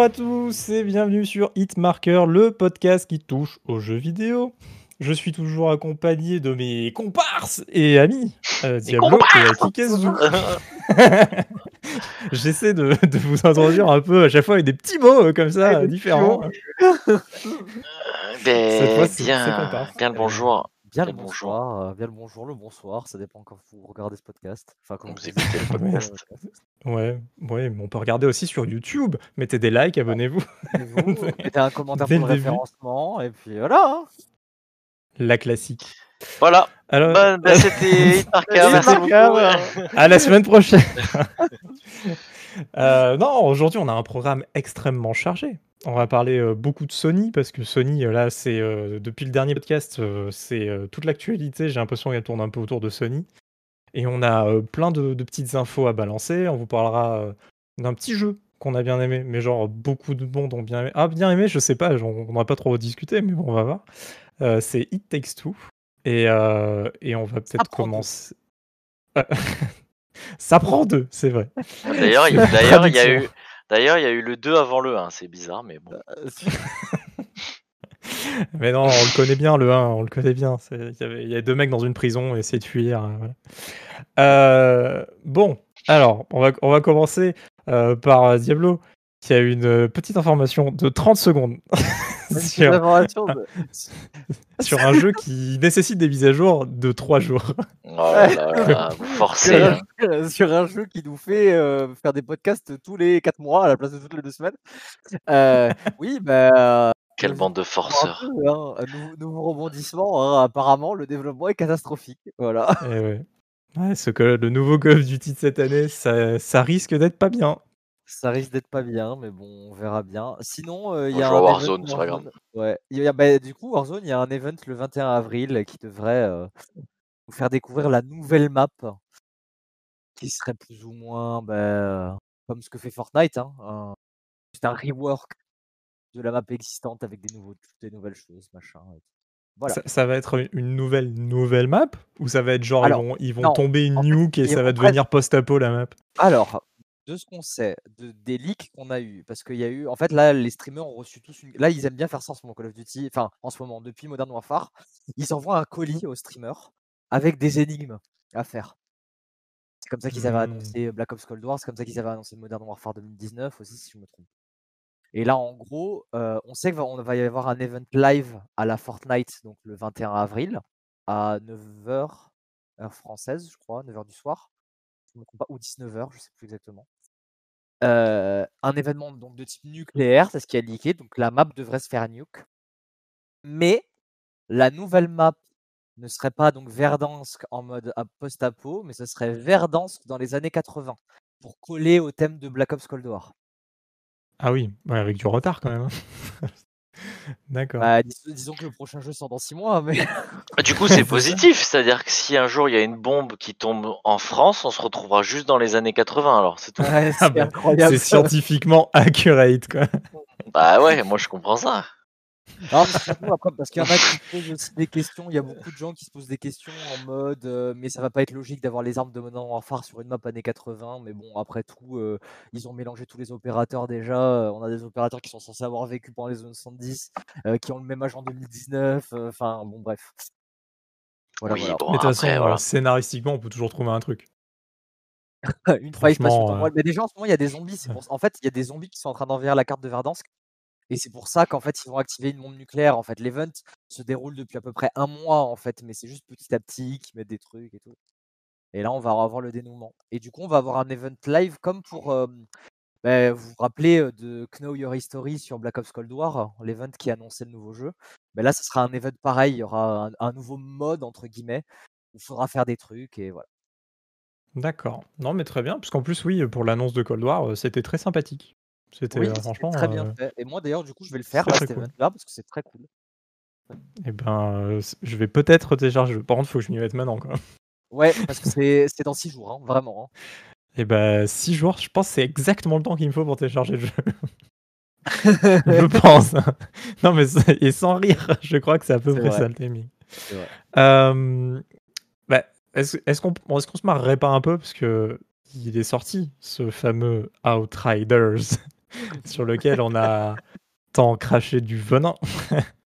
Bonjour à tous et bienvenue sur Hitmarker, le podcast qui touche aux jeux vidéo. Je suis toujours accompagné de mes comparses et amis, euh, Diablo et Kikezu. J'essaie de, de vous introduire un peu à chaque fois avec des petits mots euh, comme ça, différents. Ben, Cette fois, bien, bien le bonjour. Bien le le bonsoir, euh, bien le bonjour, le bonsoir, ça dépend quand vous regardez ce podcast. Enfin, quand Vous écoutez le podcast. Ouais, ouais, mais on peut regarder aussi sur YouTube. Mettez des likes, abonnez-vous. vous mettez un commentaire Dès pour le début. référencement, et puis voilà. hein. La classique. Voilà, Alors, bah, bah, c'était Hitmarker, merci beaucoup. Hitmarker, à la semaine prochaine. Euh, non, aujourd'hui, on a un programme extrêmement chargé. On va parler euh, beaucoup de Sony parce que Sony, euh, là, c'est euh, depuis le dernier podcast, euh, c'est euh, toute l'actualité. J'ai l'impression qu'elle tourne un peu autour de Sony. Et on a euh, plein de, de petites infos à balancer. On vous parlera euh, d'un petit jeu qu'on a bien aimé, mais genre beaucoup de monde ont bien aimé. Ah, bien aimé, je sais pas, on n'aura pas trop discuté, mais bon, on va voir. Euh, c'est It Takes Two. Et, euh, et on va peut-être commencer. Ça prend deux, c'est vrai. D'ailleurs, il C'est d'ailleurs, il y a eu, d'ailleurs, il y a eu le 2 avant le 1, c'est bizarre, mais bon. Euh, Mais non, on le connaît bien, le 1, on le connaît bien. C'est- Il y, avait- a deux mecs dans une prison, de fuir. euh, voilà. Euh, bon, alors, on va, commencer euh, par Diablo, qui a une petite information de 30 secondes sur, de- sur un jeu qui nécessite des mises à jour de 3 jours. Oh là là sur, hein. un, sur un jeu qui nous fait euh, faire des podcasts tous les 4 mois à la place de toutes les 2 semaines. Euh, oui, bah. Quelle bande de un forceurs. peu, hein, un nouveau, nouveau rebondissement, hein, apparemment, le développement est catastrophique. Voilà. Et ouais. Ouais, ce que le nouveau of Duty de cette année, ça, ça risque d'être pas bien. Ça risque d'être pas bien, mais bon, on verra bien. Sinon, euh, il y a un Warzone, c'est pas grave. Warzone. Ouais. Il y a, bah, du coup, Warzone, il y a un event le 21 avril qui devrait euh, nous faire découvrir la nouvelle map, qui serait plus ou moins bah, comme ce que fait Fortnite. Hein, un- C'est un rework de la map existante avec des, nouveaux, des nouvelles choses, machin. Voilà. Ça, ça va être une nouvelle nouvelle map? Ou ça va être genre, Alors, ils vont, ils vont non, tomber une nuke et ça va devenir post-apo la map? Alors, de ce qu'on sait, de, des leaks qu'on a eu, parce qu'il y a eu, en fait, là, les streamers ont reçu tous une. Là, ils aiment bien faire ça en ce moment, Call of Duty, enfin, en ce moment, depuis Modern Warfare, ils envoient un colis aux streamers avec des énigmes à faire. C'est comme ça qu'ils avaient Hmm. annoncé Black Ops Cold War, c'est comme ça qu'ils avaient annoncé Modern Warfare 2019 aussi, si je me trompe. Et là, en gros, euh, on sait qu'il va, y avoir un event live à la Fortnite, donc le 21 avril, à 9h, heure française, je crois, 9h du soir je me trompe pas, ou 19h, je sais plus exactement. Un événement donc de type nucléaire, c'est ce qui a leaké, donc la map devrait se faire nuke. Mais la nouvelle map ne serait pas donc Verdansk en mode ap- post-apo, mais ce serait Verdansk dans les années 80 pour coller au thème de Black Ops Cold War. Ah oui, ouais, avec du retard quand même. D'accord. Bah, dis- disons que le prochain jeu sort dans 6 mois, mais Du coup, c'est positif, c'est-à-dire que si un jour il y a une bombe qui tombe en France, on se retrouvera juste dans les années 80, alors c'est tout. Ouais, Ah c'est bah, incroyable. C'est scientifiquement accurate quoi. Bah ouais, moi je comprends ça. Non, mais surtout, après, parce qu'il y en a qui se posent aussi des questions. Il y a beaucoup de gens qui se posent des questions en mode euh, mais ça va pas être logique d'avoir les armes de Modern Warfare sur une map années 80. Mais bon, après tout, euh, ils ont mélangé tous les opérateurs déjà. Euh, on a des opérateurs qui sont censés avoir vécu pendant les 70, euh, qui ont le même âge en 2019. euh, Enfin, bon, bref. Voilà, oui, voilà. bon, Mais de toute façon, voilà. scénaristiquement, on peut toujours trouver un truc. une faille ton euh, voile. Mais déjà, en ce moment, il y a des zombies. c'est pour- En fait, il y a des zombies qui sont en train d'envahir la carte de Verdansk. Et c'est pour ça qu'en fait, ils vont activer une bombe nucléaire. En fait, l'event se déroule depuis à peu près un mois, en fait, mais c'est juste petit à petit qu'ils mettent des trucs et tout. Et là, on va avoir le dénouement. Et du coup, on va avoir un event live comme pour. bah, vous vous rappelez de Know Your History sur Black Ops Cold War, l'event qui annonçait le nouveau jeu. Mais là, ce sera un event pareil. Il y aura un, nouveau mode, entre guillemets, où il faudra faire des trucs. Et voilà. D'accord. Non, mais très bien, parce qu'en plus, oui, pour l'annonce de Cold War, c'était très sympathique. C'était Oui, euh, franchement. très bien euh, fait. Et moi, d'ailleurs, du coup, je vais le faire, là, cet cool. event-là, parce que c'est très cool. eh ben, euh, je vais peut-être télécharger. le jeu. Par contre, faut que je m'y mette maintenant. Quoi. Ouais, parce que c'est dans 6 jours, hein, vraiment. hein. Et ben, 6 jours, je pense que c'est exactement le temps qu'il me faut pour télécharger le jeu. je pense. hein. Non, mais et sans rire, je crois que c'est à peu près vrai. ça le timing. Euh, bah, est-ce est-ce qu'on est qu'on se marrerait pas un peu? Parce que il est sorti ce fameux Outriders sur lequel on a tant craché du venin.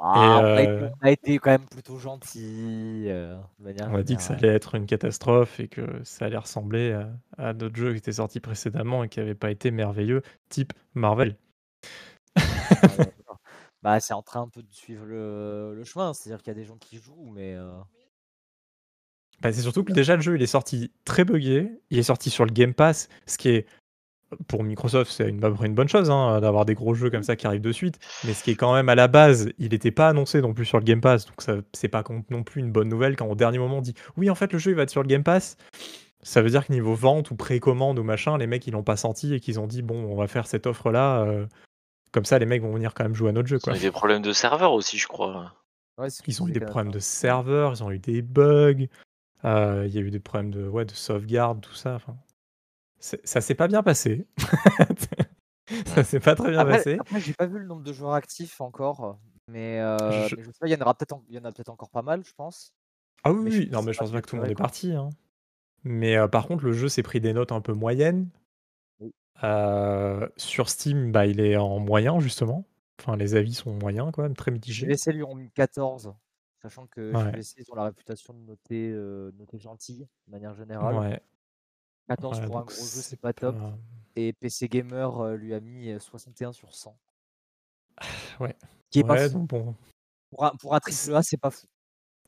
On, a Et, été, euh, on a été quand même plutôt gentil euh, on a dit que ça allait être une catastrophe et que ça allait ressembler à, à d'autres jeux qui étaient sortis précédemment et qui n'avaient pas été merveilleux, type Marvel. Ah bah, c'est en train un peu de suivre le, le chemin, c'est-à-dire qu'il y a des gens qui jouent, mais euh, Bah, c'est surtout que déjà le jeu il est sorti très buggé, il est sorti sur le Game Pass, ce qui est pour Microsoft c'est une, une bonne chose hein, d'avoir des gros jeux comme ça qui arrivent de suite, mais ce qui est quand même à la base, il n'était pas annoncé non plus sur le Game Pass, donc ça c'est pas non plus une bonne nouvelle quand au dernier moment on dit oui en fait le jeu il va être sur le Game Pass. Ça veut dire que niveau vente ou précommande ou machin, les mecs ils l'ont pas senti et qu'ils ont dit bon on va faire cette offre là, comme ça les mecs vont venir quand même jouer à notre jeu Ils quoi. ont eu des problèmes de serveur aussi, je crois. ouais, Ils ont eu des problèmes de serveur, ils ont eu des bugs, euh, il y a eu des problèmes de, ouais, de sauvegarde, tout ça. Enfin, ça s'est pas bien passé. ça s'est pas très bien Après, passé. après, j'ai pas vu le nombre de joueurs actifs encore, mais, euh, Je- mais je sais pas, il y en aura peut-être, en- encore pas mal, je pense. Ah oui, mais non, mais je pense pas que tout le monde est parti. hein. Mais euh, par contre, le jeu s'est pris des notes un peu moyennes. Oui. Euh, sur Steam, bah, il est en moyen, justement. Enfin, les avis sont moyens, quand même, très mitigés. GVC lui ont mis 14, sachant que Ouais. GVC ils ont la réputation de noter, noter gentil de manière générale. Ouais. 14 ouais, pour un gros jeu, c'est pas top. pas- Et PC Gamer euh, lui a mis euh, 61 sur 100. Ouais. Qui est pas fou. bon. Pour un, pour un c'est pas fou.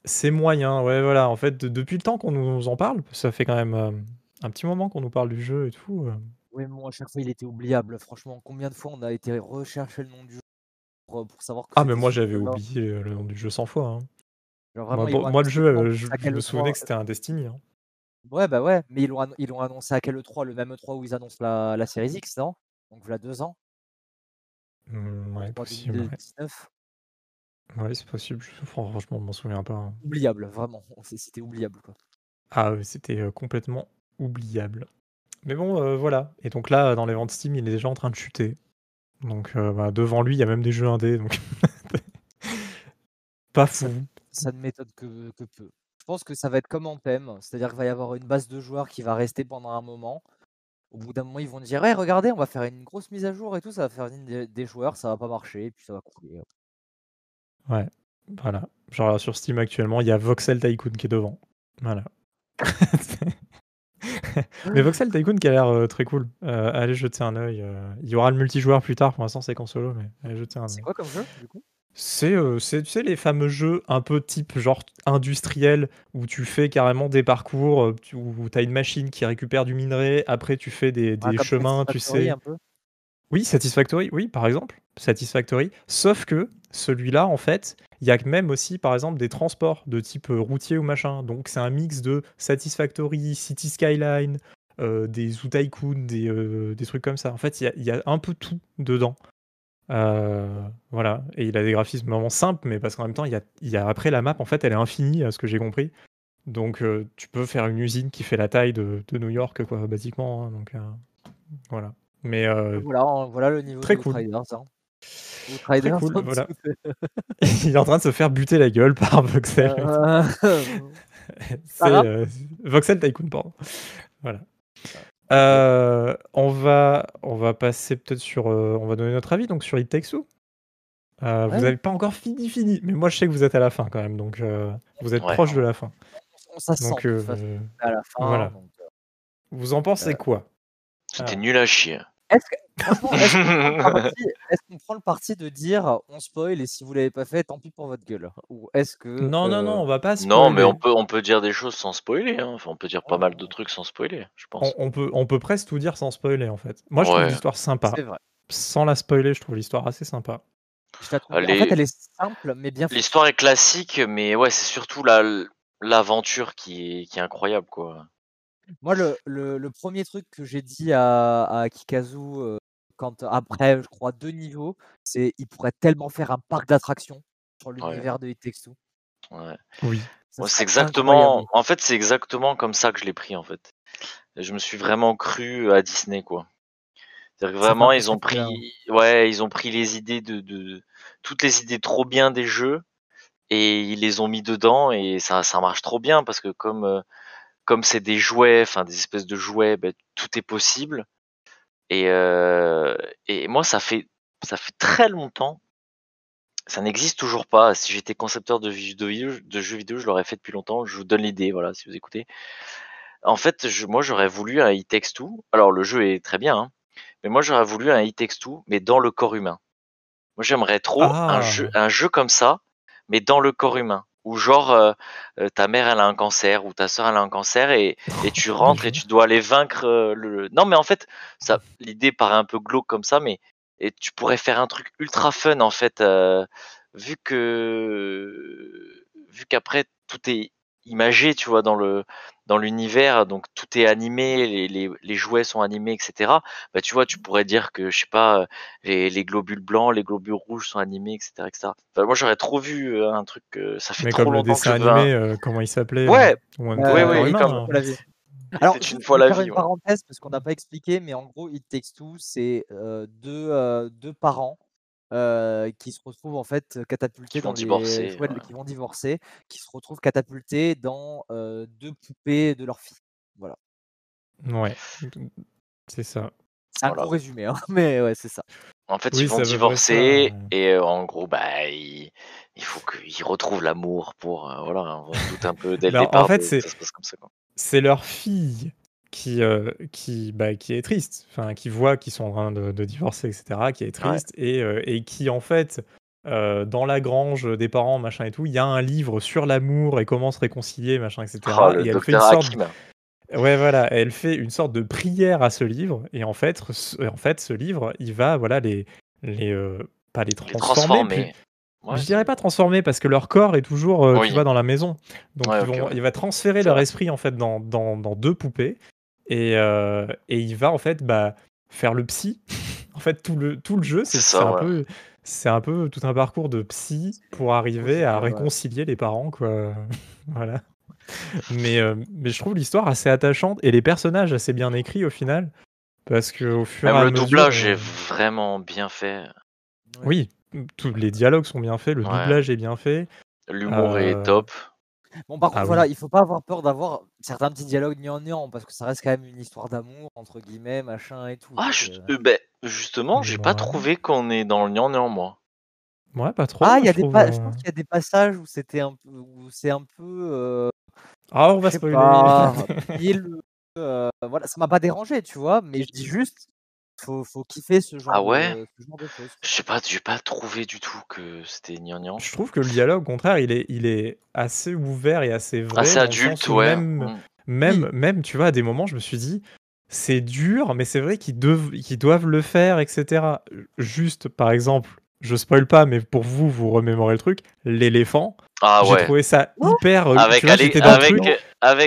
C'est moyen, ouais, voilà. En fait, de- depuis le temps qu'on nous en parle, ça fait quand même euh, un petit moment qu'on nous parle du jeu et tout. euh, Oui, mais bon, à chaque fois, il était oubliable. Franchement, combien de fois on a été rechercher le nom du jeu pour, pour savoir que Ah, mais moi j'avais oublié euh, le nom du jeu 100 fois. hein. Genre Moi, vraiment, ils bon, l'ont moi, le jeu, euh, je, me souvenais E3, que c'était un Destiny. hein. Ouais, bah ouais, mais ils l'ont ils l'ont annoncé à quel E3 Le même E3 où ils annoncent la, la Series X, non? Donc voilà deux ans, Hmm, ouais, E3 possible. Ouais, 2019. Ouais, c'est possible. Je- franchement, je m'en souviens pas. hein. Oubliable, vraiment. C'est- C'était oubliable, quoi. Ah, ouais, c'était euh, complètement oubliable. Mais bon, euh, voilà. Et donc là, dans les ventes Steam, il est déjà en train de chuter. Donc euh, bah, devant lui, il y a même des jeux indés. Donc pas fou. Ça, ça ne m'étonne que, que peu. Je pense que ça va être comme en thème, c'est-à-dire qu'il va y avoir une base de joueurs qui va rester pendant un moment. Au bout d'un moment, ils vont dire, ouais, regardez, on va faire une grosse mise à jour et tout, ça va faire des, joueurs, ça va pas marcher, et puis ça va couler. Ouais, voilà. Genre sur Steam actuellement, il y a Voxel Tycoon qui est devant. Voilà. Mais Voxel Tycoon qui a l'air euh, très cool. Euh, allez jeter un œil. euh, Il y aura le multijoueur plus tard. Pour l'instant, c'est qu'en solo, mais allez jeter un C'est œil. quoi comme jeu, du coup? C'est, euh, c'est, tu sais, les fameux jeux un peu type genre industriel où tu fais carrément des parcours, euh, tu- où tu as une machine qui récupère du minerai, après tu fais des, Ah, des chemins, tu Satisfactory, sais. un peu Oui, Satisfactory, oui, par exemple. Satisfactory. Sauf que celui-là, en fait, il y a même aussi, par exemple, des transports de type euh, routier ou machin. Donc c'est un mix de Satisfactory, City Skyline, euh, des Zoo Tycoon, des, euh, des trucs comme ça. En fait, il y a, il y a un peu tout dedans. Euh, voilà. Et il a des graphismes vraiment simples, mais parce qu'en même temps, il y a, il y a- après la map, en fait, elle est infinie, à ce que j'ai compris. Donc euh, tu peux faire une usine qui fait la taille de, de New York, quoi, basiquement. hein. donc euh, voilà. Mais Voilà, en- voilà le niveau très de cool. Hein. Cool, voilà. il est en train de se faire buter la gueule par Voxel. C'est Voxel Tycoon, pardon. Voilà. Euh, on va on va passer peut-être sur euh, on va donner notre avis donc sur It Takes Two. Euh, Vous Ouais. n'avez pas encore fini fini, mais moi je sais que vous êtes à la fin quand même, donc euh, vous êtes Ouais. proche de la fin. on ça se sent Donc de toute euh, façon, à la fin. voilà. donc, euh, vous en pensez Euh, quoi? C'était Ah. nul à chier. Est-ce que, franchement, est-ce qu'on prend, le parti- est-ce qu'on prend le parti de dire on spoil et si vous l'avez pas fait, tant pis pour votre gueule? Ou est-ce que. Non non euh, non, on va pas Non, mais on peut, on peut dire des choses sans spoiler. hein. Enfin, on peut dire pas mal de trucs sans spoiler, je On, pense. on peut on peut presque tout dire sans spoiler en fait. Moi je trouve l'histoire sympa. C'est vrai. Sans la spoiler, je trouve l'histoire assez sympa. Je En fait, elle est simple, mais bien faite. L'histoire est classique, mais ouais, c'est surtout la l'aventure qui est, qui est incroyable, quoi. Moi, le, le, le premier truc que j'ai dit à, à Kikazu euh, quand après, je crois, deux niveaux, c'est il pourrait tellement faire un parc d'attractions sur l'univers de It Takes Two. Ouais. Oui. C'est exactement. incroyable. En fait, c'est exactement comme ça que je l'ai pris, en fait. Je me suis vraiment cru à Disney, quoi. C'est-à-dire que vraiment, ils ont effet-là, pris, ouais, ils ont pris les idées de, de toutes les idées trop bien des jeux et ils les ont mis dedans et ça, ça marche trop bien parce que comme, euh, comme c'est des jouets, enfin des espèces de jouets, ben, tout est possible. Et, euh, et moi, ça fait, ça fait très longtemps. Ça n'existe toujours pas. Si j'étais concepteur de, jeux vidéo, je l'aurais fait depuis longtemps. Je vous donne l'idée, voilà, si vous écoutez. En fait, je, moi, j'aurais voulu un It Two. Alors, le jeu est très bien, hein, mais moi, j'aurais voulu un It Two, mais dans le corps humain. Moi, j'aimerais trop un, jeu, ah. un jeu comme ça, mais dans le corps humain. Ou genre, euh, euh, ta mère, elle a un cancer, ou ta soeur, elle a un cancer, et, et tu rentres et tu dois aller vaincre euh, le. Non, mais en fait, ça, l'idée paraît un peu glauque comme ça, mais et tu pourrais faire un truc ultra fun, en fait, vu que. Vu qu'après, tout est imagé, tu vois, dans le dans l'univers, donc tout est animé, les, les, les, jouets sont animés, etc. Bah, tu vois, tu pourrais dire que, je sais pas, les, les globules blancs, les globules rouges sont animés, etc. etc. moi, j'aurais trop vu euh, un truc, ça fait Mais trop comme longtemps le dessin que je veux animé, euh, comment il s'appelait Ouais, ouais, ouais, ouais, humain, comme... hein. Alors, C'est je une vais fois la faire vie. une ouais. parenthèse parce qu'on n'a pas expliqué, mais en gros, It Takes Two, c'est euh, deux, euh, deux parents euh, qui se retrouvent en fait catapultés Qui dans divorcer, ouais. qui vont divorcer, qui se retrouvent catapultés dans euh, deux poupées de leur fille. Voilà. Ouais, c'est ça. C'est un Voilà. gros résumé, hein, mais ouais, c'est ça. En fait, Oui, ils vont divorcer ça, ouais. et euh, en gros, bah, il, il faut qu'ils retrouvent l'amour pour. euh, voilà, on se doute un peu dès le Bah, en départ fait, c'est- ça. Quoi. C'est leur fille qui, euh, qui, bah, qui est triste, enfin, qui voit qu'ils sont en train de, de divorcer, etc., qui est triste, et, euh, et qui, en fait, euh, dans la grange des parents, machin et tout, il y a un livre sur l'amour et comment se réconcilier, machin, etc. Oh, et elle fait une sorte, Hakim. ouais, voilà, elle fait une sorte de prière à ce livre, et en fait, ce, en fait, ce livre, il va, voilà, les, les pas les Les transformer, puis- transformer. Ouais, je dirais pas transformer parce que leur corps est toujours, euh, Oui. tu vois, dans la maison. Donc Ouais, ils vont- ouais. il va transférer leur esprit en fait dans, dans, dans deux poupées et, euh, et il va en fait bah, faire le psy. en fait tout le tout le jeu c'est ça, un ouais. peu c'est un peu tout un parcours de psy pour arriver à ouais. réconcilier les parents quoi. voilà. Mais euh, mais je trouve l'histoire assez attachante et les personnages assez bien écrits au final parce que au fur et Même à le mesure doublage euh, est vraiment bien fait. Oui tous les dialogues sont bien faits le Ouais. doublage est bien fait L'humour Euh, est top. Bon, par contre, Ah voilà, oui. il faut pas avoir peur d'avoir certains petits dialogues gnangnan parce que ça reste quand même une histoire d'amour, entre guillemets, machin et tout. Ah, euh, ben, justement, j'ai pas trouvé qu'on est dans le gnangnan, moi. Ouais, pas trop. Ah, moi, il y a je des trouve, pa- je euh, qu'il y a des passages où c'était un peu, où c'est un peu, euh, Ah, on va spoiler. pas, euh, voilà, ça m'a pas dérangé, tu vois, mais je dis juste, faut, faut kiffer ce genre Ah ouais? de, ce genre de choses. Je sais pas, j'ai pas trouvé du tout que c'était gnangnan. Je trouve que le dialogue, au contraire, il est, il est assez ouvert et assez vrai. Assez adulte, ouais. Même, Mm. même, Oui. même, tu vois, à des moments, je me suis dit, c'est dur, mais c'est vrai qu'ils doivent, le faire, etc. Juste, par exemple, je spoil pas, mais pour vous, vous remémorez le truc, l'éléphant. Ah J'ai ouais. trouvé ça hyper. euh, Avec, vois,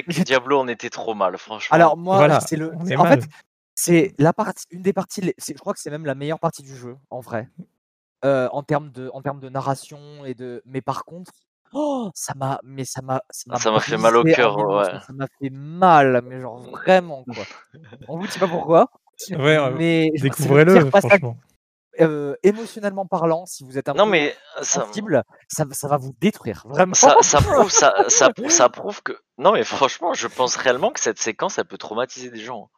J'ai- Diablo, on était trop mal, franchement. Alors moi, Voilà, c'est le, en mal. fait, c'est la partie, une des parties, je crois que c'est même la meilleure partie du jeu, en vrai, euh, en termes de, en termes de narration et de, mais par contre, oh, ça m'a, mais ça m'a, m'a Ça m'a fait mal au cœur, ouais. Ça m'a fait mal, mais genre vraiment quoi. On vous dit pas pourquoi, Ouais, euh, mais découvrez-le, franchement. euh, émotionnellement parlant, si vous êtes un Non, peu mais ça, sensible, ça, ça va vous détruire, vraiment. ça, ça prouve, ça, ça, prou- ça prouve que. Non, mais franchement, je pense réellement que cette séquence, elle peut traumatiser des gens.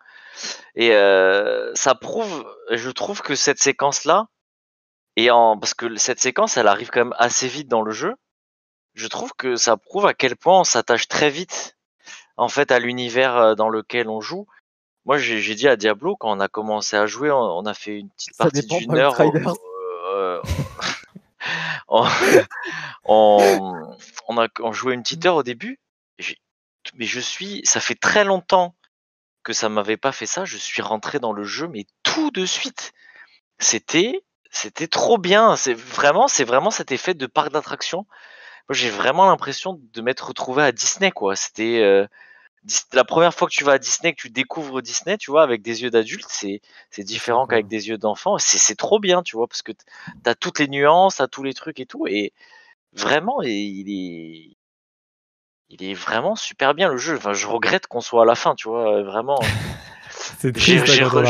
Et euh, ça prouve, je trouve que cette séquence-là, et en parce que cette séquence, elle arrive quand même assez vite dans le jeu. Je trouve que ça prouve à quel point on s'attache très vite, en fait, à l'univers euh, dans lequel on joue. Moi, j'ai dit à Diablo quand on a commencé à jouer, on, on a fait une petite Ça partie d'une heure. Euh, on, on, on a on jouait une petite heure au début. Mais je suis, ça fait très longtemps que ça m'avait pas fait ça. Je suis rentré dans le jeu, mais tout de suite. C'était, c'était trop bien. C'est vraiment, c'est vraiment cet effet de parc d'attraction. Moi, j'ai vraiment l'impression de m'être retrouvé à Disney, quoi. C'était euh, la première fois que tu vas à Disney, que tu découvres Disney, tu vois, avec des yeux d'adulte, c'est c'est différent qu'avec des yeux d'enfant. C'est c'est trop bien, tu vois, parce que t'as toutes les nuances, t'as tous les trucs et tout, et vraiment, et il est il est vraiment super bien le jeu. Enfin, je regrette qu'on soit à la fin, tu vois, euh, vraiment. J'ai- re-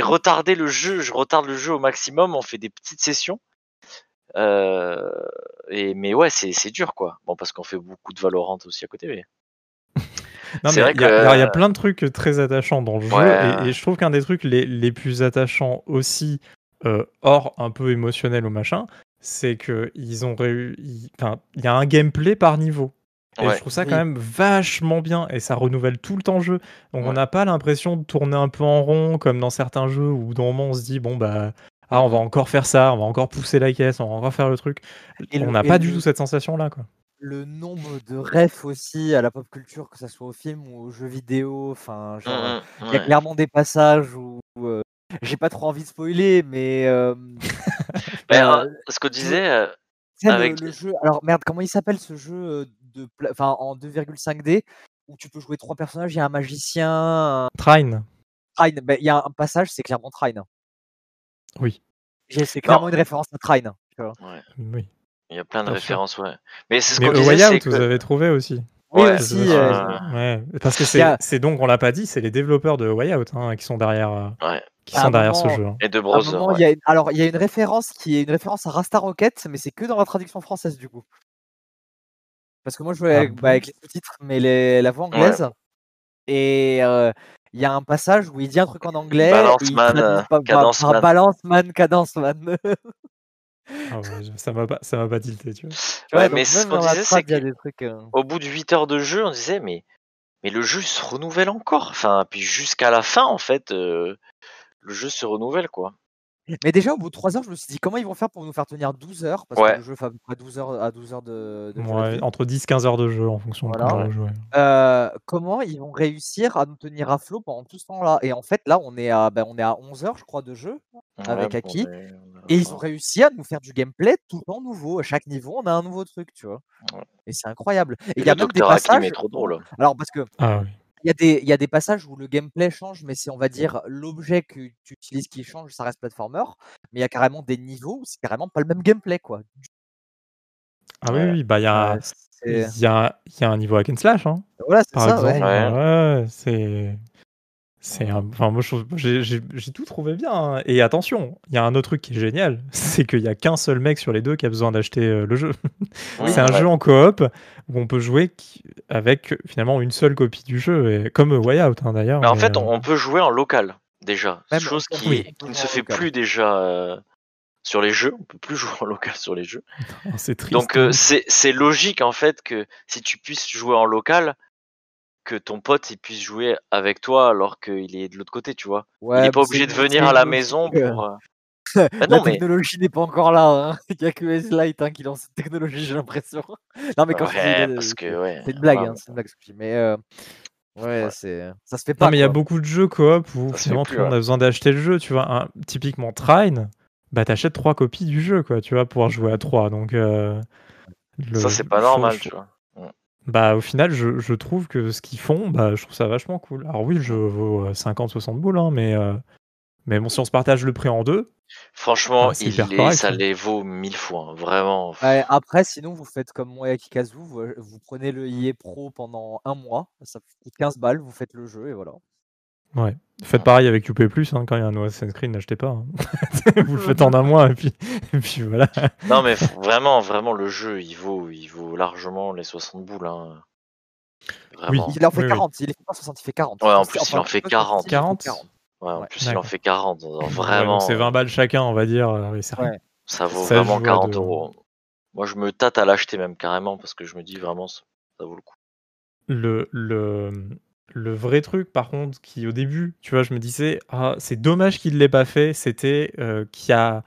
retardé le jeu, je retarde le jeu au maximum, on fait des petites sessions. Euh, et mais ouais, c'est dur quoi. Bon parce qu'on fait beaucoup de Valorant aussi à côté, mais il y, il y a que- plein de trucs très attachants dans le jeu, et, et je trouve qu'un des trucs les, les plus attachants aussi, euh, hors un peu émotionnel ou machin, c'est que ils ont réussi. Enfin, il y a un gameplay par niveau. Et Ouais. je trouve ça Oui. quand même vachement bien, et ça renouvelle tout le temps le jeu. Donc on n'a pas l'impression de tourner un peu en rond, comme dans certains jeux où d'un moment on se dit, bon bah. Ah, on va encore faire ça, on va encore pousser la caisse, on va encore faire le truc. Et on n'a pas du tout cette sensation-là, quoi. Le nombre de refs aussi à la pop culture, que ça soit au film ou aux jeux vidéo, enfin, genre, Mm, mm, il y a clairement des passages où, où, euh, j'ai pas trop envie de spoiler, mais euh, Mais, euh, euh, ce qu'on disait, euh, le- le, jeu. Alors merde, comment il s'appelle ce jeu de, pla- enfin, en 2,5D où tu peux jouer trois personnages, il y a un magicien, Trine, Trine. Ben, il y a un passage, c'est clairement Trine. oui. C'est clairement Non. une référence à Trine. oui. il y a plein de Bien sûr. références, ouais. Mais c'est ce qu'on A disait, Way c'est Out, que... vous avez trouvé aussi. Oui, Ouais, aussi. Je- euh, euh, Ouais, parce que c'est donc, on l'a pas dit, c'est les développeurs de Way Out hein, qui sont derrière, euh, Ouais. qui À sont derrière ce jeu. hein. Et de moment, ouais. y a une- alors il y a une référence qui est une référence à Rasta Rocket, mais c'est que dans la traduction française du coup. Parce que moi je jouais Ah avec, bah, avec les sous-titres, mais les- la voix anglaise. Et euh, il y a un passage où il dit un truc en anglais. Balance man, euh, pas- par- cadence par man. balance man, cadence man. Ah ça m'a pas, ça m'a pas tilté, tu vois. Ouais, Ouais, mais ce qu'on disait, c'est trucs. euh, au bout de 8 heures de jeu, on disait, mais, mais le jeu se renouvelle encore. Enfin, puis jusqu'à la fin, en fait, euh, le jeu se renouvelle, quoi. Mais déjà, au bout de 3 heures, je me suis dit comment ils vont faire pour nous faire tenir 12 heures? Parce Ouais. que le jeu fait à peu près 12 heures, à 12 heures de, Ouais, vie. entre 10-15 heures de jeu en fonction Voilà. de comment on joue. ouais. Euh, comment ils vont réussir à nous tenir à flot pendant tout ce temps-là? Et en fait, là, on est à, ben, on est à 11 heures, je crois, de jeu. Avec Ouais, Aki. Et ils ont réussi à nous faire du gameplay tout le temps nouveau. À chaque niveau, on a un nouveau truc, tu vois? Ouais. Et c'est incroyable. Et il y a même des passages. est trop drôle. Alors, parce que Ah oui. Il y, a des, il y a des passages où le gameplay change, mais c'est, on va dire, l'objet que tu utilises qui change, ça reste platformer. Mais il y a carrément des niveaux où c'est carrément pas le même gameplay, quoi. Ah oui, oui, bah il y a, il y, a, il y a un niveau hack and slash, hein, Voilà, c'est par ça, exemple. ouais. Ouais. Ouais, c'est. C'est un- Enfin, moi, j'ai j'ai- j'ai tout trouvé bien. hein. Et attention, il y a un autre truc qui est génial, c'est qu'il y a qu'un seul mec sur les deux qui a besoin d'acheter euh, le jeu. Oui, c'est un ouais. jeu en coop où on peut jouer avec finalement une seule copie du jeu, et, comme Way Out hein, d'ailleurs. Mais en mais, fait, euh, on, peut jouer en local, déjà. Même chose on- qui, oui, ne se fait plus déjà euh, sur les jeux. On peut plus jouer en local sur les jeux. c'est triste. Donc euh, c'est c'est logique en fait que si tu puisses jouer en local, que ton pote il puisse jouer avec toi alors qu'il est de l'autre côté, tu vois. Ouais, il est mais pas obligé de venir à la maison euh, pour. Bah La non mais technologie n'est pas encore là. hein. Il n'y a que S-Lite hein, qui lance cette technologie, j'ai l'impression. Non, mais quand je dis, ouais parce c'est que ouais. c'est une blague, hein, c'est une blague ce que je dis. Mais euh, ouais, Ouais. c'est ça se fait pas. Non, mais il y a beaucoup de jeux coop où plus, tout le monde a besoin d'acheter le jeu. Tu vois, typiquement Trine, bah t'achètes trois copies du jeu, quoi. Tu vas pouvoir jouer à trois. Donc, euh, le- Ça c'est pas normal, je- tu vois. Bah, au final, je, je trouve que ce qu'ils font, bah, je trouve ça vachement cool. Alors, oui, le jeu vaut 50-60 boules, hein, mais, euh, mais bon, si on se partage le prix en deux, Franchement, Ah, c'est il correct, ça hein. les vaut mille fois, hein, vraiment. Ouais, après, sinon, vous faites comme moi et Kikazu, vous, euh, vous prenez le EA Pro pendant un mois, ça vous coûte 15 balles, vous faites le jeu et voilà. Ouais. Faites pareil avec UP, hein, quand il y a un Assassin's Creed, n'achetez pas. hein. Vous le faites en un mois, et puis, et puis voilà. Non mais vraiment, vraiment le jeu, il vaut, il vaut largement les 60 boules. Hein. Vraiment. Il en fait Oui, oui. 40, il est pas 60, il fait 40. Ouais, en Enfin, plus, il en fait plutôt 40. 60, il fait 40. Ouais, en Ouais. plus il en fait 40. alors Ouais, Vraiment, donc c'est 20 euh, balles chacun, on va dire. euh, oui. Ouais. ça vaut 16 vraiment joueurs 40 de- euros. Moi, je me tâte à l'acheter même carrément parce que je me dis vraiment ça, ça vaut le coup. le, le, le vrai truc, par contre, qui au début, tu vois, je me disais, ah, c'est dommage qu'il ne l'ait pas fait, c'était euh, qu'il n'y a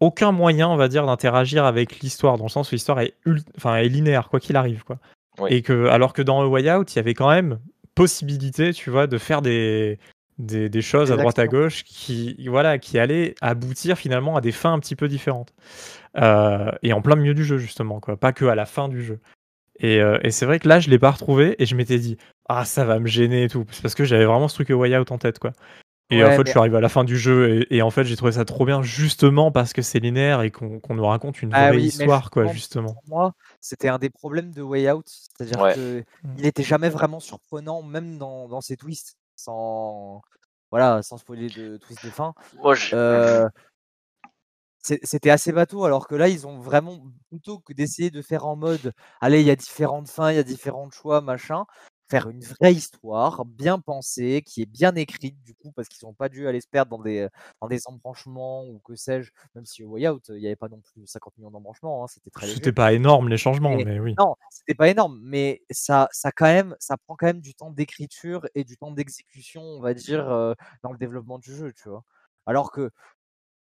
aucun moyen, on va dire, d'interagir avec l'histoire, dans le sens où l'histoire est, ult- enfin, est linéaire, quoi qu'il arrive. Quoi. Oui. Et que, alors que dans A Way Out, il y avait quand même possibilité, tu vois, de faire des, des, des choses Des à droite à gauche qui, voilà, qui allaient aboutir finalement à des fins un petit peu différentes. Euh, et en plein milieu du jeu, justement, quoi, pas que à la fin du jeu. Et, euh, et c'est vrai que là, je l'ai pas retrouvé et je m'étais dit, ah, ça va me gêner et tout. C'est parce que j'avais vraiment ce truc Way Out en tête, quoi. Et en fait, mais- je suis arrivé à la fin du jeu et, et en fait, j'ai trouvé ça trop bien, justement parce que c'est linéaire et qu'on qu'on nous raconte une Ah vraie oui, histoire, quoi, justement. Pour moi, c'était un des problèmes de Way Out, c'est-à-dire Ouais. que Mm. il n'était jamais vraiment surprenant, même dans, dans ses twists, sans voilà, sans spoiler de twist de fin. Moi, je... Euh, C'était assez bateau, alors que là, ils ont vraiment, plutôt que d'essayer de faire en mode, allez, il y a différentes fins, il y a différents choix, machin, faire une vraie histoire, bien pensée, qui est bien écrite du coup, parce qu'ils n'ont pas dû aller se perdre dans des, dans des embranchements ou que sais-je, même si au Way Out, il n'y avait pas non plus 50 millions d'embranchements, hein, c'était très. C'était pas énorme les changements, Mais- mais oui. Non, c'était pas énorme, mais ça, ça quand même, ça prend quand même du temps d'écriture et du temps d'exécution, on va dire, euh, dans le développement du jeu, tu vois. Alors que,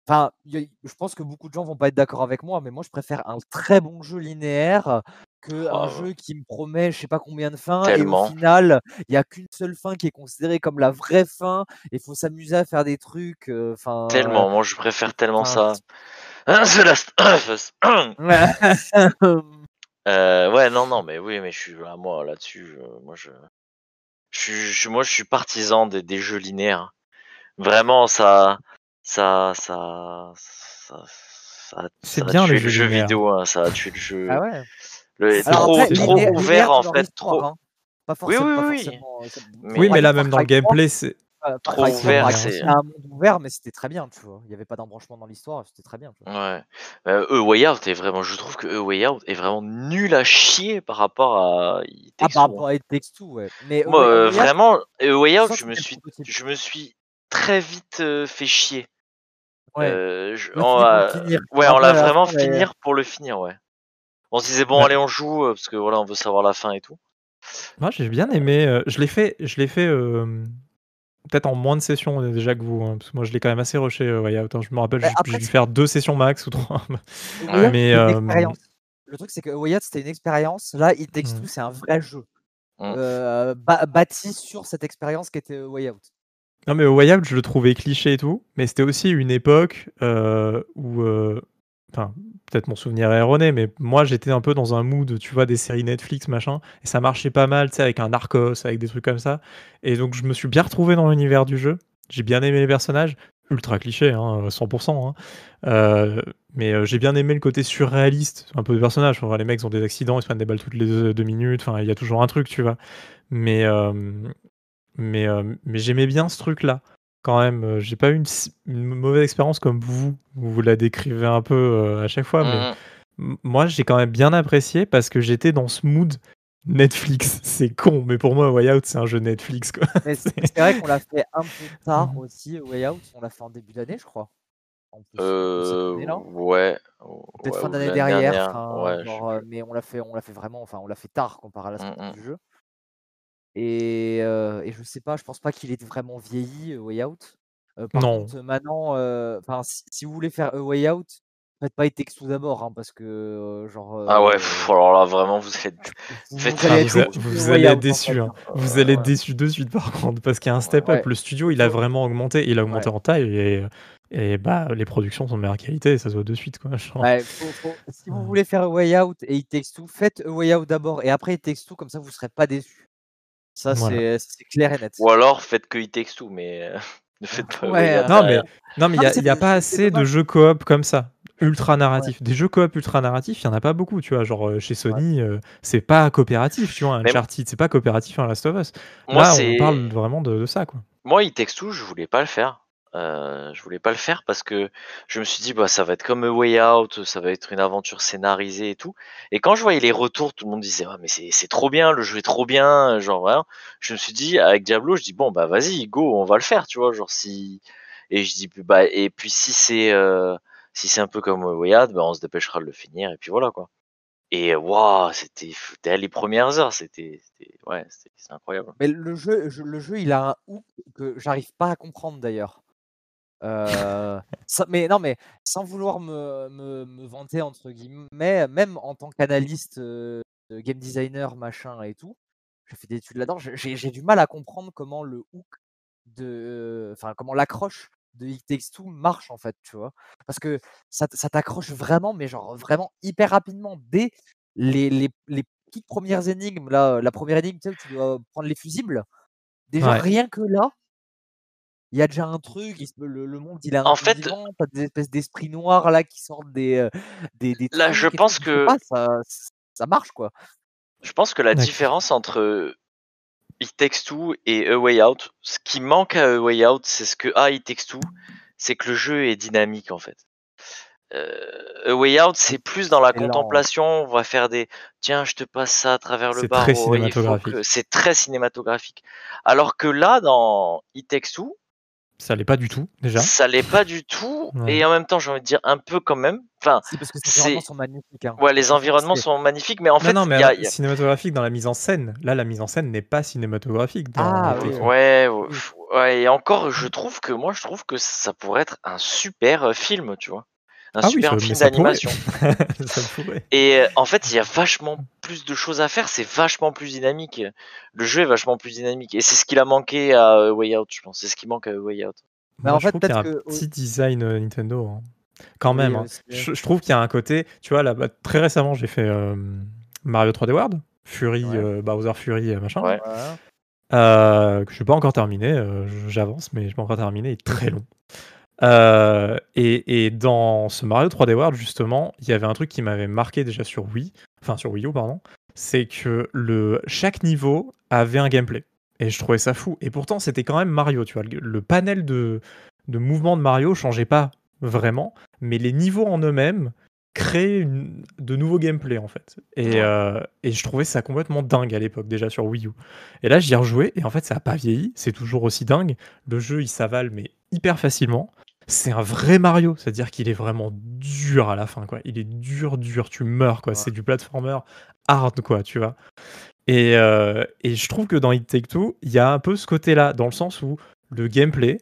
enfin, y a- je pense que beaucoup de gens vont pas être d'accord avec moi, mais moi je préfère un très bon jeu linéaire que Ah, un jeu qui me promet je sais pas combien de fins et au final il y a qu'une seule fin qui est considérée comme la vraie fin et il faut s'amuser à faire des trucs, euh, enfin. Tellement, moi je préfère tellement ça. The Last of Us. ouais. Euh, ouais, non, non, mais oui, mais je suis là, moi là-dessus, euh, moi je, je- moi je suis partisan des, des jeux linéaires. Vraiment, ça, ça, ça, ça, ça, a bien, tué le jeu vidéo, hein, ça a tué le jeu. Ah ouais. Le, trop, après, trop linéaire- ouvert linéaire en fait, trop. hein. Pas Oui, forcément, oui, pas oui. forcément, euh, Mais- Oui, mais là, même dans le Cry 3, gameplay, c'est. euh, Trop Cry 3, ouvert, c'est- un monde ouvert, mais c'était très bien, tu vois. Il n'y avait pas d'embranchement dans l'histoire, c'était très bien. tu vois. Ouais. Euh, A Way Out est vraiment, je trouve que A Way Out est vraiment nul à chier par rapport à It Ah, par hein. rapport à It Takes Two, ouais. Mais Moi, euh, vraiment, A Way je Out, je me suis, je me suis très vite euh, fait chier. Ouais. Euh, je- On l'a on, fini pour le euh, finir. ouais, on Après, l'a vraiment mais- finir pour le finir, ouais. On se disait bon, Ouais. allez, on joue euh, parce que voilà, on veut savoir la fin et tout. Moi, j'ai bien aimé. euh, je l'ai fait, je l'ai fait euh, peut-être en moins de sessions déjà que vous, hein, parce que moi, je l'ai quand même assez rushé euh, Way Out. hein. Je me rappelle, Mais j'ai dû faire deux sessions max ou trois. Mais, c'était une euh, expérience. Le truc, c'est que Out, c'était une expérience. Là, It Takes Mm. Two, c'est un vrai jeu. Mm. Euh, ba- bâti sur cette expérience qui était Way Out. Non, mais Way Out, je le trouvais cliché et tout, mais c'était aussi une époque euh, où. euh, Enfin, peut-être mon souvenir est erroné, mais moi j'étais un peu dans un mood, tu vois, des séries Netflix, machin, et ça marchait pas mal, tu sais, avec un Narcos, avec des trucs comme ça. Et donc je me suis bien retrouvé dans l'univers du jeu. J'ai bien aimé les personnages, ultra cliché, hein, 100%. hein. Euh, mais j'ai bien aimé le côté surréaliste, un peu des personnages. Enfin, les mecs ont des accidents, ils se prennent des balles toutes les deux, minutes, enfin, il y a toujours un truc, tu vois. Mais, mais, euh, mais j'aimais bien ce truc-là quand même. euh, J'ai pas eu une, mauvaise expérience comme vous. Vous vous la décrivez un peu euh, à chaque fois, mais Mm. m- moi j'ai quand même bien apprécié parce que j'étais dans ce mood Netflix. C'est con, mais pour moi, Way Out c'est un jeu Netflix quoi. Mais c'est vrai qu'on l'a fait un peu tard Mhm. aussi, Way Out. On l'a fait en début d'année, je crois. En plus, de Euh, ouais. Peut-être ouais, fin d'année dernière, enfin, ouais, genre, mais on l'a fait, on l'a fait vraiment, enfin, on l'a fait tard comparé à la sortie mm. du jeu. Et, euh, et je sais pas, je pense pas qu'il ait vraiment vieilli, Way Out. Euh, par Non. contre, maintenant, euh, enfin, si, si vous voulez faire A Way Out, faites pas Takes Two d'abord, hein, parce que euh, genre. Ah ouais, pff, alors là vraiment vous êtes. vous, faites vous ça, allez être vous, vous- allez être en fait, hein. hein. Vous allez être Ouais. déçus de suite par contre parce qu'il y a un step up. Ouais. Le studio il a vraiment augmenté. Il a augmenté Ouais. en taille et, et bah les productions sont de meilleure qualité. Ça se voit de suite quoi. Genre. Faut- faut- si vous voulez faire A Way Out et It Takes Two, faites A Way Out d'abord et après It Takes Two, comme ça vous serez pas déçus. Ça, Voilà. c'est clair et net. Ou alors faites que It Takes Two, mais euh, ne faites pas. Ouais, euh, Non mais non mais il Non, y a, pas assez de jeux coop comme ça. Ultra narratifs. Des jeux coop ultra narratifs, il y en a pas beaucoup, tu vois. Genre euh, chez Sony, euh, c'est pas coopératif, tu vois. Mais- Uncharted, c'est pas coopératif un Last of Us. Moi Là, on parle vraiment de, de ça, quoi. Moi, It Takes Two, je voulais pas le faire. Euh, je voulais pas le faire parce que je me suis dit bah ça va être comme A Way Out, ça va être une aventure scénarisée et tout. Et quand je voyais les retours, tout le monde disait ah, mais c'est trop bien, le jeu est trop bien, genre voilà. Je me suis dit avec Diablo, je dis bon bah vas-y go, on va le faire, tu vois, genre si et je dis bah et puis si c'est euh, si c'est un peu comme A Way Out, bah on se dépêchera de le finir et puis voilà quoi. Et waouh, c'était les premières heures, c'était ouais, c'est incroyable. Mais le jeu, je- le jeu, il a un hook que j'arrive pas à comprendre d'ailleurs. Euh, ça- mais non, mais sans vouloir me, me, me vanter entre guillemets, même en tant qu'analyste, euh, de game designer, machin et tout, j'ai fait des études là-dedans. j'ai- du mal à comprendre comment le hook de, enfin comment l'accroche de It Takes Two marche en fait, tu vois? Parce que ça, t'accroche vraiment, mais genre vraiment hyper rapidement dès les, les, les toutes premières énigmes. Là, la première énigme, tu sais, où tu dois prendre les fusibles. Déjà, Ouais. rien que là, il y a déjà un truc, il se- le, le monde il a un En fait- vivant, t'as des espèces d'esprits noirs là qui sortent des, des, des Là, je pense que- pas, ça, ça marche quoi. Je pense que la différence entre It Takes Two et A Way Out, ce qui manque à A Way Out, c'est ce que a It Takes Two, c'est que le jeu est dynamique en fait. euh, A Way Out, c'est plus dans la C'est lent. contemplation. On va faire des tiens, je te passe ça à travers le C'est barreau. très que- C'est très cinématographique. Alors que là, dans It Takes Two, Ça l'est pas du tout, déjà. ça l'est pas du tout. Ouais. Et en même temps, j'ai envie de dire un peu quand même. Enfin, Si, parce que ces C'est- environnements sont magnifiques. hein. ouais, les environnements c'est- sont magnifiques, mais en fait, non, mais y a- y cinématographique dans la mise en scène. Là, la mise en scène n'est pas cinématographique. Dans Ah, oui, ouais, et encore, je trouve que moi, je trouve que ça pourrait être un super euh, film, tu vois, un Ah oui, super ça- mais film d'animation. Et euh, en fait, il y a vachement plus de choses à faire, c'est vachement plus dynamique. Le jeu est vachement plus dynamique, et c'est ce qu'il a manqué à euh, Way Out, je pense. C'est ce qui manque à Way Out. Mais Moi, en je fait, trouve qu'il y a un que- petit design euh, Nintendo. hein. Quand Oui, même. hein. Je, je trouve qu'il y a un côté. Tu vois, là, bah, très récemment, j'ai fait euh, Mario 3D World. Fury, Ouais. euh, Bowser Fury, machin. Ouais. Euh, que je n'ai pas encore terminé. euh, J'avance, mais je n'ai pas encore terminé. Il est très long. Euh, et, et dans ce Mario 3D World, justement, il y avait un truc qui m'avait marqué déjà sur Wii, enfin sur Wii U, pardon, c'est que le, chaque niveau avait un gameplay. Et je trouvais ça fou. Et pourtant, c'était quand même Mario, tu vois. Le, le panel de, de mouvements de Mario changeait pas vraiment, mais les niveaux en eux-mêmes créaient une- de nouveaux gameplays, en fait. Et, euh, et je trouvais ça complètement dingue à l'époque, déjà sur Wii U. Et là, j'y ai rejoué, et en fait, ça n'a pas vieilli, c'est toujours aussi dingue. Le jeu, il s'avale, mais hyper facilement. C'est un vrai Mario, c'est-à-dire qu'il est vraiment dur à la fin, quoi. Il est dur, dur, tu meurs, quoi. Ouais. C'est du platformer hard, quoi, tu vois. Et, euh, et je trouve que dans It Take Two, il y a un peu ce côté-là, dans le sens où le gameplay,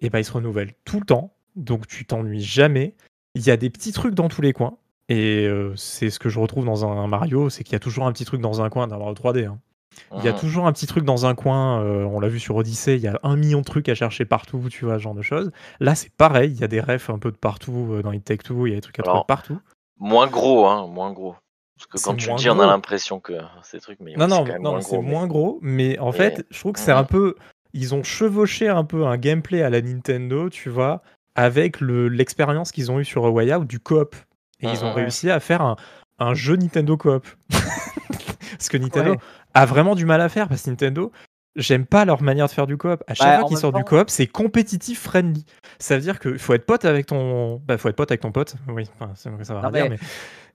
eh ben, il se renouvelle tout le temps, donc tu t'ennuies jamais. Il y a des petits trucs dans tous les coins, et euh, c'est ce que je retrouve dans un Mario, c'est qu'il y a toujours un petit truc dans un coin d'un Mario 3D. hein. Il y a Mhm. toujours un petit truc dans un coin, euh, on l'a vu sur Odyssey, il y a un million de trucs à chercher partout, tu vois, ce genre de choses. Là, c'est pareil, il y a des refs un peu de partout euh, dans It Take Two, il y a des trucs à trouver partout. Moins gros, hein, moins gros. Parce que quand tu le dis, on a l'impression que des trucs, mais Non, non, quand même non, moins c'est moins gros, mais en Mais- fait, je trouve que c'est Mhm. un peu. Ils ont chevauché un peu un gameplay à la Nintendo, tu vois, avec le- l'expérience qu'ils ont eue sur Way Out du coop. Et ils ont Mhm. réussi à faire un, un jeu Nintendo coop. Parce que Nintendo Ouais. A vraiment du mal à faire, parce que Nintendo, j'aime pas leur manière de faire du coop. À chaque Bah, fois qu'ils sortent du coop, c'est compétitif friendly. Ça veut dire qu'il faut être pote avec ton. Bah, faut être pote avec ton pote. Oui, enfin, c'est- ça va Non, rien dire, mais- mais.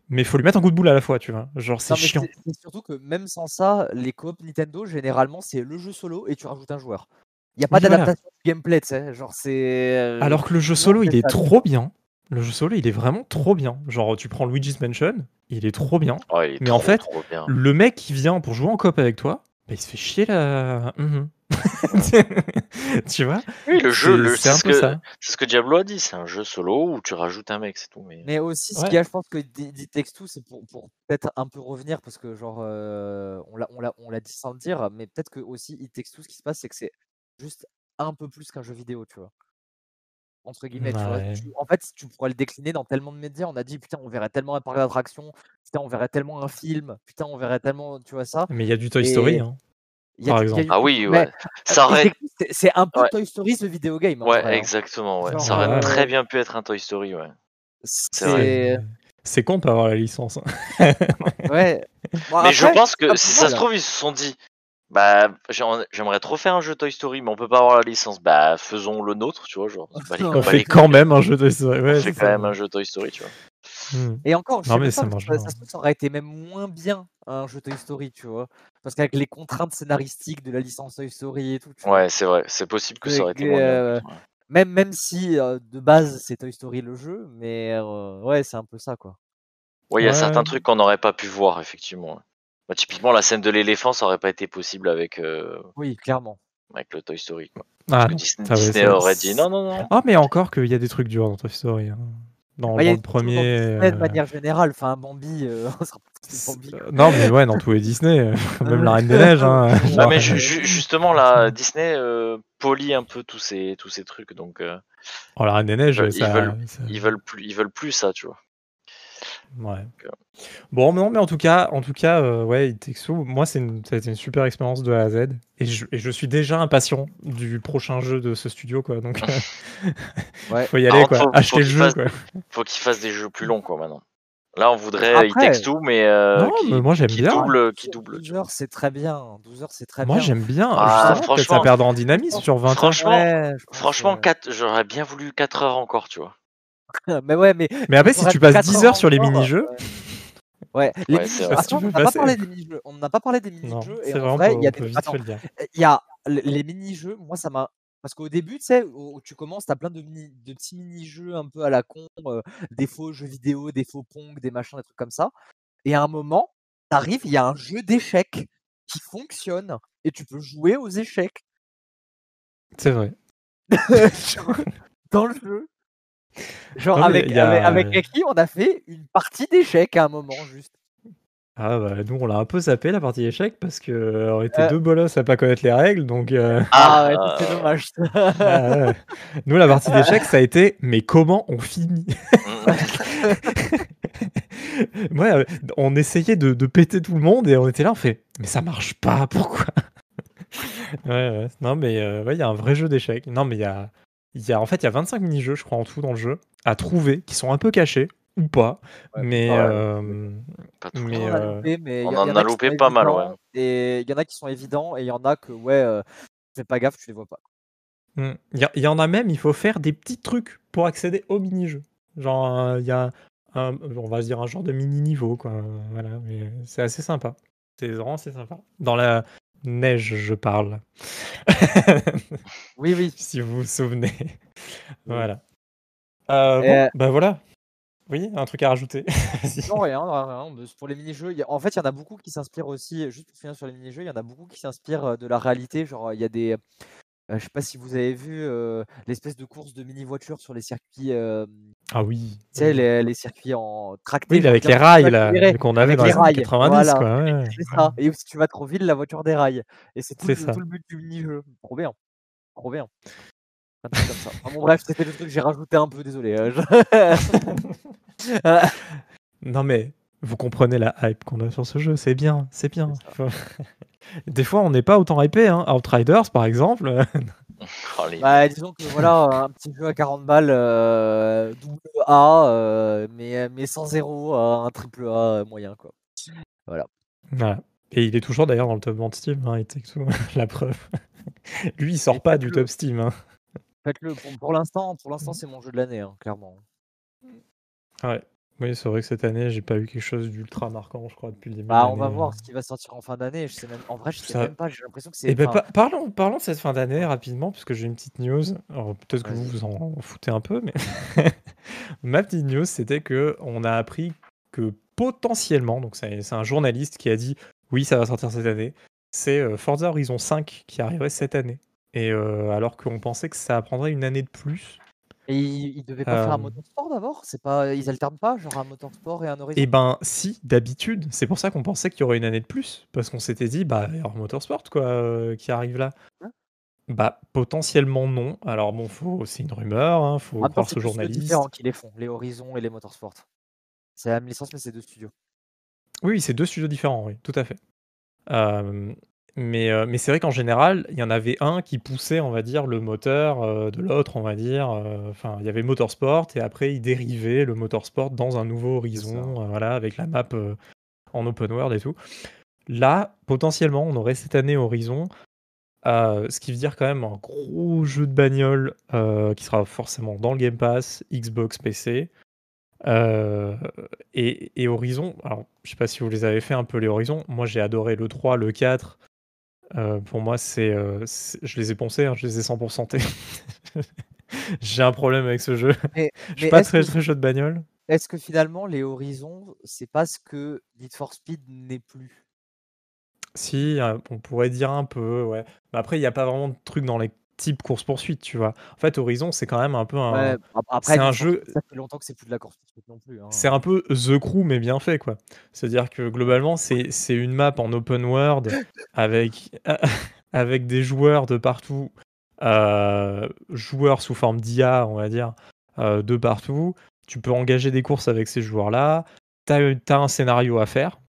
Mais faut lui mettre un coup de boule à la fois, tu vois. Genre, c'est mais chiant. c'est- surtout que même sans ça, les coop Nintendo, généralement, c'est le jeu solo et tu rajoutes un joueur. Il n'y a pas Oui, voilà. d'adaptation du gameplay, tu sais. Genre, c'est. euh, Alors que le jeu solo, il est ça, trop bien. Le jeu solo, il est vraiment trop bien. Genre, tu prends Luigi's Mansion, il est trop bien. Oh, est Mais en fait. Le mec qui vient pour jouer en coop avec toi, bah, il se fait chier là. Mhm. tu vois? Oui, le jeu, C'est- le- ce, peu que- ça. c'est ce que Diablo a dit, c'est un jeu solo où tu rajoutes un mec, c'est tout. Mais... Mais aussi, ce Ouais. qu'il y a, je pense que D- It Takes Two, c'est pour, pour peut-être un peu revenir, parce que, genre, euh, on l'a- on l'a on l'a dit sans le dire, mais peut-être que aussi, It Takes Two, ce qui se passe, c'est que c'est juste un peu plus qu'un jeu vidéo, tu vois. Entre guillemets, tu vois? Ouais. Tu- en fait, tu pourrais le décliner dans tellement de médias. On a dit, putain, on verrait tellement un parc d'attractions, putain, on verrait tellement un film, putain, on verrait tellement, tu vois ça. Mais il y a du Toy Story. Hein. Il y a Par du- il y a exemple. du- Ah oui, mais, ouais. Ça aurait... C'est- un peu Ouais. Toy Story, ce vidéo game. en Ouais, vrai, hein. exactement, ouais. Genre, Ça aurait très bien pu être un Toy Story, ouais. C'est. C'est. Con de pas avoir la licence. hein. Ouais. Bon, Mais je pense que si ça se trouve, ils se sont dit, bah, j'ai- j'aimerais trop faire un jeu Toy Story, mais on peut pas avoir la licence. Bah, faisons le nôtre, tu vois, genre. bah, On fait quand même un jeu Toy Story. on Ouais, fait quand ça. même un jeu Toy Story, tu vois. Hmm. Et encore, je Non, sais mais ça parce que ça, se trouve, ça aurait été même moins bien un jeu Toy Story, tu vois. Parce qu'avec les contraintes scénaristiques de la licence Toy Story et tout, tu vois. Ouais, c'est vrai, c'est possible que ça aurait été moins bien. euh, ouais. Même, même si euh, de base c'est Toy Story le jeu, mais euh, ouais, c'est un peu ça quoi. Ouais, il y a certains trucs qu'on n'aurait pas pu voir, effectivement. Bah, typiquement, la scène de l'éléphant, ça aurait pas été possible avec, euh, Oui, clairement. avec le Toy Story. Quoi. Ah, Parce que non. Disney, Ah ouais, Disney ça- aurait dit non, non, non. Ah, mais encore qu'il y a des trucs durs dans Toy Story. hein. Dans, Bah, dans le premier. Disney de euh, manière générale, enfin Bambi, euh, Bambi, Non, mais ouais, dans tous les Disney, euh, même la Reine des Neiges. Hein, Ah, mais ju- ju- justement, là, Disney euh, polie un peu tous ces, tous ces trucs, donc euh, oh, la Reine des Neiges, veulent- ils ça, veulent- ça- ils veulent plus, ils veulent plus ça, tu vois. Ouais. euh, Bon, non, mais en tout cas, en tout cas, euh, ouais, It Takes moi, c'est une, ça a été une super expérience de A à Z, et je, et je suis déjà impatient du prochain jeu de ce studio, quoi. Donc, euh, Ouais. faut y aller, quoi. faut- faut Acheter le qu'il jeu, fasse- quoi. Faut qu'ils fassent des jeux plus longs, quoi, maintenant. Là, on voudrait It Après- Takes Two, mais euh, Non, qui, mais moi, j'aime qui bien. double, qui double. 12 heures c'est très bien. 12 heures c'est très Moi, bien. j'aime bien. Ah, peut-être ça franchement- perdre en dynamisme sur 20 ans. Franchement, Ouais, franchement, quatre- j'aurais bien voulu 4 heures encore, tu vois. mais ouais, mais. Mais après, si tu passes 10 heures sur les mini-jeux. Ouais, les Ouais, c'est mini-jeux. Si on n'a pas parlé des mini-jeux. On n'a pas parlé des mini-jeux. Et en vrai, il y a on peut des. vite Attends, fait le dire. il y a les mini-jeux. Moi, ça m'a. Parce qu'au début, tu sais, où où tu commences, tu as plein de, mini- de petits mini-jeux un peu à la con, euh, des faux jeux vidéo, des faux Pong, des machins, des trucs comme ça. Et à un moment, t'arrives, il y a un jeu d'échecs qui fonctionne et tu peux jouer aux échecs C'est vrai. dans le jeu. Genre, Non, avec, a- avec, on a fait une partie d'échecs à un moment, juste. Ah bah nous on l'a un peu zappé la partie échec parce que on était Euh. deux bolosses à pas connaître les règles donc euh, Ah, ouais, ça, c'est dommage. ah, ouais. nous la partie d'échec ça a été mais comment on finit? Ouais, euh, on essayait de, de péter tout le monde et on était là on fait mais ça marche pas pourquoi? Ouais ouais non mais euh, ouais il y a un vrai jeu d'échecs non mais il y a il y a en fait il y a 25 mini-jeux je crois en tout dans le jeu à trouver qui sont un peu cachés ou pas Ouais, mais ouais. euh, Pas mais on a euh, loupé, mais on y, en y en a loupé pas mal, ouais. Et il y en a qui sont évidents et il y en a que, ouais, euh, fais pas gaffe, tu les vois pas. Il y, a- il y en a même, il faut faire des petits trucs pour accéder au mini-jeu. Genre, euh, il y a, un, on va se dire, un genre de mini-niveau, quoi. Voilà, mais c'est assez sympa. C'est vraiment assez sympa. Dans la neige, je parle. Oui, oui. si vous vous souvenez. voilà. Euh, bon, Euh, bah voilà. Oui, un truc à rajouter. Non, rien, rien, rien. Pour les mini-jeux, a- en fait, il y en a beaucoup qui s'inspirent aussi, juste pour finir sur les mini-jeux, il y en a beaucoup qui s'inspirent euh, de la réalité. Genre, il y a des. Euh, je sais pas si vous avez vu euh, l'espèce de course de mini-voitures sur les circuits, euh, Ah oui. tu sais, les, les circuits en tracté. Oui, avec les rails, là, qu'on avait avec dans les les années rails, 90, voilà. quoi. ouais. C'est ça. Et si tu vas trop vite, la voiture déraille. Et c'est tout, C'est le- ça. tout le but du mini-jeu. Trop bien. Trop bien. Un truc comme ça. Enfin, bon, bref, c'était le truc que j'ai rajouté un peu, désolé. euh, je- Euh, Non mais vous comprenez la hype qu'on a sur ce jeu, c'est bien, c'est bien. Des fois on n'est pas autant hypé, hein. Outriders par exemple. Oh, Bah, disons que voilà, un petit jeu à 40 balles, euh, double A, euh, mais, mais sans zéro, euh, un triple A moyen, quoi. Voilà. Et il est toujours d'ailleurs dans le top 20 Steam, hein, Two, la preuve. Lui il sort Et pas du top Steam. hein. Faites-le, pour, pour l'instant, pour l'instant, c'est mon jeu de l'année, hein, clairement. Ouais. Oui, c'est vrai que cette année j'ai pas eu quelque chose d'ultra marquant, je crois, depuis le début. Bah, de on va voir euh. ce qui va sortir en fin d'année. Je sais même, en vrai, je sais Ça- même pas. J'ai l'impression que c'est. Eh ben, enfin, pa- parlons, parlons de cette fin d'année rapidement, puisque j'ai une petite news. Alors, peut-être que vous vous en foutez un peu, mais ma petite news, c'était que on a appris que potentiellement, donc c'est c'est un journaliste qui a dit oui, ça va sortir cette année, c'est euh, Forza Horizon 5 qui arriverait cette année. Et euh, alors qu'on pensait que ça prendrait une année de plus, Et ils, ils devaient pas faire un Euh, motorsport d'abord? C'est pas, ils alternent pas, genre un motorsport et un horizon? Eh ben, si, d'habitude, c'est pour ça qu'on pensait qu'il y aurait une année de plus, parce qu'on s'était dit, bah, il y aura Motorsport, quoi, euh, qui arrive là. Hein Bah, potentiellement non. Alors bon, faut, c'est une rumeur, hein, faut croire c'est ce journaliste. différents qui les font, les horizons et les motorsport. C'est la même licence, mais c'est deux studios. Oui, oui, c'est deux studios différents, oui, tout à fait. Euh, mais euh, mais c'est vrai qu'en général, il y en avait un qui poussait, on va dire, le moteur euh, de l'autre, on va dire. euh, Enfin, il y avait Motorsport, et après, il dérivait le Motorsport dans un nouveau horizon, voilà, avec la map en open world et tout. Là, potentiellement, on aurait cette année Horizon, euh, ce qui veut dire quand même un gros jeu de bagnole euh, qui sera forcément dans le Game Pass, Xbox, PC. Euh, et, et Horizon, alors je sais pas si vous les avez fait un peu les Horizons, moi j'ai adoré le 3, le 4. Euh, pour moi, c'est, euh, c'est- je les ai poncés, hein, je les ai 100%. j'ai un problème avec ce jeu. Mais, Je suis pas très que, très jeu de bagnole. est-ce que finalement, les horizons, c'est pas ce que Need for Speed n'est plus? Si, euh, on pourrait dire un peu, ouais. Mais après, il n'y a pas vraiment de truc dans les types course-poursuite, tu vois. En fait, Horizon, c'est quand même un peu un. Ouais, ap- après, c'est un jeu- ça fait longtemps que c'est plus de la course poursuite non plus. hein. C'est un peu The Crew, mais bien fait, quoi. C'est-à-dire que globalement, c'est c'est une map en open world avec, avec des joueurs de partout, euh, joueurs sous forme d'IA, on va dire, euh, de partout. Tu peux engager des courses avec ces joueurs-là. Tu as, un scénario à faire.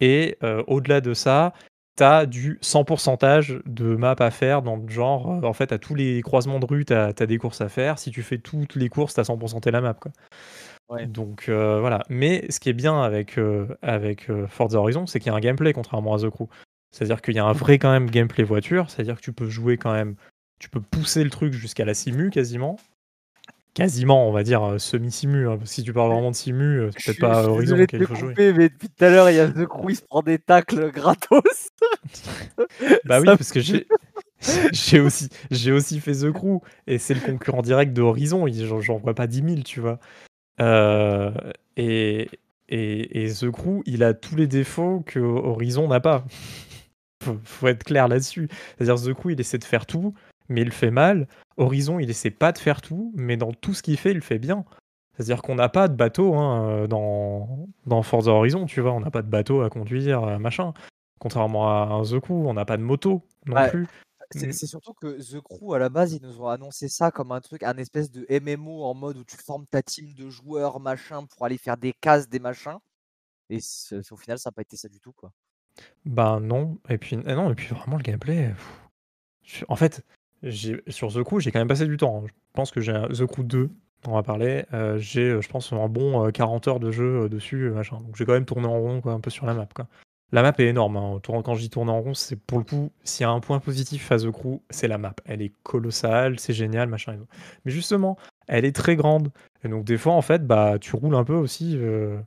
Et euh, au-delà de ça, tu as du 100% de map à faire dans le genre, euh, en fait, à tous les croisements de rue, tu as, des courses à faire. Si tu fais toutes les courses, tu as 100% la map, quoi. Ouais. Donc euh, voilà. Mais ce qui est bien avec, euh, avec euh, Forza Horizon, c'est qu'il y a un gameplay contrairement à The Crew. C'est-à-dire qu'il y a un vrai quand même gameplay voiture, c'est-à-dire que tu peux jouer quand même, tu peux pousser le truc jusqu'à la simu quasiment. Quasiment, on va dire, euh, semi-simu. hein. Si tu parles vraiment de simu, euh, c'est peut-être pas suis Horizon qu'il faut jouer. couper, mais depuis tout à l'heure, il y a The Crew, il se prend des tacles gratos. Bah oui, Ça parce que j'ai j'ai aussi, j'ai aussi fait The Crew et c'est le concurrent direct de Horizon. J'en j'en vois pas 10 000, tu vois. Euh, et, et, et The Crew, il a tous les défauts que Horizon n'a pas. faut, faut être clair là-dessus. C'est-à-dire, The Crew, il essaie de faire tout, mais il fait mal. Horizon, il essaie pas de faire tout, mais dans tout ce qu'il fait, il fait bien. C'est-à-dire qu'on n'a pas de bateau hein, euh, dans, dans Forza Horizon, tu vois. On n'a pas de bateau à conduire, euh, machin. Contrairement à The Crew, on n'a pas de moto non Ouais. plus. C'est Mm. c'est surtout que The Crew, à la base, ils nous ont annoncé ça comme un truc, un espèce de MMO en mode où tu formes ta team de joueurs, machin, pour aller faire des cases, des machins. Et au final, ça n'a pas été ça du tout, quoi. Ben non, et puis eh non, et puis vraiment le gameplay. pff, en fait, sur The Crew, j'ai quand même passé du temps. hein. Je pense que j'ai The Crew 2, on va parler. euh, j'ai, euh, je pense, un bon euh, 40 heures de jeu euh, dessus, euh, machin. Donc j'ai quand même tourné en rond, quoi, un peu sur la map, quoi. La map est énorme. hein. Tourne- Quand je dis tourner en rond, c'est pour le coup, s'il y a un point positif à The Crew, c'est la map. Elle est colossale, c'est génial, machin. et tout. Mais justement, elle est très grande. Et donc des fois, en fait, bah, tu roules un peu aussi. euh,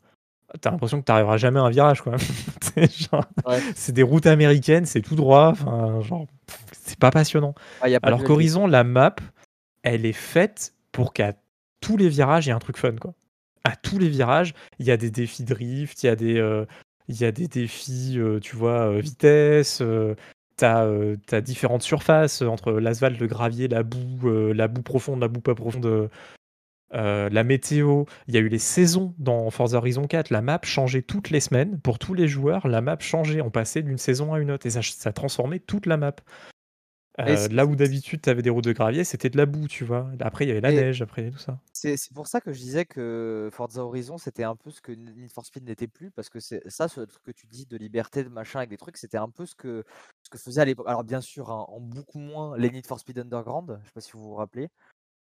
T'as l'impression que t'arriveras jamais à un virage, quoi. C'est Ouais. des routes américaines, c'est tout droit. Enfin, genre, pff, c'est pas passionnant. Ah, y a pas de Alors qu'Horizon, la map, elle est faite pour qu'à tous les virages, il y ait un truc fun, quoi. À tous les virages, il y a des défis drift, il y a des, euh, il y a des défis, euh, tu vois, euh, vitesse. euh, T'as t'as différentes surfaces entre l'asphalte, le gravier, la boue, la boue profonde, la boue pas profonde, la météo. Il y a eu les saisons dans Forza Horizon 4. La map changeait toutes les semaines. Pour tous les joueurs, la map changeait. On passait d'une saison à une autre. Et ça, ça transformait toute la map. Euh, là où d'habitude tu avais des routes de gravier, c'était de la boue, tu vois. Après, il y avait la Et- neige, après, il y avait tout ça. C'est pour ça que je disais que Forza Horizon, c'était un peu ce que Need for Speed n'était plus, parce que c'est ça, ce truc que tu dis de liberté, de machin, avec des trucs, c'était un peu ce que, ce que faisait à l'époque. Alors bien sûr, hein, en beaucoup moins les Need for Speed Underground, je sais pas si vous vous rappelez,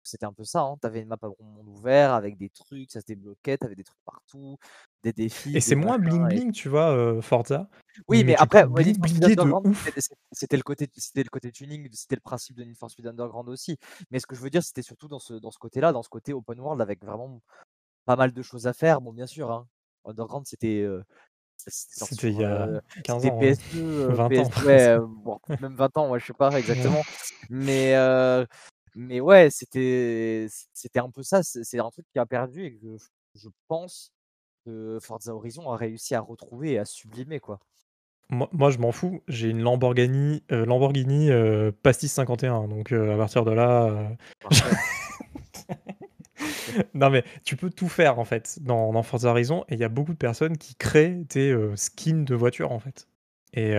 c'était un peu ça, hein. tu avais une map à monde ouvert, avec des trucs, ça se débloquait, tu avais des trucs partout, des défis. Et c'est moins et- bling-bling, tu vois, euh, Forza. Oui, mais, après, ouais, c'était- le côté, c'était le côté tuning, c'était le principe de Need for Speed Underground aussi. Mais ce que je veux dire, c'était surtout dans ce, dans ce côté-là, dans ce côté open world avec vraiment pas mal de choses à faire. Bon, bien sûr, hein, Underground, c'était euh, c'était il y a euh, 15 c'était ans. hein. PS2, euh, 20 ans. PS ouais, euh, bon, même 20 ans, ouais, je sais pas exactement. Mais, mais ouais, c'était c'était un peu ça. C'est un truc qui a perdu et que je, pense que Forza Horizon a réussi à retrouver et à sublimer, quoi. Moi, moi, je m'en fous. J'ai une Lamborghini, euh, Lamborghini euh, Pastis 51. Donc, euh, à partir de là. non, mais tu peux tout faire, en fait, dans, dans Forza Horizon. Et il y a beaucoup de personnes qui créent des skins de voitures, en fait. Et,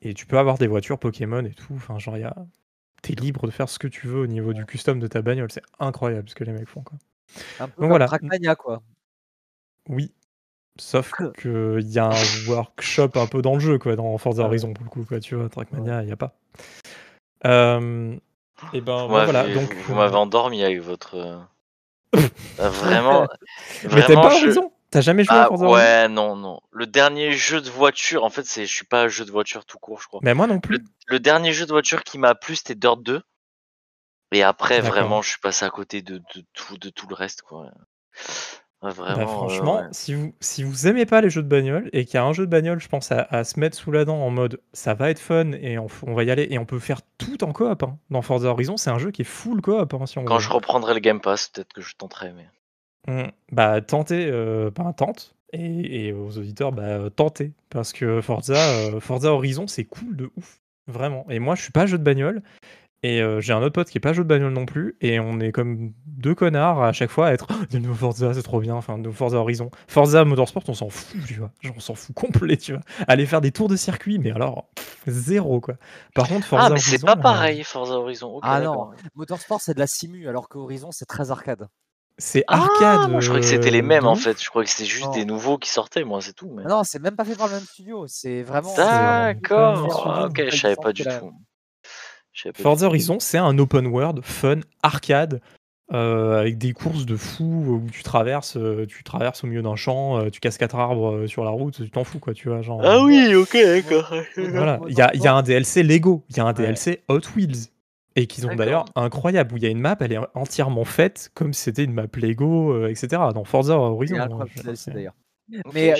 et tu peux avoir des voitures Pokémon et tout. Enfin, genre, il y a. T'es libre de faire ce que tu veux au niveau du custom de ta bagnole. C'est incroyable ce que les mecs font, quoi. Un peu Donc comme voilà. Trackmania, quoi. Oui. Sauf qu'il y a un workshop un peu dans le jeu, quoi, dans Forza ouais. Horizon, pour le coup, quoi, tu vois, Trackmania, il n'y a pas. Euh, et ben, ouais, voilà, donc... vous euh, m'avez endormi avec votre. euh, vraiment. Mais t'aimes vraiment, pas je- Horizon? T'as jamais joué à Ah Forza Horizon? ouais, non, non. Le dernier jeu de voiture, en fait, c'est, je suis pas un jeu de voiture tout court, je crois. Mais moi non plus. Le dernier jeu de voiture qui m'a plu, c'était Dirt 2. Et après, vraiment, je suis passé à côté de, de tout, de tout le reste, quoi. Vraiment. Bah, euh, franchement, ouais. si, vous, si vous aimez pas les jeux de bagnole et qu'il y a un jeu de bagnole, je pense, à, à se mettre sous la dent en mode ça va être fun et on, va y aller et on peut faire tout en coop. hein. Dans Forza Horizon, c'est un jeu qui est full coop. hein, si on Quand veut. je reprendrai le Game Pass, peut-être que je tenterai, mais. Mm. Bah, tentez, euh, bah, tente. Et, et aux auditeurs, bah, tentez. Parce que Forza, euh, Forza Horizon, c'est cool de ouf. Vraiment. Et moi, je suis pas jeu de bagnole. Et euh, j'ai un autre pote qui est pas jeu de bagnole non plus. Et on est comme deux connards à chaque fois à être Oh, de nouveau Forza, c'est trop bien. Enfin, de nouveau Forza Horizon. Forza Motorsport, on s'en fout, tu vois. Genre, on s'en fout complet, tu vois. Aller faire des tours de circuit, mais alors, zéro, quoi. Par contre, Forza ah, mais c'est Horizon, pas euh, pareil, Forza Horizon. Ok, Ah non, Motorsport c'est de la simu, alors que Horizon c'est très arcade. C'est Ah, arcade. moi, je croyais que c'était les euh, mêmes de en fait. Je croyais que c'était juste Non. des nouveaux qui sortaient, moi, c'est tout. Mais... Non, c'est même pas fait par le même studio, c'est vraiment. D'accord. Ah, ok, je savais pas du la- tout. Forza Horizon, c'est un open world fun arcade euh, avec des courses de fou où tu traverses, euh, tu traverses au milieu d'un champ, euh, tu casses quatre arbres euh, sur la route, tu t'en fous quoi, tu vois. Genre. Ah oui, ok, d'accord. Voilà, il y a, il y a un DLC Lego, il y a un Ouais. DLC Hot Wheels. Et qu'ils ont d'ailleurs incroyable, où il y a une map, elle est entièrement faite comme c'était une map Lego, euh, etc. Dans Forza Horizon. hein, d'ailleurs. Mais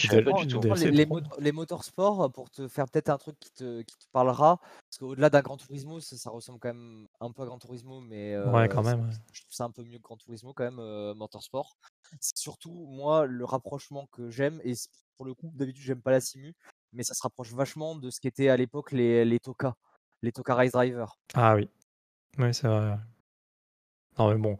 les, motorsports, pour te faire peut-être un truc qui te, qui te parlera, parce qu'au-delà d'un Gran Turismo, ça, ressemble quand même un peu à Gran Turismo, mais ouais, quand même, je trouve ça un peu mieux que Gran Turismo quand même, euh, Motorsport. C'est surtout, moi, le rapprochement que j'aime, et pour le coup, d'habitude, j'aime pas la simu, mais ça se rapproche vachement de ce qu'étaient à l'époque les, les Toka, les Toka Race Driver. Ah oui, oui, c'est vrai. Non, mais bon,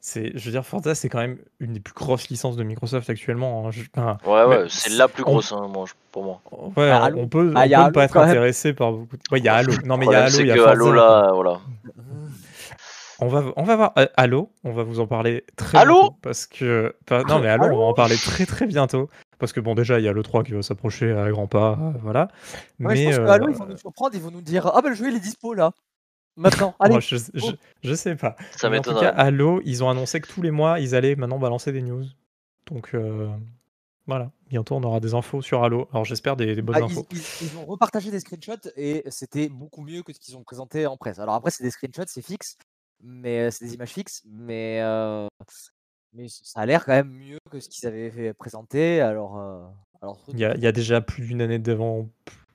c'est, je veux dire, Forza, c'est quand même une des plus grosses licences de Microsoft actuellement. Hein. ouais, ouais, c'est la plus grosse hein, pour moi. Ouais, bah, on peut, bah, on peut pas être intéressé par beaucoup. De... Ouais, il y a Halo. Non, mais il y a Halo, il y a Forza. Halo là, voilà. On va, on va voir euh, Halo. On va vous en parler très Halo bientôt parce que non mais Halo, on va en parler très très bientôt parce que bon déjà il y a le 3 qui va s'approcher à grands pas, euh, voilà. Ouais, mais je pense que Halo, ils vont nous surprendre, ils vont nous dire ah ben le jeu il est dispo là. Maintenant, allez. je, sais pas. Ça en tout cas, Halo, ils ont annoncé que tous les mois, ils allaient maintenant balancer des news. Donc euh, voilà, bientôt on aura des infos sur Halo. Alors j'espère des, bonnes ah, infos. Ils, ont repartagé des screenshots et c'était beaucoup mieux que ce qu'ils ont présenté en presse. Alors après, c'est des screenshots, c'est fixe, mais euh, c'est des images fixes, mais euh, mais ça a l'air quand même mieux que ce qu'ils avaient fait présenter. Alors, alors il y, a, il y a déjà plus d'une année devant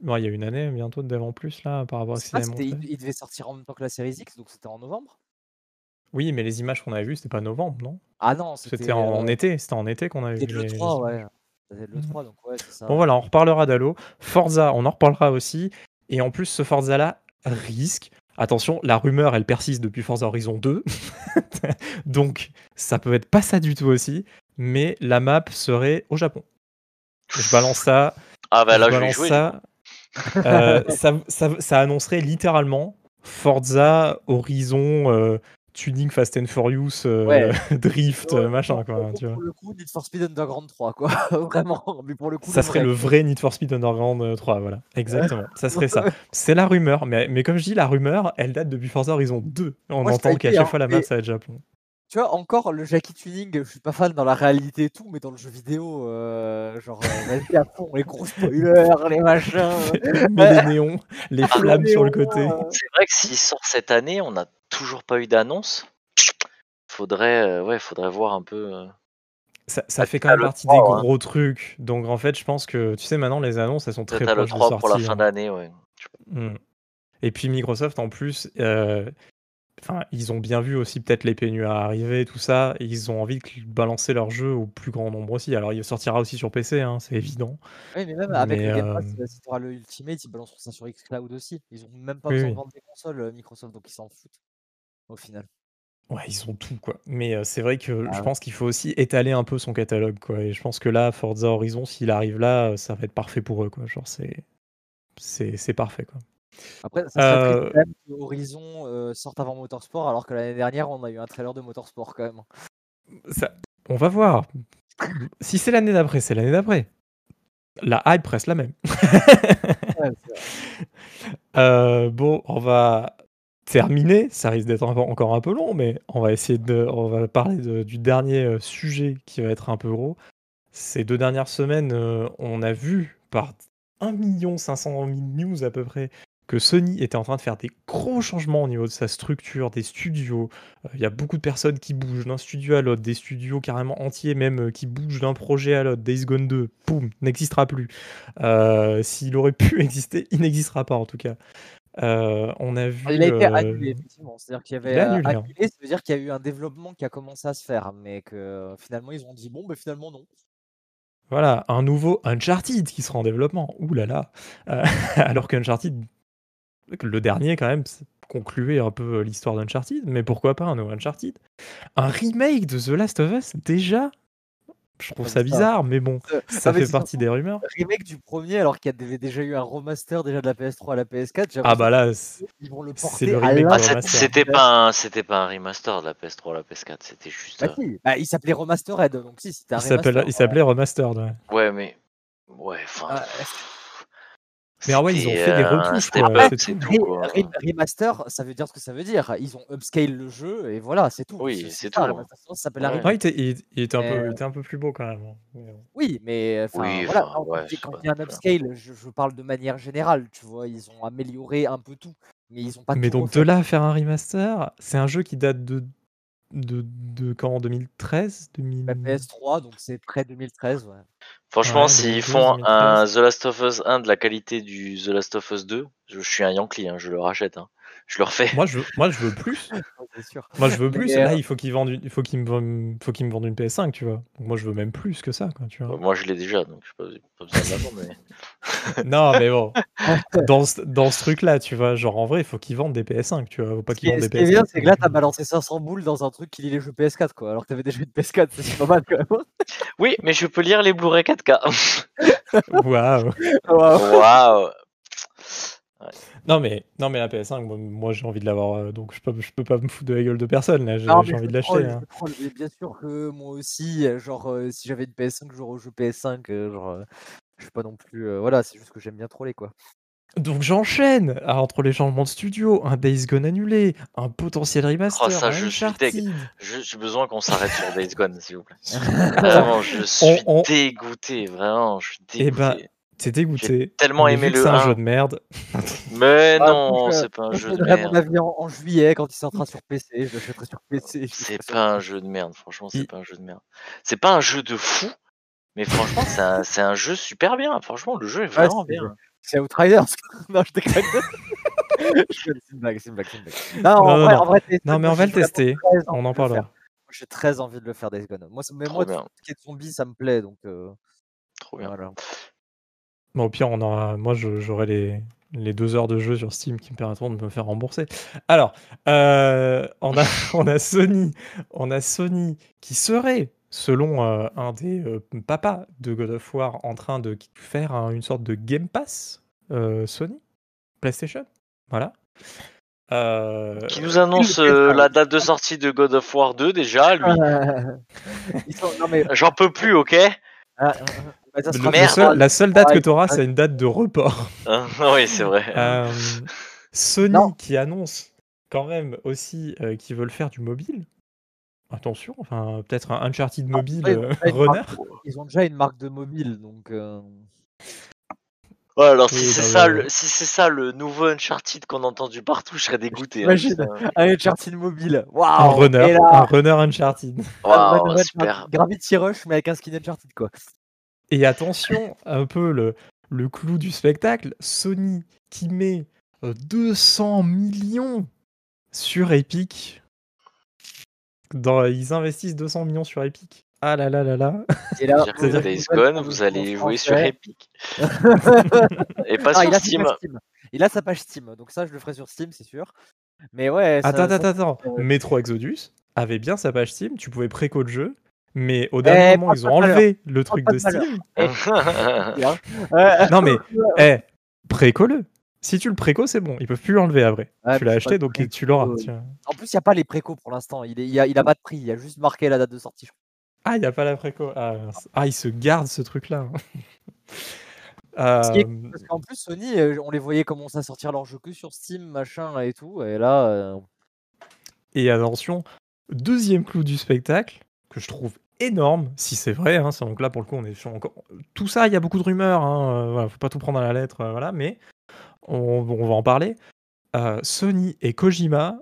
il y a une année bientôt en plus là par rapport à ce qu'il il, devait sortir en même temps que la série X, donc c'était en novembre? Oui, mais les images qu'on avait vues, c'était pas novembre, non? Ah non, c'était en, euh, été. C'était en été qu'on avait vu. C'était le 3, ouais. le 3, donc ouais, c'est ça. Bon voilà, on reparlera d'Halo. Forza, on en reparlera aussi. Et en plus, ce Forza-là risque. Attention, la rumeur, elle persiste depuis Forza Horizon 2. donc, ça peut être pas ça du tout aussi. Mais la map serait au Japon. Je balance ça. Ah bah là, je, vais jouer. Ça. Euh, ça, annoncerait littéralement Forza Horizon euh, Tuning Fast and Furious euh, Drift machin quoi. tu vois. Pour le coup, Need for Speed Underground 3 quoi, vraiment. Mais pour le coup, ça serait le vrai Need for Speed Underground 3, voilà, exactement. ça serait ça. C'est la rumeur, mais, mais comme je dis, la rumeur, elle date depuis Forza Horizon 2. On entend qu'à chaque fois la map ça va être Japon tu vois, encore le Jackie Tuning, je suis pas fan dans la réalité et tout, mais dans le jeu vidéo, euh, genre, euh, vas-y à fond, les gros spoilers, les machins. mais les néons, les ah, flammes sur le côté. C'est vrai que s'il sort cette année, on n'a toujours pas eu d'annonce. Faudrait, euh, ouais, faudrait voir un peu. Ça, ça fait quand même partie des hein. gros trucs. Donc en fait, je pense que, tu sais, maintenant, les annonces, elles sont très proches le 3 pour la fin hein. d'année, ouais. Hmm. Et puis Microsoft, en plus, Enfin, ils ont bien vu aussi peut-être l'épée nuire arriver, tout ça, et ils ont envie de balancer leur jeu au plus grand nombre aussi. Alors il sortira aussi sur PC, hein, c'est évident. Oui, mais même avec le Game Pass, euh, si tu le Ultimate, ils balanceront ça sur Xcloud aussi. Ils ont même pas besoin de vendre des consoles euh, Microsoft, donc ils s'en foutent au final. Ouais, ils ont tout quoi. Mais euh, c'est vrai que ah je pense qu'il faut aussi étaler un peu son catalogue quoi. Et je pense que là, Forza Horizon, s'il arrive là, ça va être parfait pour eux quoi. Genre c'est c'est parfait quoi. Après, ça serait euh... même que Horizon euh, sorte avant Motorsport, alors que l'année dernière, on a eu un trailer de Motorsport quand même. Ça, on va voir. si c'est l'année d'après, c'est l'année d'après. La hype reste la même. euh, bon, on va terminer. Ça risque d'être encore un peu long, mais on va essayer de. On va parler de, du dernier euh, sujet qui va être un peu gros. Ces deux dernières semaines, euh, on a vu par 1 500 000 news à peu près que Sony était en train de faire des gros changements au niveau de sa structure, des studios. Euh, il y a beaucoup de personnes qui bougent d'un studio à l'autre, des studios carrément entiers même euh, qui bougent d'un projet à l'autre. Days Gone 2, boum, n'existera plus. Euh, s'il aurait pu exister, il n'existera pas en tout cas. on a vu. Il a été annulé, effectivement. C'est-à-dire qu'il y avait annulé, hein. annulé ça veut dire qu'il y a eu un développement qui a commencé à se faire, mais que finalement ils ont dit bon, ben finalement non. Voilà, un nouveau Uncharted qui sera en développement. Ouh là là. alors qu'Uncharted le dernier, quand même, concluait un peu l'histoire d'Uncharted, mais pourquoi pas un nouveau Uncharted? Un remake de The Last of Us, déjà? Je trouve ça bizarre, mais bon, euh, ça fait partie des rumeurs. Remake du premier, alors qu'il y avait déjà eu un remaster déjà de la PS3 à la PS4. Ah bah là, ils vont le porter le remake ah, C'était pas, un, c'était pas un remaster de la PS3 à la PS4, c'était juste. Bah, si. bah, il s'appelait Remastered, donc si, c'était un il remaster. Il s'appelait Remastered, ouais. Ouais, mais. Ouais, enfin. Ah, mais ouais, ils ont fait des retouches. Quoi. Remaster, ça veut dire ce que ça veut dire. Ils ont upscale le jeu et voilà, c'est tout. Oui, c'est tout. Hein. Ça s'appelle ouais. ouais, il, il, était un peu, il était un peu plus beau quand même. Hein. Oui, mais oui, voilà, quand, ouais, quand il y a un upscale, je, je, parle de manière générale. Tu vois, ils ont amélioré un peu tout. Mais ils ont pas Mais tout donc refait. de là à faire un remaster, c'est un jeu qui date de de de quand? 2013? 2000 La PS3, donc c'est près 2013, ouais. Franchement, Ouais, s'ils 2012, font un 2013. The Last of Us 1 de la qualité du The Last of Us 2, je, je suis un Yankee, hein, je le rachète. Hein. Je le refais. Moi je veux moi je veux plus. Sûr. Moi je veux plus. euh, Là, il faut qu'ils vendent une il faut qu'ils me vendent faut qu'ils me vendent une PS5, tu vois? Donc moi je veux même plus que ça, quoi, tu vois? Moi, je l'ai déjà, donc j'ai pas, pas besoin de. Mais... Non, mais bon, dans ce dans ce truc-là, tu vois? Genre en vrai, il faut qu'ils vendent des PS5, tu vois? Faut pas Ce qu'ils vendent ce des qui est bien, PS4. c'est que là, t'as balancé 500 boules dans un truc qui lit les jeux PS4, quoi. Alors que t'avais déjà une PS4, c'est pas mal quand même. Oui, mais je peux lire les Blu-ray 4K. Waouh! Waouh. Non mais non mais la PS5, moi moi j'ai envie de l'avoir, heu, donc je peux je peux pas me foutre de la gueule de personne là, j'ai envie je de l'acheter, hein. bien sûr que moi aussi, genre, heu, si j'avais une PS5, je jeux PS5, heu, genre, je suis pas non plus, voilà, c'est juste que j'aime bien troller, quoi. Donc j'enchaîne! Ah, entre les changements de studio, un Days Gone annulé, un potentiel Oh, remaster, ça, un je suis. Uncharted. J'ai besoin qu'on s'arrête sur Days Gone, s'il vous plaît. Vraiment, je suis On on dégoûté. Vraiment, je suis Eh ben, dégoûté. J'ai dégoûté, tellement aimé le c'est un 1. jeu de merde Mais Ah, non, je c'est pas un je jeu de mon merde. avis en en juillet quand il sortira sur PC, je l'achèterai sur PC, C'est pas un jeu de merde, franchement, c'est Il pas un jeu de merde. C'est pas un jeu de fou, mais franchement, c'est un, c'est un jeu super bien. Franchement, le jeu est Ouais, vraiment bien. c'est Outriders. Non, je déconne. Je connais, c'est une blague, c'est une blague, c'est une blague. Non, en Non, non, vrai non. en vrai, Days Non, mais on va le tester, on en parlera. J'ai très envie de le faire, Days Gone. Moi, mais moi, tout ce qui est zombies, ça me plaît, donc heu, trop bien. Bon, au pire, on aura moi j'aurai les les 2 heures de jeu sur Steam qui me permettront de me faire rembourser. Alors, heu, on a on a Sony on a Sony qui serait, selon, heu, un des, heu, papas de God of War, en train de faire un une sorte de Game Pass, heu, Sony, PlayStation, voilà. Heu, Qui nous annonce euh, la date de sortie de God of War 2 déjà, lui. Sont J'en peux plus, ok? Ah. Bah, ça le seul la seule date que tu auras, ouais. c'est une date de report. Hein, Oui, c'est vrai. Non. Sony qui annonce quand même aussi, heu, qu'ils veulent faire du mobile. Attention, enfin, peut-être un Uncharted Non, mobile, une runner. marque ils ont déjà une marque de mobile, donc Ouais, alors si c'est non, ça, le, si c'est ça le nouveau Uncharted qu'on a entendu partout, je serais dégoûté. Hein, putain. un Uncharted mobile, Un waouh! runner, un runner Uncharted. un Waouh, runner super. Uncharted, Gravity Rush, mais avec un skin Uncharted, quoi. Et attention, un peu le le clou du spectacle, Sony qui met, heu, 200 000 000 sur Epic. Dans ils investissent 200 000 000 sur Epic. Ah là là là là. Et là, Days Gone, vous allez jouer sur. Epic. Et pas Ah, sur il a sa Steam. page Steam. Il a sa page Steam, donc ça, je le ferai sur Steam, c'est sûr. Mais ouais, Attends, ça attends, ça attends, heu Metro Exodus avait bien sa page Steam, tu pouvais préco le jeu, mais au dernier Eh, moment, ils ont malheur, enlevé le truc pas de. Steam. Eh, hein. Non mais, eh, préco-le. Si tu le préco, c'est bon, ils peuvent plus l'enlever après. Ouais, Tu l'as acheté, donc préco, tu l'auras, en plus, il y a pas les précos pour l'instant, il est il y a il a pas de prix, il y a juste marqué la date de sortie, je crois. Ah, il y a pas la préco. Ah. Ah, ils se gardent ce truc-là. Est Hem parce qu'en plus Sony, heu, on les voyait commencer à sortir leurs jeux que sur Steam, machin et tout, et là, heu Et attention, 2e clou du spectacle, que je trouve énorme, si c'est vrai, hein, ça donc là pour le coup on est sur encore tout ça, il y a beaucoup de rumeurs, hein, voilà, faut pas tout prendre à la lettre, heu, voilà, mais on on va en parler. Heu, Sony et Kojima,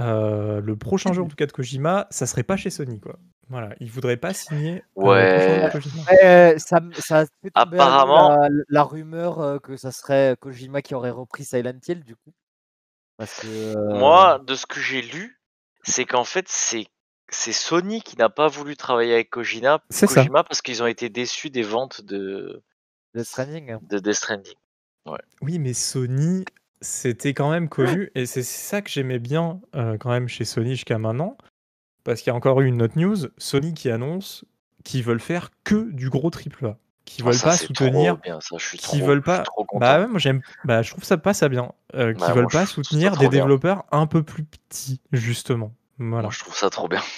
heu, le prochain jeu en tout cas de Kojima, ça serait pas chez Sony, quoi. Voilà, ils voudraient pas signer, heu, le prochain jeu de Ouais. Ça fait Apparemment. la la rumeur, que ça serait Kojima qui aurait repris Silent Hill, du coup. Parce que, heu Moi, de ce que j'ai lu, c'est qu'en fait, c'est c'est Sony qui n'a pas voulu travailler avec Kojima, ça. Parce qu'ils ont été déçus des ventes de Death Stranding. de Death Stranding. Ouais. Oui, mais Sony, c'était quand même connu et c'est ça que j'aimais bien, heu, quand même chez Sony jusqu'à maintenant. Parce qu'il y a encore eu une autre news, Sony qui annonce qu'ils veulent faire que du gros triple A. Qu'ils Oh, veulent ça, pas soutenir trop veulent pas trop bah ouais, moi j'aime bah je trouve ça pas ça bien, qu'ils Bah, veulent moi, je pas soutenir des bien. développeurs un peu plus petits, justement. Moi, je trouve ça trop bien.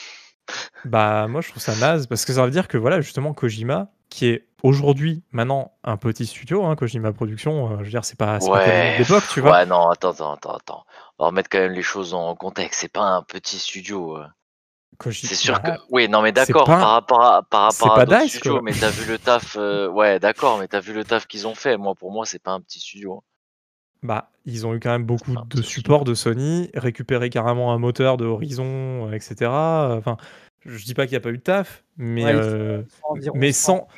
Bah, moi je trouve ça naze parce que ça veut dire que voilà, justement Kojima, qui est aujourd'hui, maintenant, un petit studio, hein, Kojima Productions, heu, je veux dire c'est pas Ouais, d'époque, tu vois? ouais, non, attends, attends, attends, attends. On va remettre quand même les choses en contexte. C'est pas un petit studio. Koji C'est sûr que oui, non, mais d'accord, par rapport à par rapport à d'autres studios, quoi. mais tu as vu le taf, heu, ouais, d'accord, mais tu as vu le taf qu'ils ont fait. Moi, pour moi, c'est pas un petit studio. Bah, ils ont eu quand même beaucoup Enfin, de support de Sony, récupéré carrément un moteur de Horizon, heu, et cetera, enfin, je dis pas qu'il y a pas eu de taf, mais Ouais, environ mais 100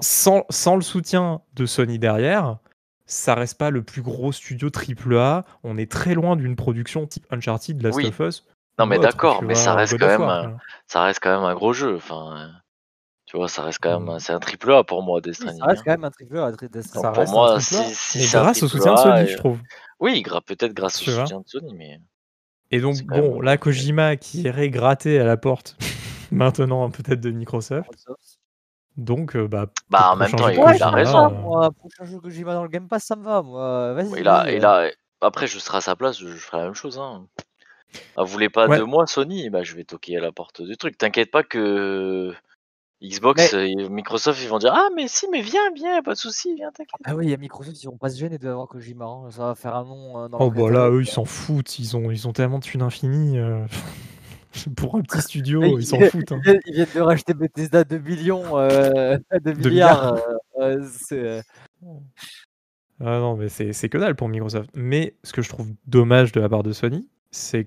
sans sans sans le soutien de Sony derrière, ça reste pas le plus gros studio triple A. On est très loin d'une production type Uncharted, Last Oui. of Us Non, mais d'accord, mais ça reste quand même un ça reste quand même un gros jeu, enfin, tu vois? Ça reste quand même Mmh. un c'est un triple A pour moi, Death Oui, ça Stranding, reste hein. quand même un triple A, Death Stranding. pour moi, si si mais c'est un grâce au soutien de Sony, et je trouve. oui, peut-être grâce au soutien de Sony, mais Et donc même bon, là. Kojima qui irait gratter à la porte maintenant peut-être de Microsoft. Donc heu, bah, Bah, en même temps, il a raison. heu moi, prochain jeu Kojima dans le Game Pass, ça me va, moi, vas-y, Il a vas-y, il heu. a après je serai à sa place, je ferai la même chose, hein. Ah, vous voulez pas de moi Sony? Bah, je vais toquer à la porte du truc. T'inquiète pas que Xbox Mais et Microsoft, ils vont dire: «Ah mais si, mais viens, viens, pas de souci, viens, t'inquiète». Ah oui, il y a Microsoft, ils vont pas se gêner d'avoir Kojima, hein, ça va faire un nom, dans Oh bah là, eux, ils s'en foutent, ils ont ils ont tellement de thunes infinies, heu, pour un petit studio, ils s'en foutent, ils hein. viennent ils viennent de racheter Bethesda 2 000 heu, 2 2 milliards, c'est, heu Ah non, mais c'est c'est que dalle pour Microsoft. Mais ce que je trouve dommage de la part de Sony, c'est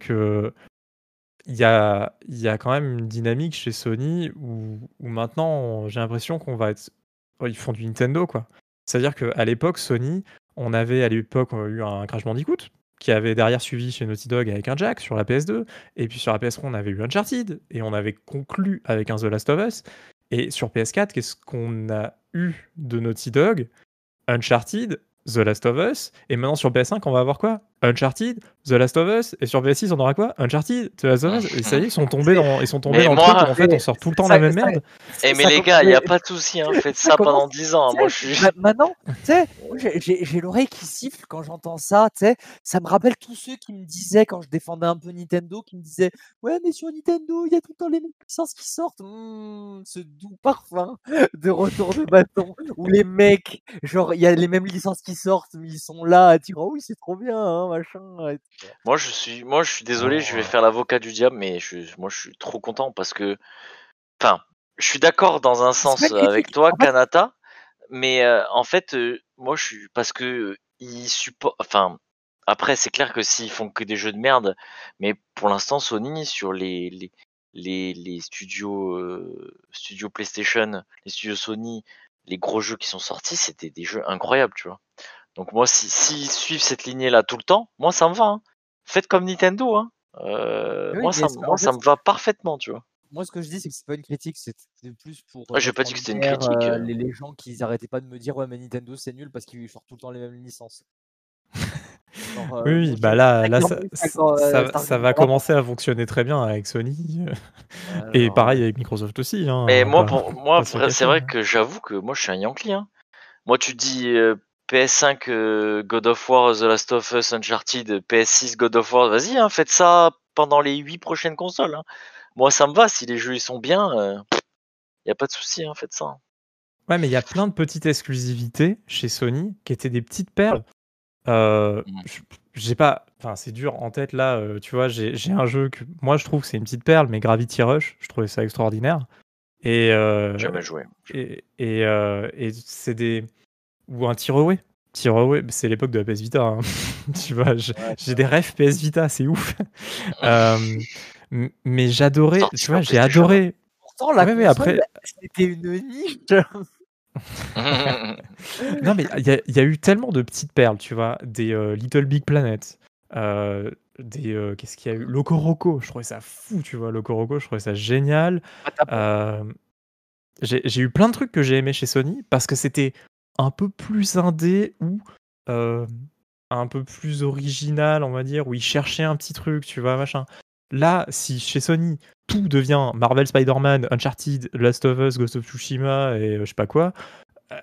qu'il y a il y a quand même une dynamique chez Sony où où maintenant, j'ai l'impression qu'on va être oh, ils font du Nintendo, quoi. C'est-à-dire qu'à l'époque, Sony, on avait à l'époque, eu un Crash Bandicoot, qui avait derrière suivi chez Naughty Dog avec un Jack sur la PS2 et puis sur la PS3, on avait eu Uncharted et on avait conclu avec un The Last of Us et sur PS4, qu'est-ce qu'on a eu de Naughty Dog? Uncharted, The Last of Us et maintenant sur PS5, on va avoir quoi? Uncharted, The Last of Us et sur PS6, on aura quoi? Uncharted, The Last of Us et ça y est, ils sont tombés dans ils sont tombés Mais dans le truc où en fait, on mais sort tout le temps ça la même ça merde. Eh mais ça les com gars, il y mais a pas de souci, hein, faites ça pendant 10 ans, hein, moi je suis ma maintenant, tu sais, moi j'ai l'oreille qui siffle quand j'entends ça, tu sais, ça me rappelle tous ceux qui me disaient quand je défendais un peu Nintendo, qui me disaient: «Ouais, mais sur Nintendo, il y a tout le temps les mêmes licences qui sortent». Mmh, ce doux parfum de retour de bâton où les mecs, genre, il y a les mêmes licences qui sortent, mais ils sont là à dire: «Oh oui, c'est trop bien, hein, machin et tout». Moi je suis moi je suis désolé, je vais faire l'avocat du diable, mais je moi je suis trop content parce que enfin, je suis d'accord dans un sens, avec toi, en fait Kanata, mais heu, en fait, heu, moi je suis parce que, heu, ils suppo enfin, après c'est clair que s'ils font que des jeux de merde, mais pour l'instant Sony sur les les les les studios, heu, studios PlayStation, les studios Sony, les gros jeux qui sont sortis, c'était des jeux incroyables, tu vois? Donc moi si s'ils suivent cette lignée-là tout le temps, moi ça me va, hein. Faites comme Nintendo, hein, Oui, moi ça me moi ça va parfaitement, tu vois? moi ce que je dis, c'est que c'est pas une critique, c'est plus pour, j'ai pas dit que c'était une lumière, critique, heu les les gens qui arrêtaient pas de me dire: «Ouais, mais Nintendo, c'est nul parce qu'ils sortent tout le temps les mêmes licences». Genre, Oui, bah là là ça ça va ça commencer à fonctionner très bien avec Sony, et pareil avec Microsoft aussi, hein, Mais va moi pour moi c'est vrai hein. que j'avoue que moi je suis un Yankee, hein. Moi tu dis, PS5, heu, God of War, The Last of Us, Uncharted, PS6, God of War, vas-y, hein, faites ça pendant les 8 prochaines consoles, hein. Moi ça me va si les jeux ils sont bien, il y a pas de souci, hein, faites ça. Ouais, mais il y a plein de petites exclusivités chez Sony qui étaient des petites perles. Mmh. j j'ai pas enfin c'est dur en tête là, tu vois? J'ai un jeu que moi je trouve que c'est une petite perle, mais Gravity Rush, je trouvais ça extraordinaire et heu Jamais joué. et et heu et c'est des ou un Tearaway. Tearaway, c'est l'époque de la PS Vita, hein. Tu vois? Ouais, j'ai des rêves PS Vita, c'est ouf. M mais j'adorais, tu vois? J'ai adoré Pourtant la ouais, console, après c'était une niche. Non, mais il y a il y a eu tellement de petites perles, tu vois? Des, heu, Little Big Planet, heu, des, qu'est-ce qu'il y a eu? Loco Roco, je trouvais ça fou, tu vois? Loco Roco, je trouvais ça génial. Ah, j'ai j'ai eu plein de trucs que j'ai aimés chez Sony parce que c'était un peu plus indé ou, hem, un peu plus original, on va dire, où ils cherchaient un petit truc, tu vois? Machin. Là, si chez Sony, tout devient Marvel Spider-Man, Uncharted, Last of Us, Ghost of Tsushima et heu, je sais pas quoi, heu,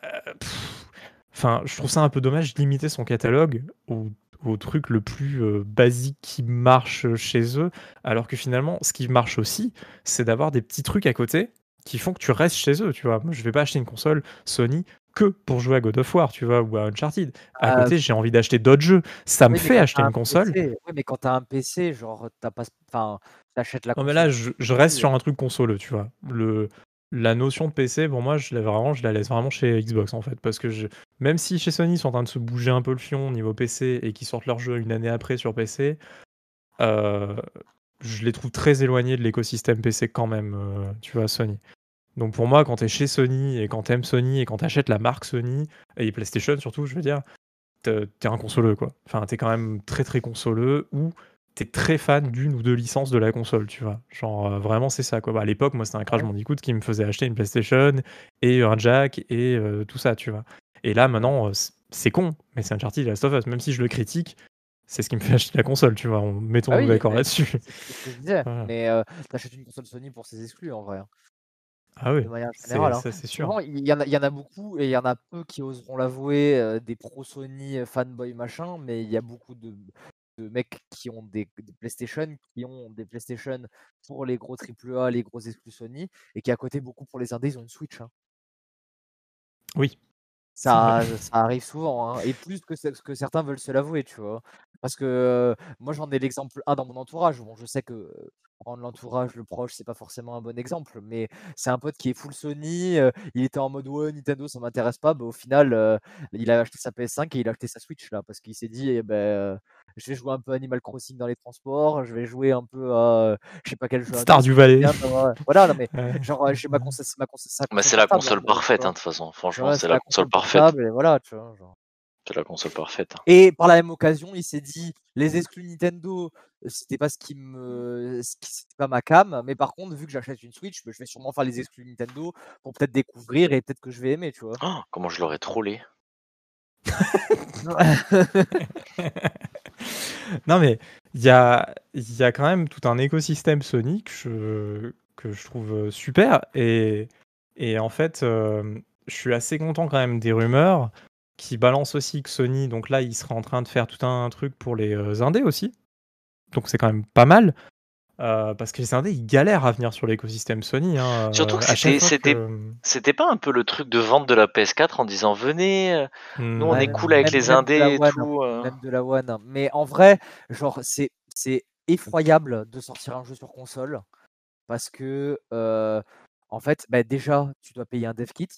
enfin, je trouve ça un peu dommage de limiter son catalogue au au truc le plus, basique qui marche, chez eux. Alors que finalement, ce qui marche aussi, c'est d'avoir des petits trucs à côté qui font que tu restes chez eux, tu vois? Moi, je vais pas acheter une console Sony que pour jouer à God of War, tu vois? Ou à Uncharted. À Ah, côté, j'ai envie d'acheter d'autres jeux. Ça me oui, fait acheter un une console PC oui, mais quand tu as un PC, genre, tu as pas enfin, tu achètes la non, mais console là, je reste sur un truc consoleux, tu vois? Le la notion de PC, pour moi, je la, vraiment, je la laisse vraiment chez Xbox en fait. Parce que je, même si chez Sony, ils sont en train de se bouger un peu le fion au niveau PC et qu'ils sortent leur jeu une année après sur PC, euh, je les trouve très éloignés de l'écosystème PC quand même, euh, tu vois, Sony. Donc pour moi, quand tu es chez Sony et quand tu aimes Sony et quand tu achètes la marque Sony, et PlayStation surtout, je veux dire, t'es un consoleux quoi. Enfin, t'es quand même très très consoleux ou t'es très fan d'une ou deux licences de la console, tu vois. Genre, euh, vraiment, c'est ça, quoi. Bah, à l'époque, moi, c'était un Crash Bandicoot qui me faisait acheter une PlayStation et un jack et euh, tout ça, tu vois. Et là, maintenant, euh, c'est con, mais c'est Uncharted Last of Us. Même si je le critique, c'est ce qui me fait acheter la console, tu vois. Mettons-nous ah d'accord là-dessus. C'est ce que je disais. Mais t'achètes une console Sony pour ses exclus, en vrai. Hein. Ah oui, c'est hein. sûr. il y, en a, il y en a beaucoup et il y en a peu qui oseront l'avouer, des pro Sony fanboy machin, mais il y a beaucoup de, de mecs qui ont des, PlayStation, qui ont des PlayStation pour les gros AAA, les gros exclus Sony, et qui à côté, beaucoup pour les indés, ils ont une Switch. Hein. Oui. Ça, ça arrive souvent, hein, et plus que ce que certains veulent se l'avouer, tu vois. Parce que moi, j'en ai l'exemple un dans mon entourage. Bon, je sais que prendre l'entourage, le proche, c'est pas forcément un bon exemple, mais c'est un pote qui est full Sony. il était en mode ouais, Nintendo, ça m'intéresse pas. Bah, au final, il a acheté sa PS5 et il a acheté sa Switch là, parce qu'il s'est dit, eh ben, je vais jouer un peu Animal Crossing dans les transports, je vais jouer un peu à, je sais pas quel jeu. Star du Valais. Voilà, non, mais genre, j'ai ma console, ma console. Bah, c'est la console parfaite, hein, de toute façon. Franchement, c'est la console parfaite. Et voilà, tu vois. Genre. C'est la console parfaite. Hein. Et par la même occasion, il s'est dit les exclus Nintendo, euh, c'était pas ce qui me, c'était pas ma cam, mais par contre, vu que j'achète une Switch, je vais sûrement faire les exclus Nintendo pour peut-être découvrir et peut-être que je vais aimer, tu vois. Oh, comment je l'aurais trollé. non mais il y a, y a quand même tout un écosystème Sony que je, que je trouve euh, super et, et en fait euh, je suis assez content quand même des rumeurs qui balance aussi que Sony, donc là, il serait en train de faire tout un truc pour les euh, indés aussi. Donc c'est quand même pas mal. Euh, parce que les indés, ils galèrent à venir sur l'écosystème Sony. Hein, Surtout que c'était, c'était, pas un peu le truc de vente de la PS4 en disant venez, nous on est cool avec les indés et tout. Euh. Même de la One. Mais en vrai, genre, c'est, c'est effroyable de sortir un jeu sur console. Parce que, en fait, bah, déjà, tu dois payer un dev kit.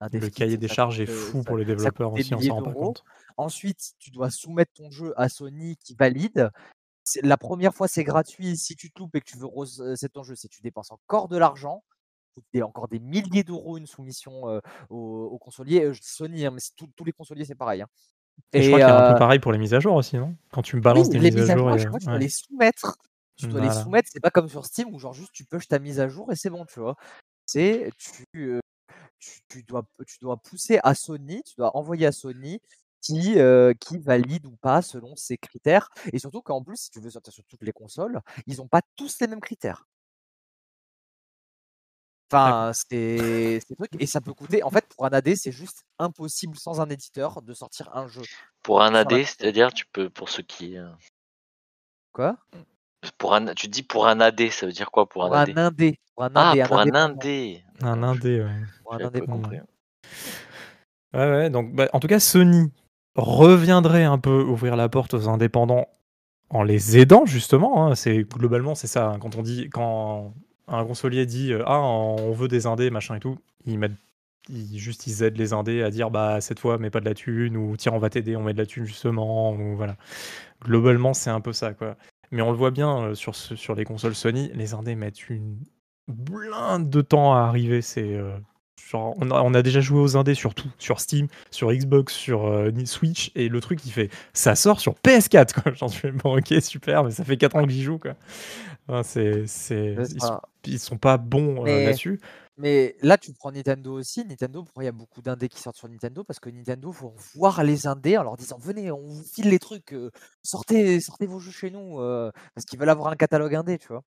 Le cahier des charges est fou pour les développeurs aussi, on s'en rend pas compte. Ensuite, tu dois soumettre ton jeu à Sony qui valide. La première fois, c'est gratuit. Si tu te loupes et que tu veux reset ton jeu, c'est tu dépenses encore de l'argent. Et encore des milliers d'euros une soumission aux, consoliers. Sony, hein, mais tous les consoliers, c'est pareil. Hein. Et, je crois qu'il y a un peu pareil pour les mises à jour aussi, non? Quand tu me balances des mises, à jour. tu dois les soumettre. Tu dois les soumettre. C'est pas comme sur Steam où genre juste tu peux ta mise à jour et c'est bon, tu vois. C'est tu tu, dois, tu dois pousser à Sony, tu dois envoyer à Sony qui, qui valide ou pas selon ses critères. Et surtout qu'en plus, si tu veux sortir sur toutes les consoles, ils n'ont pas tous les mêmes critères. Enfin, c'est truc. Et ça peut coûter. En fait, pour un AD, c'est juste impossible sans un éditeur de sortir un jeu. Pour un AD, c'est-à-dire, tu peux, pour ceux qui. Quoi? Pour un, tu dis pour un AD, ça veut dire quoi pour un AD, un indé? Pour un Ah, pour un indé. Un indé, ouais. Pour un indé Ouais, ouais, donc bah, en tout cas, Sony reviendrait un peu ouvrir la porte aux indépendants en les aidant, justement. Hein. C'est globalement, c'est ça. Hein. Quand on dit, quand un consolier dit euh, Ah, on veut des indés, machin et tout, ils mettent. Ils, juste ils aident les indés à dire bah cette fois mais pas de la thune ou tiens on va t'aider on met de la thune justement ou voilà globalement c'est un peu ça quoi mais on le voit bien euh, sur, sur les consoles Sony, les indés mettent une blinde de temps à arriver. C'est euh, on, a, déjà joué aux indés sur tout, sur Steam, sur Xbox, sur euh, Switch, et le truc il fait, ça sort sur PS4 quoi. J'en suis bon, ok super, mais ça fait 4 ans que j'y joue quoi. c'est, c'est, ils, sont, pas bons là-dessus. Mais là, tu prends Nintendo aussi. Nintendo, pourquoi il y a beaucoup d'indés qui sortent sur Nintendo Parce que Nintendo faut voir les indés en leur disant Venez, on vous file les trucs, euh, sortez, sortez vos jeux chez nous. Euh, parce qu'ils veulent avoir un catalogue indé, tu vois.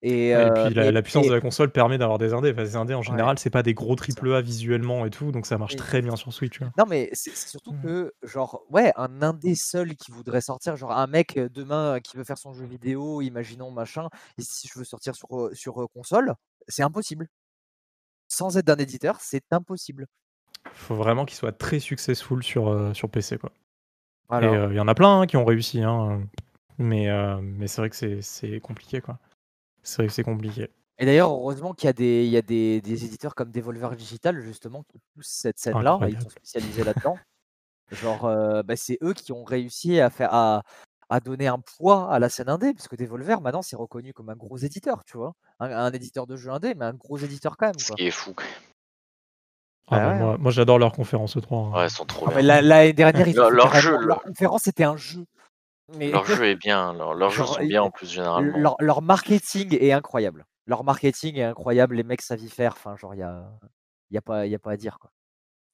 Et, et euh, puis la, puissance de la console permet d'avoir des indés. les indés en général, c'est pas des gros triple A visuellement et tout, donc ça marche très bien sur Switch. Non, mais c'est surtout mmh. que, genre, ouais, un indé seul qui voudrait sortir, genre un mec demain qui veut faire son jeu vidéo, imaginons machin, et si je veux sortir sur, sur console, c'est impossible sans être d'un éditeur, c'est impossible. Il faut vraiment qu'il soit très successful sur, euh, sur PC. Quoi. Euh, il y en a plein hein, qui ont réussi, hein, mais, euh, mais c'est vrai que c'est compliqué. quoi. C'est vrai que c'est compliqué. Et d'ailleurs, heureusement qu'il y a des, il y a des, des éditeurs comme Devolver Digital, justement, qui poussent cette scène-là. Ils sont spécialisés là-dedans. Genre, bah, c'est eux qui ont réussi à faire à, à donner un poids à la scène indé, parce que Devolver, maintenant, c'est reconnu comme un gros éditeur, tu vois. Un, éditeur de jeux indé, mais un gros éditeur quand même. Ce qui est fou. Ah bah, moi, moi j'adore leur conférence 3. Hein. Ouais, ils sont trop ah, bien. L'année dernière, ils leur, jeu, leur conférence, c'était un jeu. Mais... Leur jeu est bien, leurs jeux sont bien en plus généralement. Leur, marketing est incroyable. Leur marketing est incroyable, les mecs savent y faire. Enfin, genre, il n'y a, y a, pas, y a pas à dire. Quoi.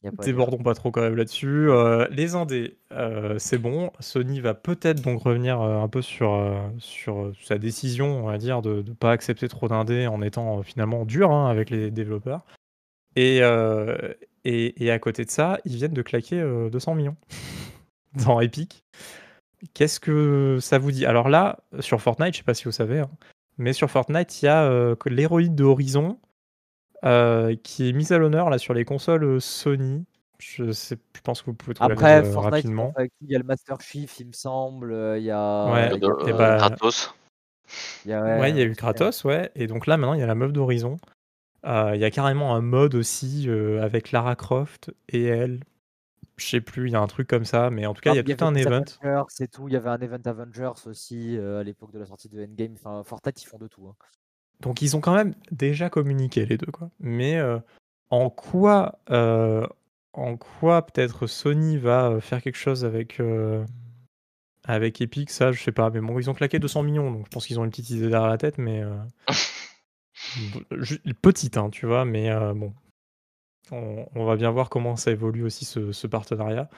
Débordons pas trop quand même là-dessus. Euh, les indés, euh, c'est bon. Sony va peut-être donc revenir euh, un peu sur, sa décision, on va dire, de ne pas accepter trop d'indés en étant finalement dur hein, avec les développeurs. Et, à côté de ça, ils viennent de claquer 200 millions dans Epic. Qu'est-ce que ça vous dit? Alors là, sur Fortnite, je sais pas si vous savez, hein, mais sur Fortnite, il y a l'héroïne de Horizon euh, qui est mise à l'honneur là sur les consoles euh, Sony. Je, sais, je pense que vous pouvez trouver Après, la euh, Fortnite, rapidement. Il y a le Master Chief, il me semble. Il y a, ouais, il y a, bah... Kratos. Il y a, ouais, il y a eu Kratos, ouais. Et donc là, maintenant, il y a la meuf d'Horizon. il y a carrément un mode aussi avec Lara Croft et elle. Je sais plus, il y a un truc comme ça, mais en tout cas, il y a, tout un event. C'est tout. Il y avait un event Avengers aussi à l'époque de la sortie de Endgame. Enfin, Fortnite, ils font de tout. Hein. Donc ils ont quand même déjà communiqué les deux, quoi. Mais euh, en quoi, euh, en quoi peut-être Sony va euh, faire quelque chose avec avec Epic, ça je sais pas. Mais bon, ils ont claqué 200 millions, donc je pense qu'ils ont une petite idée derrière la tête, mais petite, hein, tu vois. Mais bon, on, va bien voir comment ça évolue aussi ce partenariat.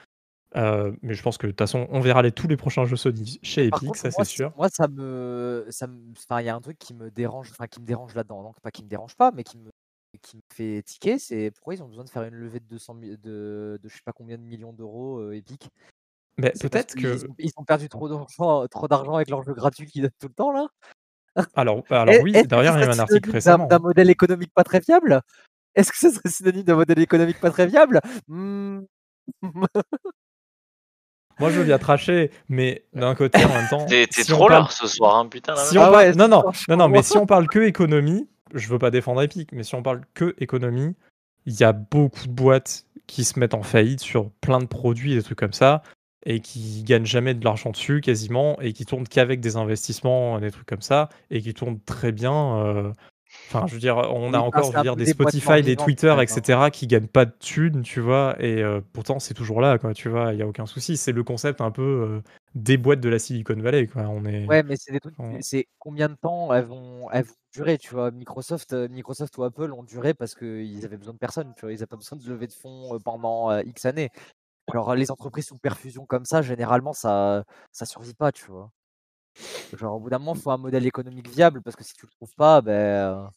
Euh, mais je pense que de toute façon, on verra les, tous les prochains jeux Sony chez Epic, ça c'est sûr. Moi, ça me, ça enfin, il y a un truc qui me dérange, enfin, qui me dérange là-dedans. Donc pas qui me dérange pas, mais qui me, qui me fait tiquer, c'est pourquoi ils ont besoin de faire une levée de 200 de, de je sais pas combien de millions d'euros euh, Epic? Mais peut-être que ils ont, perdu trop d'argent, trop d'argent avec leurs jeux gratuits qu'ils donnent tout le temps là. Alors, alors oui, derrière il y a un article récemment. D'un modèle économique pas très fiable? Est-ce que ce serait synonyme d'un modèle économique pas très fiable? Hmm. Moi, je veux bien tracher, mais d'un côté, en même temps. T'es trop parle... ce soir, hein, putain. Si on ah non, non, non, non, mais si on parle que économie, je veux pas défendre Epic, mais si on parle que économie, il y a beaucoup de boîtes qui se mettent en faillite sur plein de produits et des trucs comme ça, et qui gagnent jamais de l'argent dessus quasiment, et qui tournent qu'avec des investissements, des trucs comme ça, et qui tournent très bien. Euh, Enfin, je veux dire, on a encore je veux dire, des Spotify, des Twitter, etc. qui gagnent pas de thunes, tu vois, et euh, pourtant c'est toujours là, quoi, tu vois, il y a aucun souci. C'est le concept un peu euh, des boîtes de la Silicon Valley, quoi. On est. Ouais, mais c'est des trucs. C'est combien de temps elles vont, elles vont durer, tu vois? Microsoft, euh, Microsoft ou Apple ont duré parce qu'ils avaient besoin de personne, tu vois? Ils n'avaient pas besoin de lever de fonds pendant X années. Alors les entreprises sous perfusion comme ça, généralement, ça, ça survit pas, tu vois? Genre, au bout d'un moment, il faut un modèle économique viable parce que si tu le trouves pas, ben.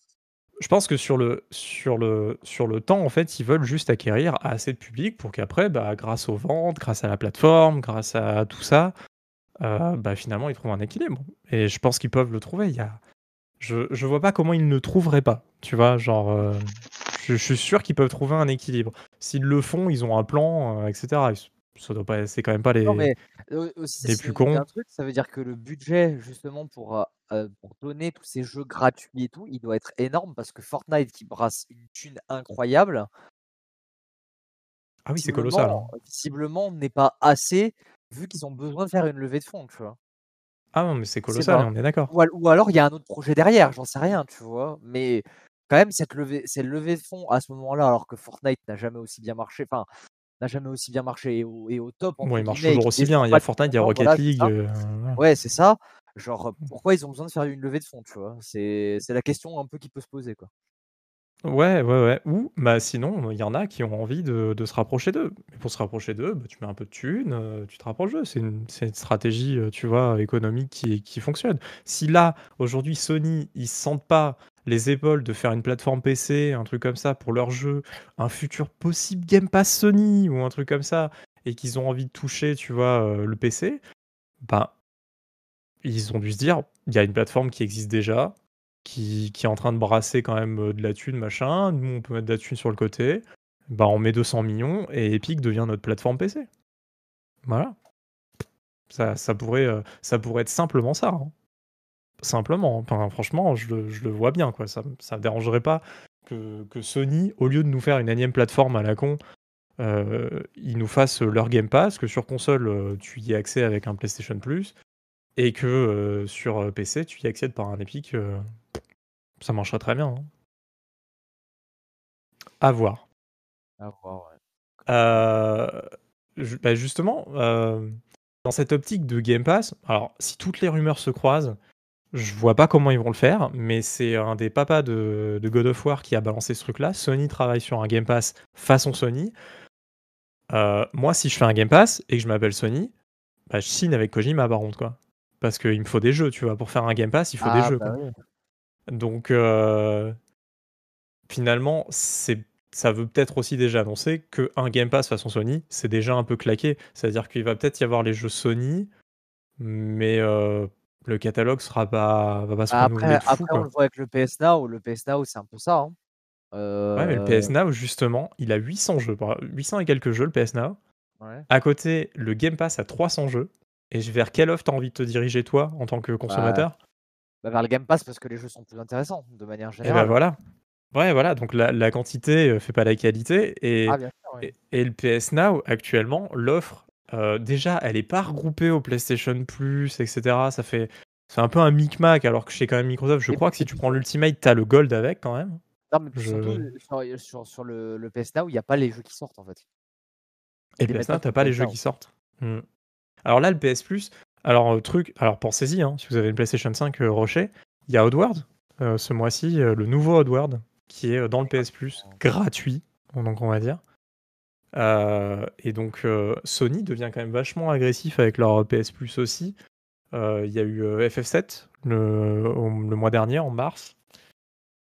Je pense que sur le, sur, le, sur le temps, en fait, ils veulent juste acquérir assez de public pour qu'après, bah, grâce aux ventes, grâce à la plateforme, grâce à tout ça, euh, bah, finalement, ils trouvent un équilibre. Et je pense qu'ils peuvent le trouver. Il y a... je, je vois pas comment ils ne trouveraient pas. Tu vois, genre, euh, je, suis sûr qu'ils peuvent trouver un équilibre. S'ils le font, ils ont un plan, euh, etc ça doit pas, c'est quand même pas les, mais, les plus. Un truc, ça veut dire que le budget justement pour, pour donner tous ces jeux gratuits et tout, il doit être énorme parce que Fortnite qui brasse une thune incroyable. Ah oui, c'est colossal. Hein. Visiblement, n'est pas assez vu qu'ils ont besoin de faire une levée de fonds, tu vois. Ah non, mais c'est colossal, on est d'accord. Ou, alors il y a un autre projet derrière, j'en sais rien, tu vois. Mais quand même, cette levée, cette levée de fonds à ce moment-là, alors que Fortnite n'a jamais aussi bien marché, enfin, n'a jamais aussi bien marché et au, et au top. il marche toujours aussi bien. Il y a Fortnite, il y a Rocket League. Euh, ouais, c'est ça. Genre, pourquoi ils ont besoin de faire une levée de fonds, tu vois? C'est la question un peu qui peut se poser, quoi. Ouais, ouais, ouais. Ou, bah, sinon, il y en a qui ont envie de, de se rapprocher d'eux. Mais pour se rapprocher d'eux, bah, tu mets un peu de thunes, tu te rapproches d'eux. C'est une, une, stratégie, tu vois, économique qui, qui fonctionne. Si là, aujourd'hui, Sony, ils se sentent pas les épaules de faire une plateforme PC, un truc comme ça pour leur jeu, un futur possible Game Pass Sony ou un truc comme ça, et qu'ils ont envie de toucher, tu vois, euh, le PC, bah, ils ont dû se dire, il y a une plateforme qui existe déjà, qui, est en train de brasser quand même euh, de la thune, machin, nous on peut mettre de la thune sur le côté, bah on met 200 millions et Epic devient notre plateforme PC. Voilà. Ça, ça, pourrait, euh, ça pourrait être simplement ça. Hein. Simplement. Enfin, franchement, je le, je le vois bien, quoi. Ça, me dérangerait pas que, que Sony, au lieu de nous faire une énième plateforme à la con, euh, ils nous fassent leur Game Pass, que sur console, euh, tu y as accès avec un PlayStation Plus, et que euh, sur PC, tu y accèdes par un Epic. euh, ça marcherait très bien. hein. À voir. À voir, ouais. Bah, justement, dans cette optique de Game Pass, alors si toutes les rumeurs se croisent, je vois pas comment ils vont le faire, mais c'est un des papas de, de God of War qui a balancé ce truc-là. Sony travaille sur un Game Pass façon Sony. Euh, moi, si je fais un Game Pass et que je m'appelle Sony, bah, je signe avec Kojima par contre, quoi. Parce qu'il me faut des jeux, tu vois. Pour faire un Game Pass, il faut des Ah, jeux, bah quoi. oui. Donc, euh, finalement, c'est, ça veut peut-être aussi déjà annoncer qu'un Game Pass façon Sony, c'est déjà un peu claqué. C'est-à-dire qu'il va peut-être y avoir les jeux Sony, mais euh, le catalogue sera pas, va pas se Bah, Après, fou, après, on le voit avec le PS Now. Le PS Now, c'est un peu ça. hein. Ouais, mais le Euh, PS Now, justement, il a 800 jeux, par- 800 et quelques jeux, le PS Now. ouais. À côté, le Game Pass a 300 jeux. Et vers quelle offre t'as envie de te diriger, toi, en tant que consommateur? Bah, vers le Game Pass parce que les jeux sont plus intéressants de manière Et ben générale. voilà. Ouais, voilà. Donc la, la quantité euh, fait pas la qualité. Et, Ah, bien sûr, oui. et, et le PS Now, actuellement, l'offre, euh, déjà, elle est pas regroupée au PlayStation Plus, etc. Ça fait. C'est un peu un micmac, alors que chez quand même Microsoft, je Et crois que si tu prends l'Ultimate, t'as le Gold avec quand même. Non, mais Je- surtout, sur, sur, sur le, le PS Now, il n'y a pas les jeux qui sortent en fait. Et mettent PS Now, t'as pas le les jeux qui sortent. Hmm. Alors là, le PS Plus, alors euh, truc, alors pensez-y, hein, si vous avez une PlayStation 5 euh, Rocher, il y a Oddworld euh, ce mois-ci, euh, le nouveau Oddworld, qui est euh, dans le PS Plus, gratuit, donc on va dire. Euh, et donc euh, Sony devient quand même vachement agressif avec leur PS Plus aussi. Euh, Il y a eu euh, FF7 le, mois dernier, en mars.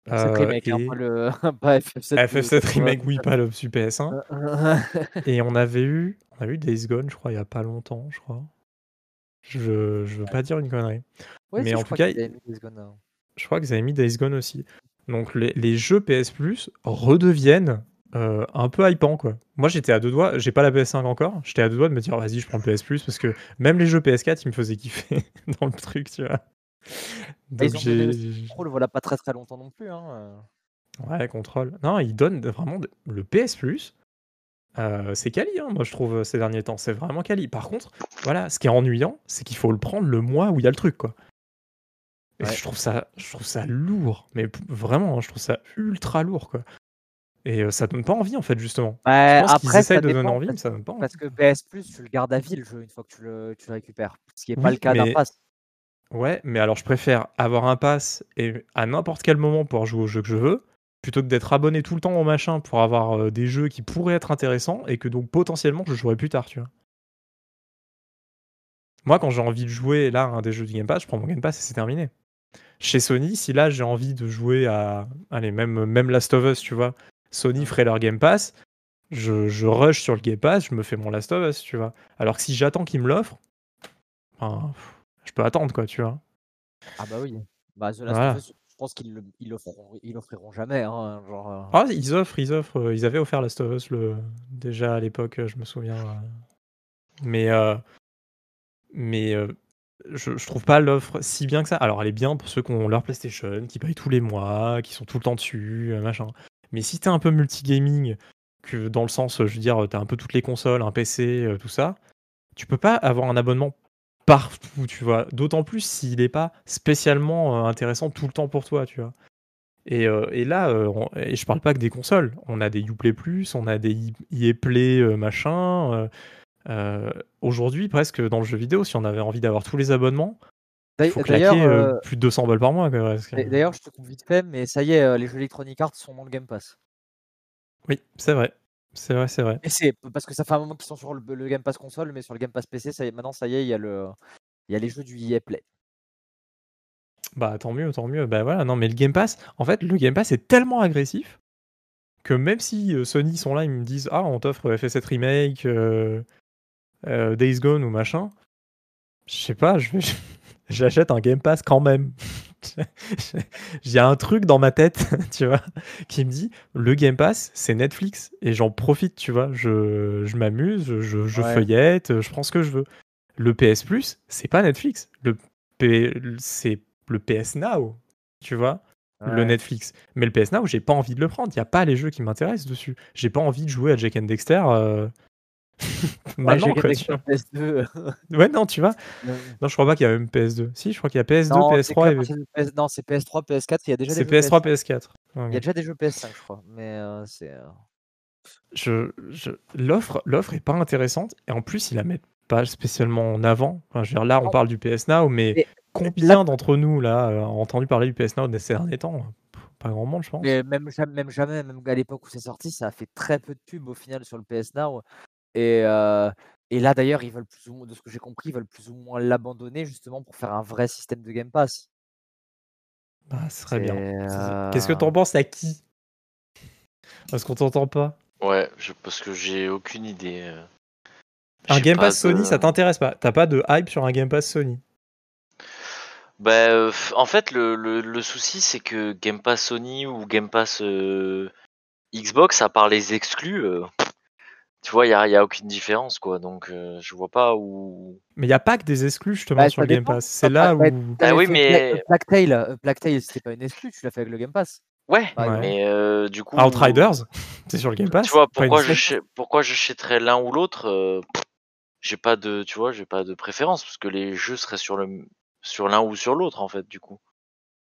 Cette Euh, remake, hein, et- pas, le, pas FF7. de- FF7 de- Remake, oui, pas le Super PS1. Et on avait eu, on a eu Days Gone, je crois, il y a pas longtemps, je crois. Je, je veux pas dire une connerie. Ouais, Mais en tout cas, hein. Je crois qu'ils avaient mis Days Gone aussi. Donc les, les jeux PS Plus redeviennent euh, un peu hypants, quoi. Moi, j'étais à deux doigts, j'ai pas la PS5 encore, j'étais à deux doigts de me dire, vas-y, je prends le PS Plus, parce que même les jeux PS4, ils me faisaient kiffer dans le truc, tu vois. Donc j'ai... contrôle, voilà pas très très longtemps non plus. Hein. euh. Ouais, contrôle. Non, ils donnent vraiment de- le PS Plus. euh, c'est quali, hein, moi je trouve ces derniers temps, c'est vraiment quali. Par contre, voilà, ce qui est ennuyant, c'est qu'il faut le prendre le mois où il y a le truc, quoi. Et Ouais. je trouve ça, je trouve ça lourd, mais vraiment, hein, je trouve ça ultra lourd, quoi. Et euh, ça donne pas envie, en fait, justement. Bah, je pense qu'ils après, essayent ça de donner dépend, envie, mais parce, ça donne pas envie. parce que PS Plus, tu le gardes à vie le jeu une fois que tu le, tu le récupères. Ce qui n'est pas le cas d'un pass. Ouais, mais alors je préfère avoir un pass et à n'importe quel moment pouvoir jouer au jeu que je veux, plutôt que d'être abonné tout le temps au machin pour avoir euh, des jeux qui pourraient être intéressants et que donc potentiellement je jouerai plus tard, tu vois. Moi, quand j'ai envie de jouer là un des jeux du Game Pass, je prends mon Game Pass et c'est terminé. Chez Sony, si là j'ai envie de jouer à, allez, même, même Last of Us, tu vois, Sony ferait leur Game Pass, je, je rush sur le Game Pass, je me fais mon Last of Us, tu vois. Alors que si j'attends qu'ils me l'offrent, ben, je peux attendre, quoi, tu vois. Ah bah oui. Bah, The Last Voilà. of Us, je pense qu'ils le- ils l'offriront ils l'offriront jamais. Hein, genre, euh. Ah, ils offrent, ils offrent. euh, Ils avaient offert Last of Us le... déjà à l'époque, euh, je me souviens. Mais, euh, mais euh, je, je trouve pas l'offre si bien que ça. Alors, elle est bien pour ceux qui ont leur PlayStation, qui payent tous les mois, qui sont tout le temps dessus, machin. Mais si t'es un peu multigaming, que dans le sens, je veux dire, t'as un peu toutes les consoles, un PC, euh, tout ça, tu peux pas avoir un abonnement partout, tu vois. D'autant plus s'il est pas spécialement euh, intéressant tout le temps pour toi, tu vois. Et, euh, là, et je parle pas que des consoles. On a des Uplay Plus, on a des EA machin. Aujourd'hui, presque dans le jeu vidéo, si on avait envie d'avoir tous les abonnements, il faut claquer euh, euh, plus de 200 balles par mois. D'ailleurs, je te coupe vite fait, mais ça y est, euh, les jeux Electronic Arts sont dans le Game Pass. Oui, c'est vrai. C'est vrai, c'est vrai. Et c'est parce que ça fait un moment qu'ils sont sur le, le Game Pass console, mais sur le Game Pass PC, ça y est, maintenant, ça y est, il y a le, il y a les jeux du EA Play. Bah tant mieux, tant mieux. Bah voilà, non mais le Game Pass, en fait, le Game Pass est tellement agressif que même si euh, Sony sont là, ils me disent ah on t'offre FF7 remake, euh, euh, Days Gone ou machin, je sais pas, je vais- j'achète un Game Pass quand même. J'ai un truc dans ma tête, tu vois, qui me dit le Game Pass c'est Netflix et j'en profite, tu vois, je, je m'amuse, je, je Ouais. feuillette, je prends ce que je veux. Le PS Plus, c'est pas Netflix. Le P- c'est le PS Now, tu vois, le. Netflix. Mais le PS Now, j'ai pas envie de le prendre. Il y a pas les jeux qui m'intéressent dessus. J'ai pas envie de jouer à Jack and Dexter euh, Maintenant, j'ai quoi, tu sur vois. PS2. Ouais, non, tu vois. Euh, Non, je crois pas qu'il y a même PS2. Si, je crois qu'il y a PS2, non, c'est PS3 qu'à et partir de PS non, c'est PS3, PS4, il y a déjà des jeux PS3, PS5. PS4. Il y a déjà des jeux PS5, je crois. Mais euh, c'est. euh, Je, je- l'offre, l'offre est pas intéressante et en plus ils la mettent pas spécialement en avant. Enfin, je veux dire, là, on Non. parle du PS Now, mais Mais combien d'entre nous là euh, ont entendu parler du PS Now ces derniers temps Pas grand monde, je pense. Mais même jamais, même jamais, même à l'époque où c'est sorti, ça a fait très peu de pubs au final sur le PS Now. Et, euh, et là d'ailleurs, ils veulent plus ou moins, de ce que j'ai compris, ils veulent plus ou moins l'abandonner justement pour faire un vrai système de Game Pass. Bah, ce serait bien. Qu'est-ce que t'en penses à qui? Parce qu'on t'entend pas. Ouais, je, parce que j'ai aucune idée. Un Game pas Pass Sony, de- ça t'intéresse pas? T'as pas de hype sur un Game Pass Sony? Bah, euh, en fait, le, le, le souci, c'est que Game Pass Sony ou Game Pass euh, Xbox, à part les exclus, euh, tu vois, il n'y a, y a aucune différence, quoi. Donc, euh, je vois pas où. Mais il y a pas que des exclus justement Bah, sur le Game. Pass. C'est là bah, où. bah, Ah oui, mais- Black, Black Tail, euh, Black Tail, c'était pas une exclue, tu l'as fait avec le Game Pass. Ouais, mais euh, du coup. Outriders, c'est sur le Game Pass. Tu vois, pourquoi je, pourquoi j'achèterais l'un ou l'autre euh, J'ai pas de, tu vois, j'ai pas de préférence parce que les jeux seraient sur le, sur l'un ou sur l'autre en fait, du coup.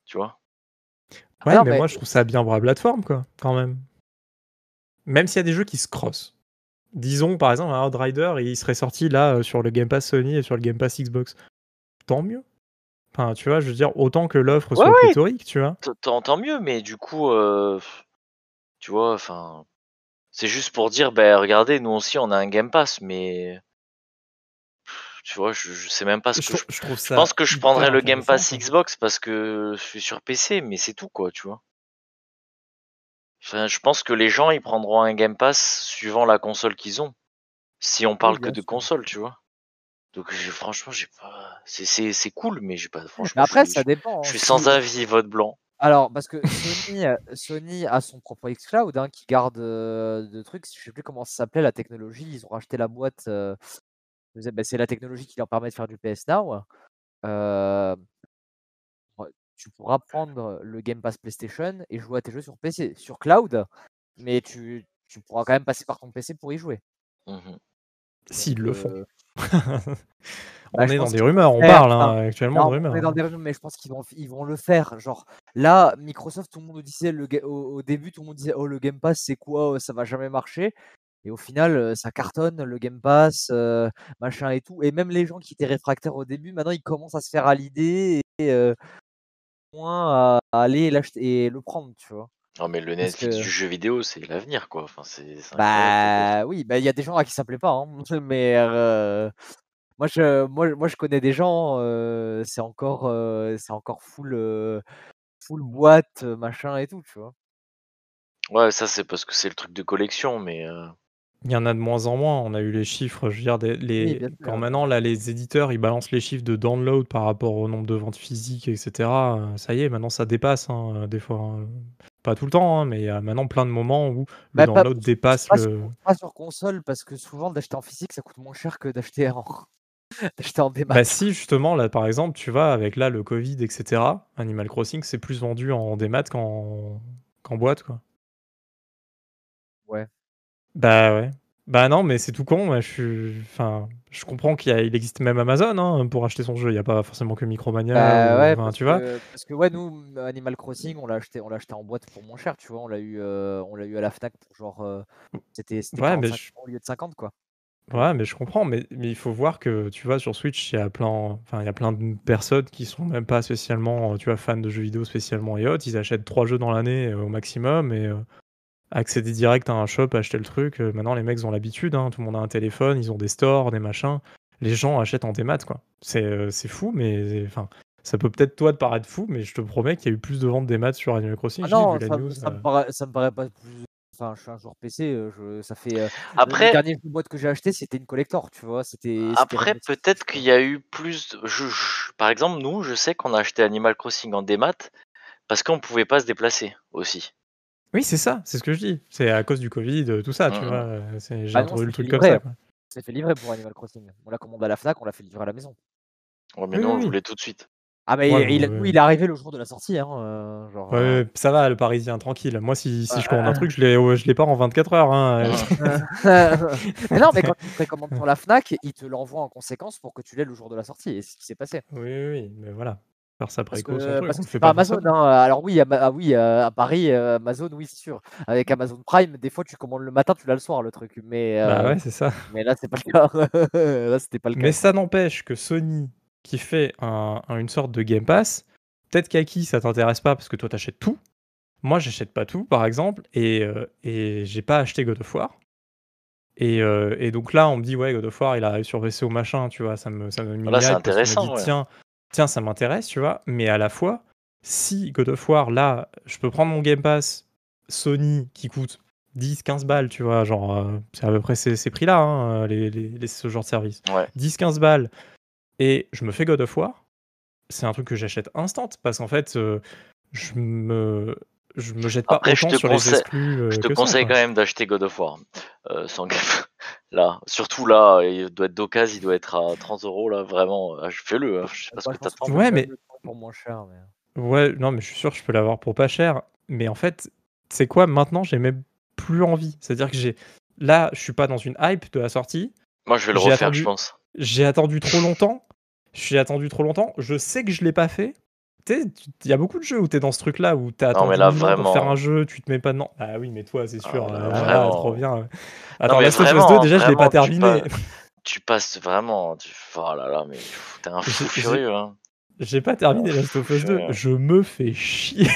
Tu vois? Ouais, non, mais, mais- moi je trouve ça bien pour la plateforme, quoi, quand même. Même s'il y a des jeux qui se crossent. Disons par exemple un Outrider, il serait sorti là euh, sur le Game Pass Sony et sur le Game Pass Xbox. Tant mieux. Enfin, tu vois, je veux dire, autant que l'offre soit Ouais, pléthorique, tu vois. Tant tant mieux, mais du coup, euh, tu vois, enfin, c'est juste pour dire, ben regardez, nous aussi on a un Game Pass, mais tu vois, je, je sais même pas ce Je, que je. je trouve Je pense que je prendrais le Game Pass. Xbox parce que je suis sur PC, mais c'est tout quoi, tu vois. Enfin, je pense que les gens ils prendront un Game Pass suivant la console qu'ils ont. Si on parle que de sûr. console, tu vois. Donc franchement, j'ai pas. C'est c'est c'est cool, mais j'ai pas. Mais Franchement, après, je ça dépend. je hein, suis sans avis, vote blanc. Alors, parce que Sony, euh, Sony a son propre xCloud hein, qui garde euh, de trucs. Je sais plus comment ça s'appelait la technologie. Ils ont racheté la boîte. euh, bah, c'est la technologie qui leur permet de faire du PS Now. Euh, ouais, tu pourras prendre le Game Pass PlayStation et jouer à tes jeux sur PC, sur cloud, mais tu, tu pourras quand même passer par ton PC pour y jouer. Mhm. S'ils le font. Euh, on bah, je est dans des rumeurs, on parle hein, enfin, actuellement non, de rumeurs. on est dans hein. des rumeurs, mais je pense qu'ils vont, ils vont le faire. Genre, là, Microsoft, tout le monde disait le, au, au début, tout le monde disait Oh, le Game Pass, c'est quoi? Ça va jamais marcher. Et au final, euh, ça cartonne, le Game Pass, euh, machin et tout. Et même les gens qui étaient réfractaires au début, maintenant, ils commencent à se faire à l'idée et euh, moins à, aller l'acheter et le prendre, tu vois? Non, mais le Parce Netflix que- du jeu vidéo, c'est l'avenir, quoi. Enfin, c'est Bah oui, bah il y a des gens à qui ça plaît pas, hein, mais euh, moi je moi moi je connais des gens, euh, c'est encore euh, c'est encore full full boîte machin et tout, tu vois? Ouais, ça c'est parce que c'est le truc de collection, mais Il y en a de moins en moins. On a eu les chiffres. Je veux dire, des- les... quand maintenant là, les éditeurs ils balancent les chiffres de download par rapport au nombre de ventes physiques, etc. euh, Ça y est, maintenant ça dépasse hein, des fois. hein. Pas tout le temps, hein, mais il y a maintenant plein de moments où le Bah, pas- download dépasse Pas, le. sur, pas sur console parce que souvent d'acheter en physique ça coûte moins cher que d'acheter en en. Bah si justement là par exemple tu vas avec là le Covid etc Animal Crossing c'est plus vendu en démat qu'en qu'en boîte quoi. Ouais. Bah ouais. Bah non mais c'est tout con. je suis enfin je comprends qu'il a- il existe même Amazon hein, pour acheter son jeu. Il n'y a pas forcément que Micromania. Bah ou- ouais, enfin, parce tu vois. que, parce que ouais, nous, Animal Crossing, on l'a acheté, on l'a acheté en boîte pour moins cher, tu vois. On l'a eu, euh, on l'a eu à la Fnac pour genre, euh, c'était, c'était Ouais, mais 45 je- au lieu de 50 quoi. Ouais, mais je comprends, mais, mais il faut voir que, tu vois, sur Switch, il y a plein, enfin, il y a plein de personnes qui sont même pas spécialement, tu vois, fans de jeux vidéo spécialement et autres. Ils achètent trois jeux dans l'année euh, au maximum et accéder direct à un shop, acheter le truc. euh, maintenant, les mecs ont l'habitude, hein, tout le monde a un téléphone, ils ont des stores, des machins. Les gens achètent en démat, quoi. C'est euh, c'est fou, mais enfin, ça peut peut-être toi te paraître fou, mais je te promets qu'il y a eu plus de ventes des maths sur Animal Crossing. Ah J'ai non, vu la ça, news. ça me euh. paraît, ça me paraît pas plus. Enfin, je suis un joueur PC, je, ça fait. euh, le après, dernier boîte que j'ai acheté, c'était une collector, tu vois. C'était. après peut-être qu'il y a eu plus. de- je- je- par exemple, nous, je sais qu'on a acheté Animal Crossing en démat parce qu'on pouvait pas se déplacer aussi. Oui, c'est ça, c'est ce que je dis. C'est à cause du Covid, euh, tout ça, tu Mhm. vois. euh, J'ai Bah non, introduit le truc comme ça, quoi. C'est fait livrer pour Animal Crossing. On l'a commandé à la Fnac, on l'a fait livrer à la maison. Ouais, mais Oui, nous, on oui, le oui. voulait tout de suite. Ah, mais Ouais, il, ouais. est arrivé le jour de la sortie. Hein, euh, genre, Ouais, euh, ouais, ça va, le Parisien, tranquille. Moi, si, si je commande un truc, je l'ai je pas en 24 heures. Hein. mais non, mais quand tu précommandes sur la Fnac, il te l'envoie en conséquence pour que tu l'aies le jour de la sortie. Et c'est ce qui s'est passé. Oui, oui, oui, mais voilà. Parce que préco, son truc, parce on que fait c'est pas pas ça. Amazon. Hein. Alors oui, ah oui euh, à Paris, euh, Amazon, oui, c'est sûr. Avec Amazon Prime, des fois, tu commandes le matin, tu l'as le soir, le truc. Mais, Bah euh, ouais, c'est ça. mais là, c'est pas le cas. là, c'était pas le cas. Mais ça n'empêche que Sony, qui fait un- un- une sorte de Game Pass, peut-être qu'Aki, ça t'intéresse pas parce que toi, t'achètes tout. Moi, j'achète pas tout, par exemple, et, euh, et j'ai pas acheté God of War. Et, euh, et donc là, on me dit, ouais, God of War, il arrive sur PC ou machin, tu vois, ça me, ça me met Là, une c'est me intéressant, dis, ouais. tiens, tiens, ça m'intéresse, tu vois. Mais à la fois, si God of War, là, je peux prendre mon Game Pass Sony qui coûte 10, 15 balles, tu vois, genre, euh, c'est à peu près ces, ces prix-là, hein, les, les- les- ce genre de service. Ouais. 10, 15 balles, et je me fais God of War, c'est un truc que j'achète instant, parce qu'en fait, euh, je me. Je me jette pas Après, je autant te sur les conseille- exclus euh, Je te ça, conseille quand même d'acheter God of War. euh, sans game. Là, surtout là, il doit être d'occasion, il doit être à 30 euros là, vraiment. euh, Fais-le, hein, je sais pas ce que je t'attends. Ouais, peux mais- pour moins cher. Mais... Ouais, non, mais je suis sûr que je peux l'avoir pour pas cher. Mais en fait, c'est quoi maintenant J'ai même plus envie. C'est-à-dire que j'ai. Là, je suis pas dans une hype de la sortie. Moi, je vais le refaire, attendu- je pense. J'ai attendu trop longtemps. J'ai attendu trop longtemps. Je sais que je l'ai pas fait. Il y a beaucoup de jeux où t'es dans ce truc-là où t'as Non, mais là, pour faire un jeu, tu te mets pas dedans. Ah oui, mais toi, c'est sûr. Ah, euh, là, trop bien. Attends, mais Last of Us vraiment, 2, déjà, je l'ai pas tu terminé. Tu passes vraiment. Tu... Oh là là, mais t'es un fou furieux. Hein. J'ai pas terminé Last of Us 2. Je- me fais chier.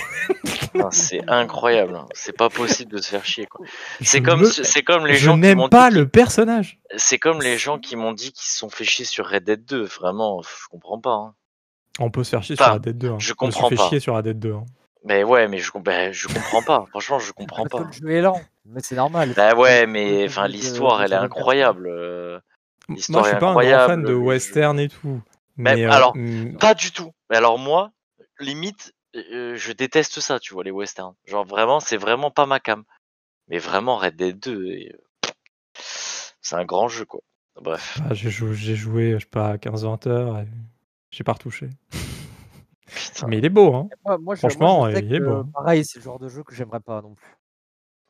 Ah, c'est incroyable. hein. C'est pas possible de se faire chier. quoi. Je C'est comme, me- c'est comme les Je gens qui n'aime m'ont pas dit le personnage. C'est comme les gens qui m'ont dit qu'ils se sont fait chier sur Red Dead 2. Vraiment, je comprends pas. hein. On peut se faire chier Enfin, sur Red Dead 2. hein. je comprends suis fait pas. chier sur Red Dead 2. hein. Mais ouais, mais je, ben, je comprends pas. Franchement, je comprends pas. le jeu est lent, mais c'est normal. Bah ouais, mais enfin l'histoire, le- elle est le- incroyable. euh, Moi, L'histoire je suis pas un grand fan de western et tout. Mais Mais, euh, alors, mm, Pas du tout. Mais alors moi, limite, euh, je déteste ça, tu vois, les westerns. Genre vraiment, c'est vraiment pas ma cam. Mais vraiment, Red Dead 2, et, euh, c'est un grand jeu, quoi. Bref. bah, j'ai joué, j'ai joué, je sais pas, 15-20 heures et j'ai pas retouché. Putain, Mais il est beau, hein. Moi, moi, je, Franchement, moi, je sais il est beau. Pareil, c'est le genre de jeu que j'aimerais pas non plus.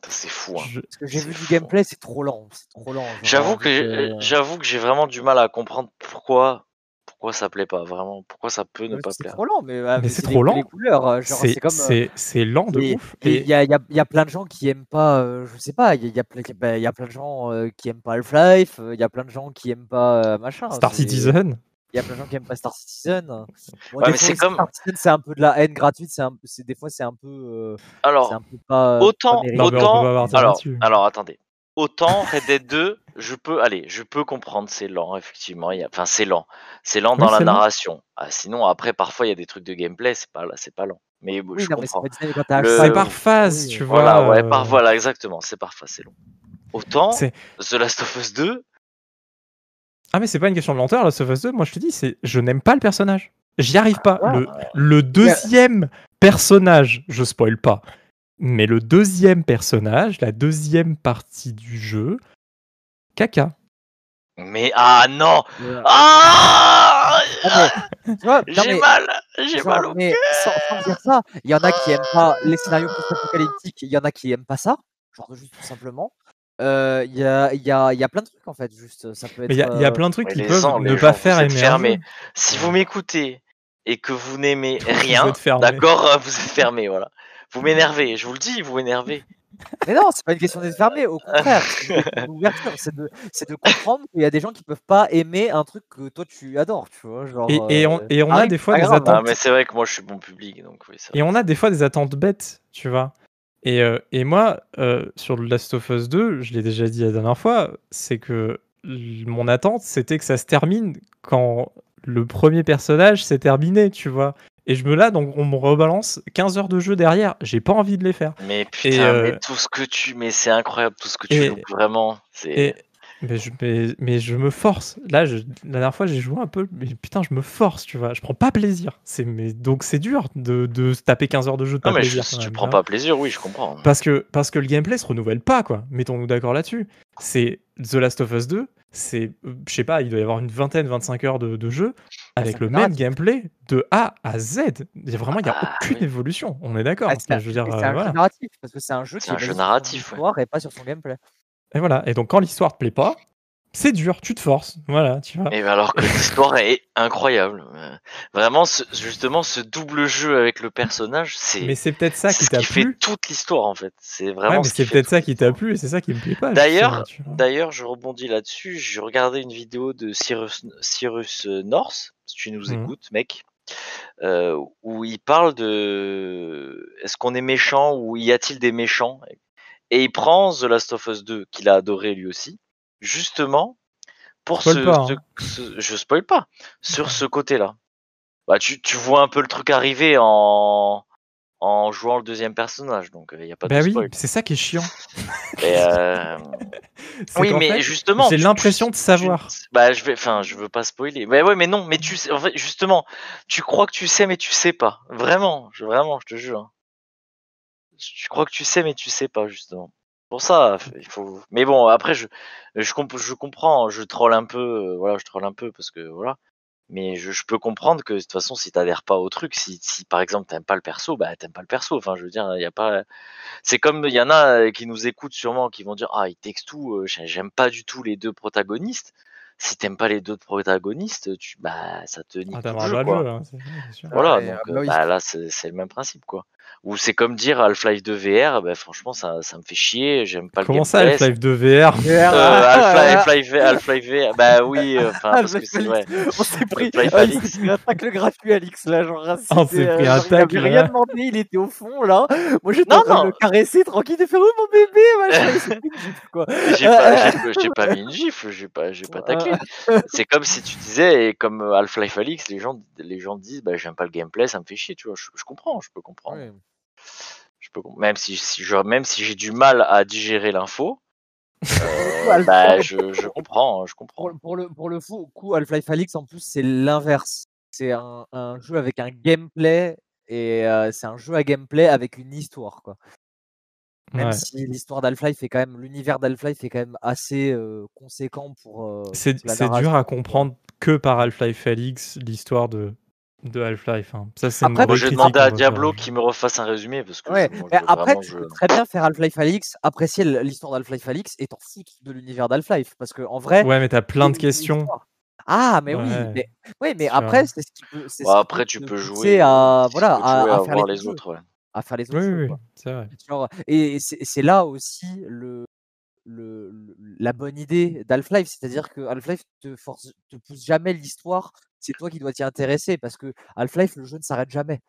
c'est fou. Hein. Je- Parce que j'ai C'est vu du gameplay, c'est trop lent. C'est trop lent. J'avoue que de- j'avoue que j'ai vraiment du mal à comprendre pourquoi pourquoi ça plaît pas vraiment pourquoi ça peut ne pas C'est plaire. trop lent, mais, ah, Mais c'est les- trop lent. Les couleurs, euh, C'est c'est comme. euh, c'est- c'est lent de et- ouf. et Et Il y a, il y a- il y a plein de gens qui aiment pas, euh, je sais pas, il y a, il y a plein, il y a plein de gens euh, qui aiment pas Half-Life, euh, il y a plein de gens qui aiment pas euh, machin. Star c'est- Citizen, Il y a plein de gens qui aiment pas Star Citizen. Bon, Ouais, des mais fois c'est comme- c'est un peu de la haine gratuite, c'est un- des fois c'est un peu, euh, Alors, un peu pas. autant pas alors attendez. Autant Red Dead 2, je peux aller, je peux comprendre, c'est lent effectivement, il y a enfin c'est lent. C'est lent dans Oui, la narration. Ah, sinon après parfois il y a des trucs de gameplay, c'est pas là, c'est pas lent. Mais bon, Oui, je non, mais c'est comprends. Le- c'est par phase, oui. tu vois. Voilà, ouais, euh, par voilà, exactement, c'est parfois c'est long. Autant The Last of Us 2, Ah, mais c'est pas une question de lenteur, Last of Us 2. Moi, je te dis, c'est je n'aime pas le personnage. J'y arrive pas. Ah, le, le deuxième personnage, je spoil pas, mais le deuxième personnage, la deuxième partie du jeu, caca. mais ah non. Ah ah, J'ai mal, j'ai mal au mais sans, sans dire ça, il y en a qui aiment pas les scénarios post-apocalyptiques, il y en a qui aiment pas ça, genre juste tout simplement. Euh, Il y, a, il y, a, il y a plein de trucs en fait, juste ça peut être. Mais il y, a- il y a euh, plein de trucs qui peuvent gens- ne pas gens, faire aimer. Si vous m'écoutez et que vous n'aimez rien, d'accord, euh, vous êtes fermé, voilà. Vous m'énervez, je vous le dis, vous m'énervez. Mais non, c'est pas une question d'être fermé, au contraire, c'est une question d'ouverture, c'est de, c'est de comprendre qu'il y a des gens qui peuvent pas aimer un truc que toi tu adores, tu vois. Genre, Et, et on, et on a des fois des grave, hein. Ah, attentes. mais c'est vrai que moi je suis bon public, donc oui, c'est Et on a des fois des attentes bêtes, tu vois. Et, euh, et moi, euh, sur The Last of Us 2, je l'ai déjà dit la dernière fois, c'est que mon attente, c'était que ça se termine quand le premier personnage s'est terminé, tu vois. Et je me là, donc on me rebalance 15 heures de jeu derrière. J'ai pas envie de les faire. Mais putain, euh, mais tout ce que tu. Mais c'est incroyable tout ce que tu et- loupes, vraiment. C'est. Et, mais, je, mais, mais je me force. Là, je- la dernière fois, j'ai joué un peu, mais putain, je me force, tu vois. Je prends pas plaisir. C'est, mais, donc c'est dur de, de se taper 15 heures de jeu de Non, pas mais je- si tu même, prends vois. pas plaisir, oui, je comprends. Parce que, parce que le gameplay se renouvelle pas, quoi. Mettons-nous d'accord là-dessus. C'est The Last of Us 2, c'est, euh, je sais pas, il doit y avoir une vingtaine, 25 heures de, de jeu avec le même narratif. gameplay de A à Z. Il y a vraiment, il n'y a Ah, aucune oui. évolution. On est d'accord. Ah, c'est un, je veux dire, euh, un voilà. jeu narratif parce que c'est un jeu C'est qui un est jeu basé sur son narratif, ouais. histoire et pas sur son gameplay. Et voilà. Et donc, quand l'histoire te plaît pas, c'est dur, tu te forces. Voilà, tu vois. Et alors que l'histoire est incroyable. Euh, Vraiment, ce- justement, ce double jeu avec le personnage, c'est Mais c'est peut-être ça qui t'a qui fait plu. toute l'histoire en fait. C'est Ouais, vraiment mais c'est peut-être ça qui t'a plu et c'est ça qui me plaît pas. D'ailleurs, d'ailleurs, je rebondis là-dessus. J'ai regardé une vidéo de Cyrus, Cyrus North, si tu nous Mhm. écoutes, mec, euh, où il parle de est-ce qu'on est méchant ou y a-t-il des méchants? Et il prend The Last of Us 2, qu'il a adoré lui aussi, justement pour ce, pas, hein. ce- je spoil pas, sur ce côté-là. Bah, tu, tu vois un peu le truc arriver en en jouant le deuxième personnage, donc il y a pas Bah de oui, spoil. c'est ça qui est chiant. Et, euh, oui, mais fait, justement, j'ai l'impression de savoir. tu- bah, je vais, enfin, je veux pas spoiler. Mais ouais, mais non, mais tu sais, en fait, justement, tu crois que tu sais, mais tu sais pas. Vraiment, je, vraiment, je te jure. Hein. Tu crois que tu sais, mais tu sais pas, justement. Pour ça, il faut. Mais bon, après, je, je, comp- je comprends, je troll un peu, euh, voilà, je troll un peu parce que voilà. Mais je, je peux comprendre que de toute façon, si t'adhères pas au truc, si, si par exemple t'aimes pas le perso, bah t'aimes pas le perso. Enfin, je veux dire, il y a pas. C'est comme il y en a euh, qui nous écoutent sûrement, qui vont dire ah il texte tout, euh, j'ai- j'aime pas du tout les deux protagonistes. Si t'aimes pas les deux protagonistes, tu bah ça te nique Ah, tout le jeu pas quoi. le jeu, hein, c'est c'est sûr. Voilà, Ouais, donc ah euh, bah bah, là c'est le même principe quoi. Ou c'est comme dire Half-Life 2 VR, bah franchement ça, ça me fait chier, j'aime pas Comment le ça, gameplay. Half-Life 2 VR Euh, Half-Life Half-Life V- Half-Life VR, bah oui, euh, enfin parce que c'est vrai. On s'est pris, ah, il Alix. s'est pris un tacle gratuit Alix là, genre Ah, on s'est pris euh, un genre, il tacle, avait rien demandé, il était au fond là. Moi j'étais en train de le caresser tranquille, de faire oh mon bébé, machin, il s'est pris une gifle quoi. J'ai pas, j'ai- j'ai pas mis une gifle, j'ai pas, j'ai pas taclé. Euh, C'est comme si tu disais, et comme euh, Half-Life Alix, les gens, les gens disent, bah j'aime pas le gameplay, ça me fait chier, tu vois. Je, je comprends, je peux comprendre. ouais. Je peux, com- même si, si je, même si j'ai du mal à digérer l'info, euh, bah je, je comprends, je comprends. Pour, pour le, pour le fou, coup, Half-Life Alix, en plus, c'est l'inverse. C'est un, un jeu avec un gameplay et euh, c'est un jeu à gameplay avec une histoire, quoi. Même Ouais. si l'histoire d'Half-Life est quand même, l'univers d'Half-Life est quand même assez euh, conséquent pour. euh, C'est dur à comprendre que par Half-Life Alix l'histoire de, de Half-Life. hein. Ça, c'est Après, je vais demander à Diablo qui me refasse un résumé parce que Ouais, moi, je- après, vraiment, tu je... peux très bien faire Half-Life Alix, apprécier l'histoire d'Half-Life Alix et t'en foutre de l'univers d'Half-Life. Parce que en vrai, Ouais, mais t'as plein de questions. Ah, mais oui, Ouais. mais, oui, mais après, c'est ce qui peut. c'est ce Bon, qui après, tu peux jouer, à, tu voilà, peux à, jouer à à faire voir les les autres ouais. à faire les autres Oui, jeux, oui, c'est vrai. Genre, et c'est là aussi le, le, la bonne idée d'Half-Life, c'est-à-dire que Half-Life te force, te pousse jamais l'histoire, c'est toi qui dois t'y intéresser, parce que Half-Life, le jeu ne s'arrête jamais.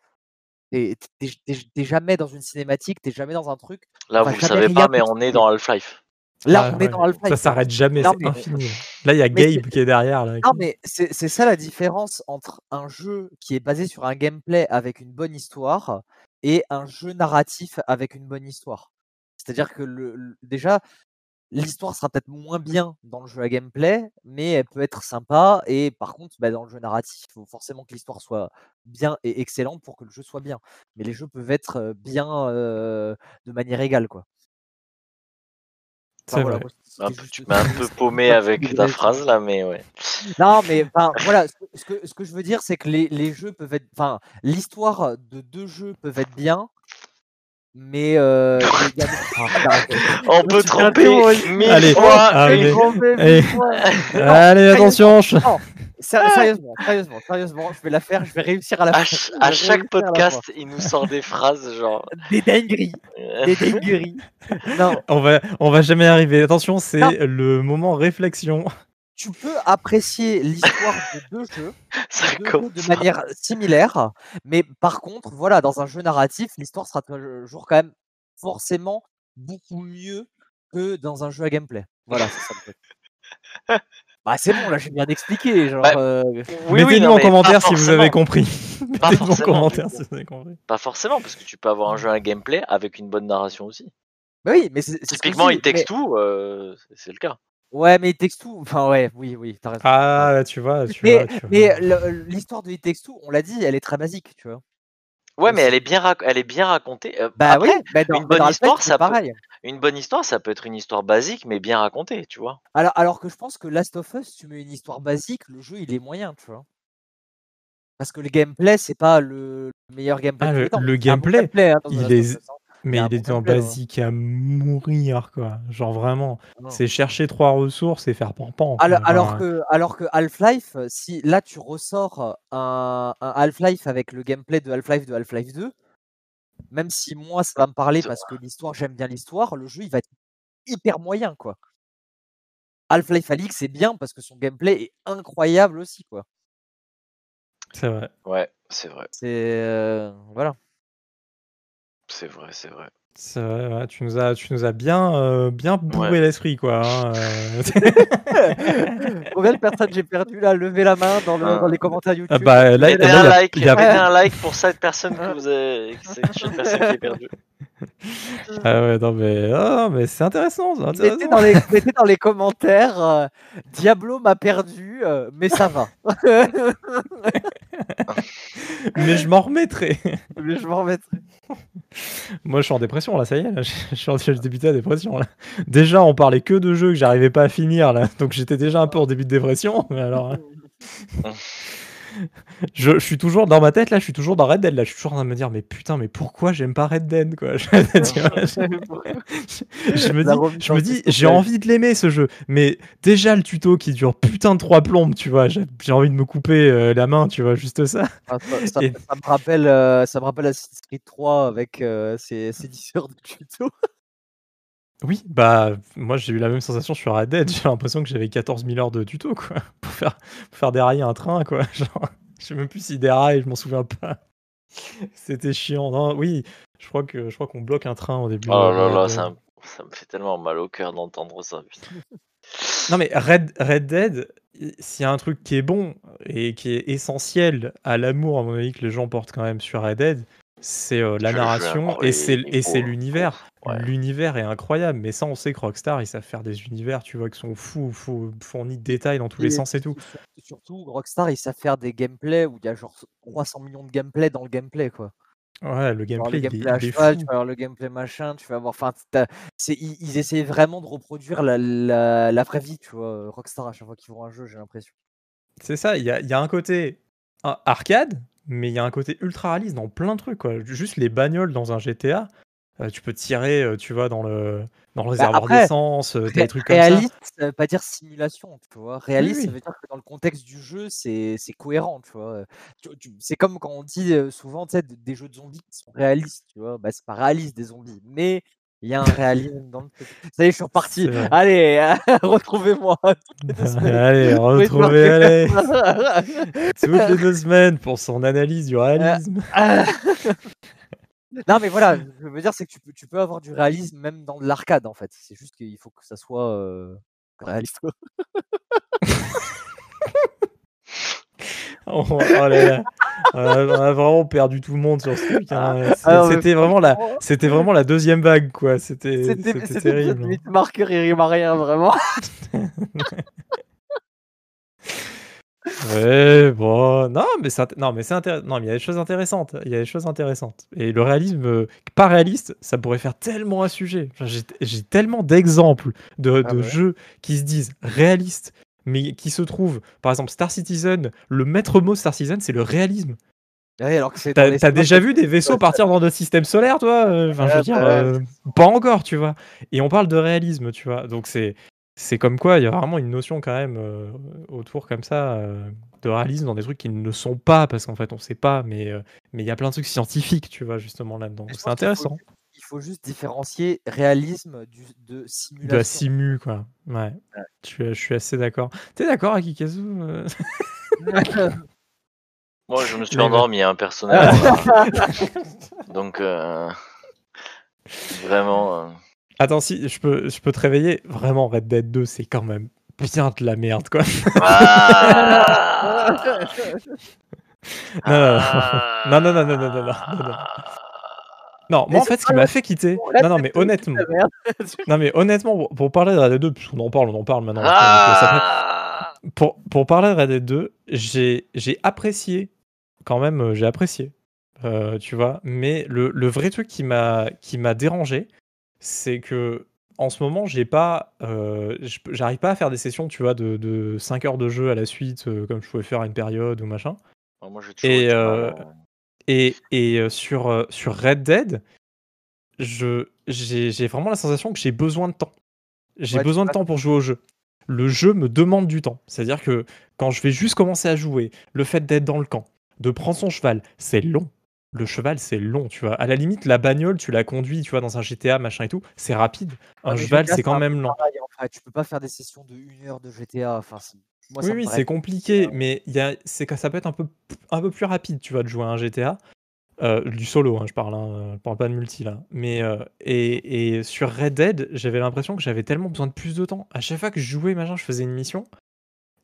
T'es t'es- t'es- t'es jamais dans une cinématique, t'es jamais dans un truc, Là, vous jamais savez pas, mais on est dans Half-Life. Là, Ah, on est ouais. dans Half-Life. Ça s'arrête jamais, Non, c'est mais, infini. Là, il y a mais Gabe c'est- qui est derrière. Là, non, mais c'est c'est ça la différence entre un jeu qui est basé sur un gameplay avec une bonne histoire et un jeu narratif avec une bonne histoire. C'est-à-dire que le, le- déjà, l'histoire sera peut-être moins bien dans le jeu à gameplay, mais elle peut être sympa. Et par contre, bah, dans le jeu narratif, il faut forcément que l'histoire soit bien et excellente pour que le jeu soit bien. Mais les jeux peuvent être bien euh, de manière égale, quoi. Enfin, C'est voilà, vrai. moi, Un c'était peu- juste tu m'as un peu paumé avec ta phrase là, mais ouais. Non, mais enfin, voilà, ce que, ce que, ce que je veux dire, c'est que les, les jeux peuvent être. Enfin, l'histoire de deux jeux peuvent être bien, mais. Euh, Ah. On peut tromper mille Allez, fois. ah, Allez. mille fois. Mais non, Allez, sérieusement, attention. non, sérieusement, sérieusement, sérieusement, je vais la faire, je vais réussir à la À, faire. à chaque podcast, il nous sort des phrases genre. Des dingueries, des dingueries. Non, On va, on va jamais y arriver. Attention, c'est le moment réflexion. Tu peux apprécier l'histoire de deux jeux. Deux de manière similaire, mais par contre, voilà, dans un jeu narratif, l'histoire sera toujours quand même forcément beaucoup mieux que dans un jeu à gameplay. Voilà, c'est ça le truc. Bah c'est bon, là j'ai bien expliqué, genre. Bah, euh, Oui, oui, Mettez-nous non, en commentaire si vous avez compris. Pas Mettez-nous en forcément. commentaire si vous avez compris. Pas forcément, parce que tu peux avoir un jeu à gameplay avec une bonne narration aussi. Bah oui, mais c'est Typiquement, il texte mais- tout, euh, c'est le cas. Ouais, mais il texte tout. Enfin ouais, oui, oui, t'as raison. Ah, là, tu vois, tu mais vois. tu vois. mais l'histoire de It Takes Two, on l'a dit, elle est très basique, tu vois. Ouais, mais elle est bien, rac- elle est bien racontée. Euh, Bah après, oui, bah dans, une bonne histoire, ça peut- pareil. une bonne histoire, ça peut être une histoire basique, mais bien racontée, tu vois. Alors, alors que je pense que Last of Us, tu mets une histoire basique, le jeu il est moyen, tu vois. Parce que le gameplay, c'est pas le meilleur gameplay. Ah, le- gameplay, hein, il est- hein. Mais Il il dans gameplay, ouais. basique à mourir, quoi. Genre vraiment, c'est chercher trois ressources et faire pan-pan. Alors, alors Genre, que, alors que Half-Life, euh, si là tu ressors un, un Half-Life avec le gameplay de Half-Life de Half-Life 2, même si moi ça va me parler parce que l'histoire, j'aime bien l'histoire, le jeu il va être hyper moyen quoi. Half-Life Alix c'est bien parce que son gameplay est incroyable aussi quoi. C'est vrai. Ouais, c'est vrai, C'est euh, voilà. C'est vrai, c'est vrai. C'est vrai, ouais, tu nous as, tu nous as bien, euh, bien bourré Ouais. l'esprit, quoi. hein, euh. Combien de personnes j'ai perdu là Levez la main dans, le- Ah. dans les commentaires YouTube. Ah bah, là, y un a- like, il y a- mettez un like pour cette personne que vous avez, cette personne qui est perdue. Ah ouais, non, mais, ah, mais c'est intéressant, Mettez intéressant. dans, les, mettez dans les commentaires euh, Diablo m'a perdu, euh, mais ça va. Mais je m'en remettrai. mais je m'en remettrai. Moi, je suis en dépression, là, ça y est, là. Je, je suis en je débutais la dépression, là. Déjà, on parlait que de jeux que j'arrivais pas à finir, là. Donc, j'étais déjà un peu en début de dépression. Mais alors. Je, je suis toujours dans ma tête, là, je suis toujours dans Red Dead, là. Je suis toujours en train de me dire, mais putain, mais pourquoi j'aime pas Red Dead, quoi? Je, vois, je- me dis, je me j'ai envie de l'aimer, ce jeu. Mais déjà, le tuto qui dure putain de trois plombes, tu vois. J'ai j'ai envie de me couper euh, la main, tu vois, juste ça. Ah, ça, ça- Et- ça me rappelle, euh, ça me rappelle Assassin's Creed 3 avec euh, ses, ses 10 heures de tuto. Oui, bah, moi j'ai eu la même sensation sur Red Dead. J'ai l'impression que j'avais 14 000 heures de tuto, quoi, pour faire, pour faire dérailler un train, quoi. Genre, je sais même plus s'il déraille, je m'en souviens pas. C'était chiant. Non, oui, je crois que je crois qu'on bloque un train au début. Oh là Red là, ça, me- ça me fait tellement mal au cœur d'entendre ça. putain. Non, mais Red, Red Dead, s'il y a un truc qui est bon et qui est essentiel à l'amour, à mon avis, que les gens portent quand même sur Red Dead, c'est euh, la Je- narration et c'est et l'univers. Ouais. L'univers est incroyable, mais ça, on sait que Rockstar, ils savent faire des univers, tu vois, qui sont fous, fous fournis de détails dans tous les sens et tout. sur- Surtout, Rockstar, ils savent faire des gameplays où il y a genre 300 millions de gameplay dans le gameplay, quoi. Ouais, le gameplay, le il gameplay à il cheval, fou. tu vas avoir le gameplay machin, tu vas avoir. Enfin, ils, ils essaient vraiment de reproduire la, la, la vraie vie, tu vois. Rockstar, à chaque fois qu'ils font un jeu, j'ai l'impression. C'est ça, il y a, il y a un côté arcade, mais il y a un côté ultra réaliste dans plein de trucs, quoi. Juste les bagnoles dans un GTA, euh, tu peux tirer, euh, tu vois, dans le, dans le réservoir Bah, après, d'essence, euh, t'as des Ré- trucs comme ça. réaliste, ça veut pas dire simulation, tu vois. Réaliste, oui. ça veut dire que dans le contexte du jeu, c'est, cohérent, tu vois. C'est comme quand on dit euh, souvent, tu sais, des des jeux de zombies qui sont réalistes, tu vois. Bah, c'est pas réaliste des zombies, mais il y a un réalisme dans le truc. Ça y est, je suis reparti. Allez, retrouvez-moi. allez, retrouvez, allez, toutes les deux semaines pour son analyse du réalisme. Non, mais voilà, je veux dire, c'est que tu peux, tu peux avoir du réalisme même dans de l'arcade, en fait. C'est juste qu'il faut que ça soit euh, réaliste. Oh, oh là là. On a, on a vraiment perdu tout le monde sur ce truc. hein. Ah C'était vraiment la, c'était vraiment la deuxième vague, quoi. C'était, C'était c'était c'était terrible. hein. 8 marqueurs, il rime à rien, vraiment. Ouais, bon, non, mais c'est non, mais c'est intéressant. Non, mais il y a des choses intéressantes. Il y a des choses intéressantes. Et le réalisme euh, pas réaliste, ça pourrait faire tellement un sujet. Enfin, j'ai, tellement d'exemples de, Ah de ouais. jeux qui se disent réalistes, mais qui se trouvent, par exemple, Star Citizen. Le maître mot Star Citizen, c'est le réalisme. Ouais, alors que c'est dans T'as, déjà vu des vaisseaux partir dans notre système solaire, toi? Enfin, je veux Ouais, dire, bah euh, pas encore, tu vois. Et on parle de réalisme, tu vois. Donc c'est, c'est comme quoi il y a vraiment une notion quand même euh, autour comme ça euh, de réalisme dans des trucs qui ne le sont pas parce qu'en fait on sait pas, mais euh, mais il y a plein de trucs scientifiques, tu vois, justement là-dedans. C'est faut intéressant. Il faut juste différencier réalisme du, de De la simulation. simu, quoi. Ouais. Je, suis, je suis assez d'accord. T'es d'accord, Akikazu Moi, je me suis Mais- endormi, hein, personnellement. là. Donc, euh, vraiment. Attends, si je peux, je peux te réveiller. Vraiment, Red Dead 2, c'est quand même bien de la merde, quoi. Ah Non, non, non, non, non, non, non, non, non, non. Non, Mais moi en fait, ce qui m'a fait quitter. Non, non, mais honnêtement. Non, mais honnêtement, pour- parler de Red Dead 2, puisqu'on en parle, on en parle maintenant. Ah pour, pour parler de Red Dead 2, j'ai j'ai apprécié, quand même, euh, j'ai apprécié, euh, tu vois. Mais le, le vrai truc qui m'a qui m'a dérangé, c'est que en ce moment, j'ai pas, euh, j'arrive pas à faire des sessions, tu vois, de, de 5 heures de jeu à la suite, euh, comme je pouvais faire à une période ou machin. moi, je et, euh, et, et sur, sur Red Dead, j'ai vraiment la sensation que j'ai besoin de temps. J'ai besoin de temps pour jouer au jeu. Le jeu me demande du temps. C'est-à-dire que quand je vais juste commencer à jouer, le fait d'être dans le camp, de prendre son cheval, c'est long le cheval, c'est long, tu vois. À la limite, la bagnole, tu la conduis, tu vois, dans un GTA, machin et tout, c'est rapide. Un cheval, c'est quand même lent. Tu peux pas faire des sessions de 1 heure de GTA. Enfin, oui, oui, c'est compliqué, mais y a, ça peut être un peu, un peu plus rapide, tu vois, de jouer à un GTA. Euh, du solo, hein, je parle, hein, je parle pas de multi là. Mais euh, et, et, sur Red Dead, j'avais l'impression que j'avais tellement besoin de plus de temps. À chaque fois que je jouais, machin, je faisais une mission.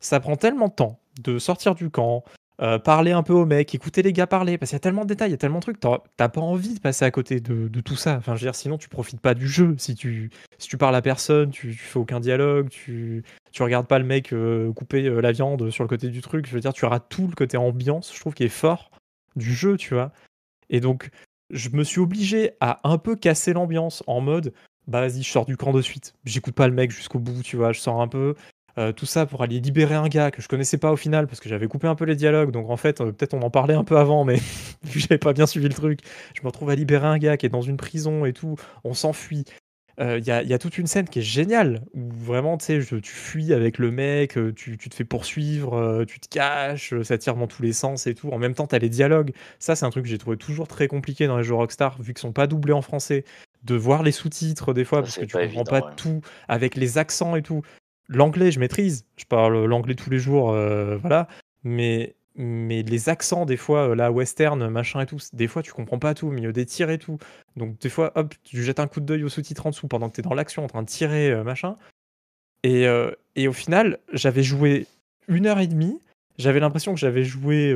Ça prend tellement de temps de sortir du camp, euh, parler un peu aux mecs, écouter les gars parler, parce qu'il y a tellement de détails, il y a tellement de trucs, t'as pas envie de passer à côté de, tout ça. Enfin, sinon tu profites pas du jeu. Si tu, si tu parles à personne, tu, fais aucun dialogue, tu, tu regardes pas le mec euh, couper euh, la viande sur le côté du truc. Je veux dire, tu auras tout le côté ambiance, je trouve, qui est fort du jeu, tu vois. Et donc, je me suis obligé à un peu casser l'ambiance en mode, bah vas-y, je sors du camp de suite. J'écoute pas le mec jusqu'au bout, tu vois. Je sors un peu, euh, tout ça pour aller libérer un gars que je connaissais pas au final parce que j'avais coupé un peu les dialogues. Donc en fait, euh, peut-être on en parlait un peu avant, mais vu que j'avais pas bien suivi le truc, je me retrouve à libérer un gars qui est dans une prison et tout. On s'enfuit. Il euh, y, a, toute une scène qui est géniale où vraiment tu sais, tu fuis avec le mec, tu, te fais poursuivre, tu te caches, ça tire dans tous les sens et tout. En même temps, tu as les dialogues. Ça, c'est un truc que j'ai trouvé toujours très compliqué dans les jeux Rockstar vu qu'ils sont pas doublés en français de voir les sous-titres des fois parce que tu comprends pas tout avec les accents et tout l'anglais, je maîtrise. Je parle l'anglais tous les jours, euh, voilà. Mais, mais les accents, des fois, euh, là, western, machin et tout, des fois, tu comprends pas tout au milieu des tirs et tout. Donc, des fois, hop, tu jettes un coup d'œil aux sous-titres en dessous pendant que tu es dans l'action en train de tirer, euh, machin. Et, et, au final, j'avais joué une heure et demie. J'avais l'impression que j'avais joué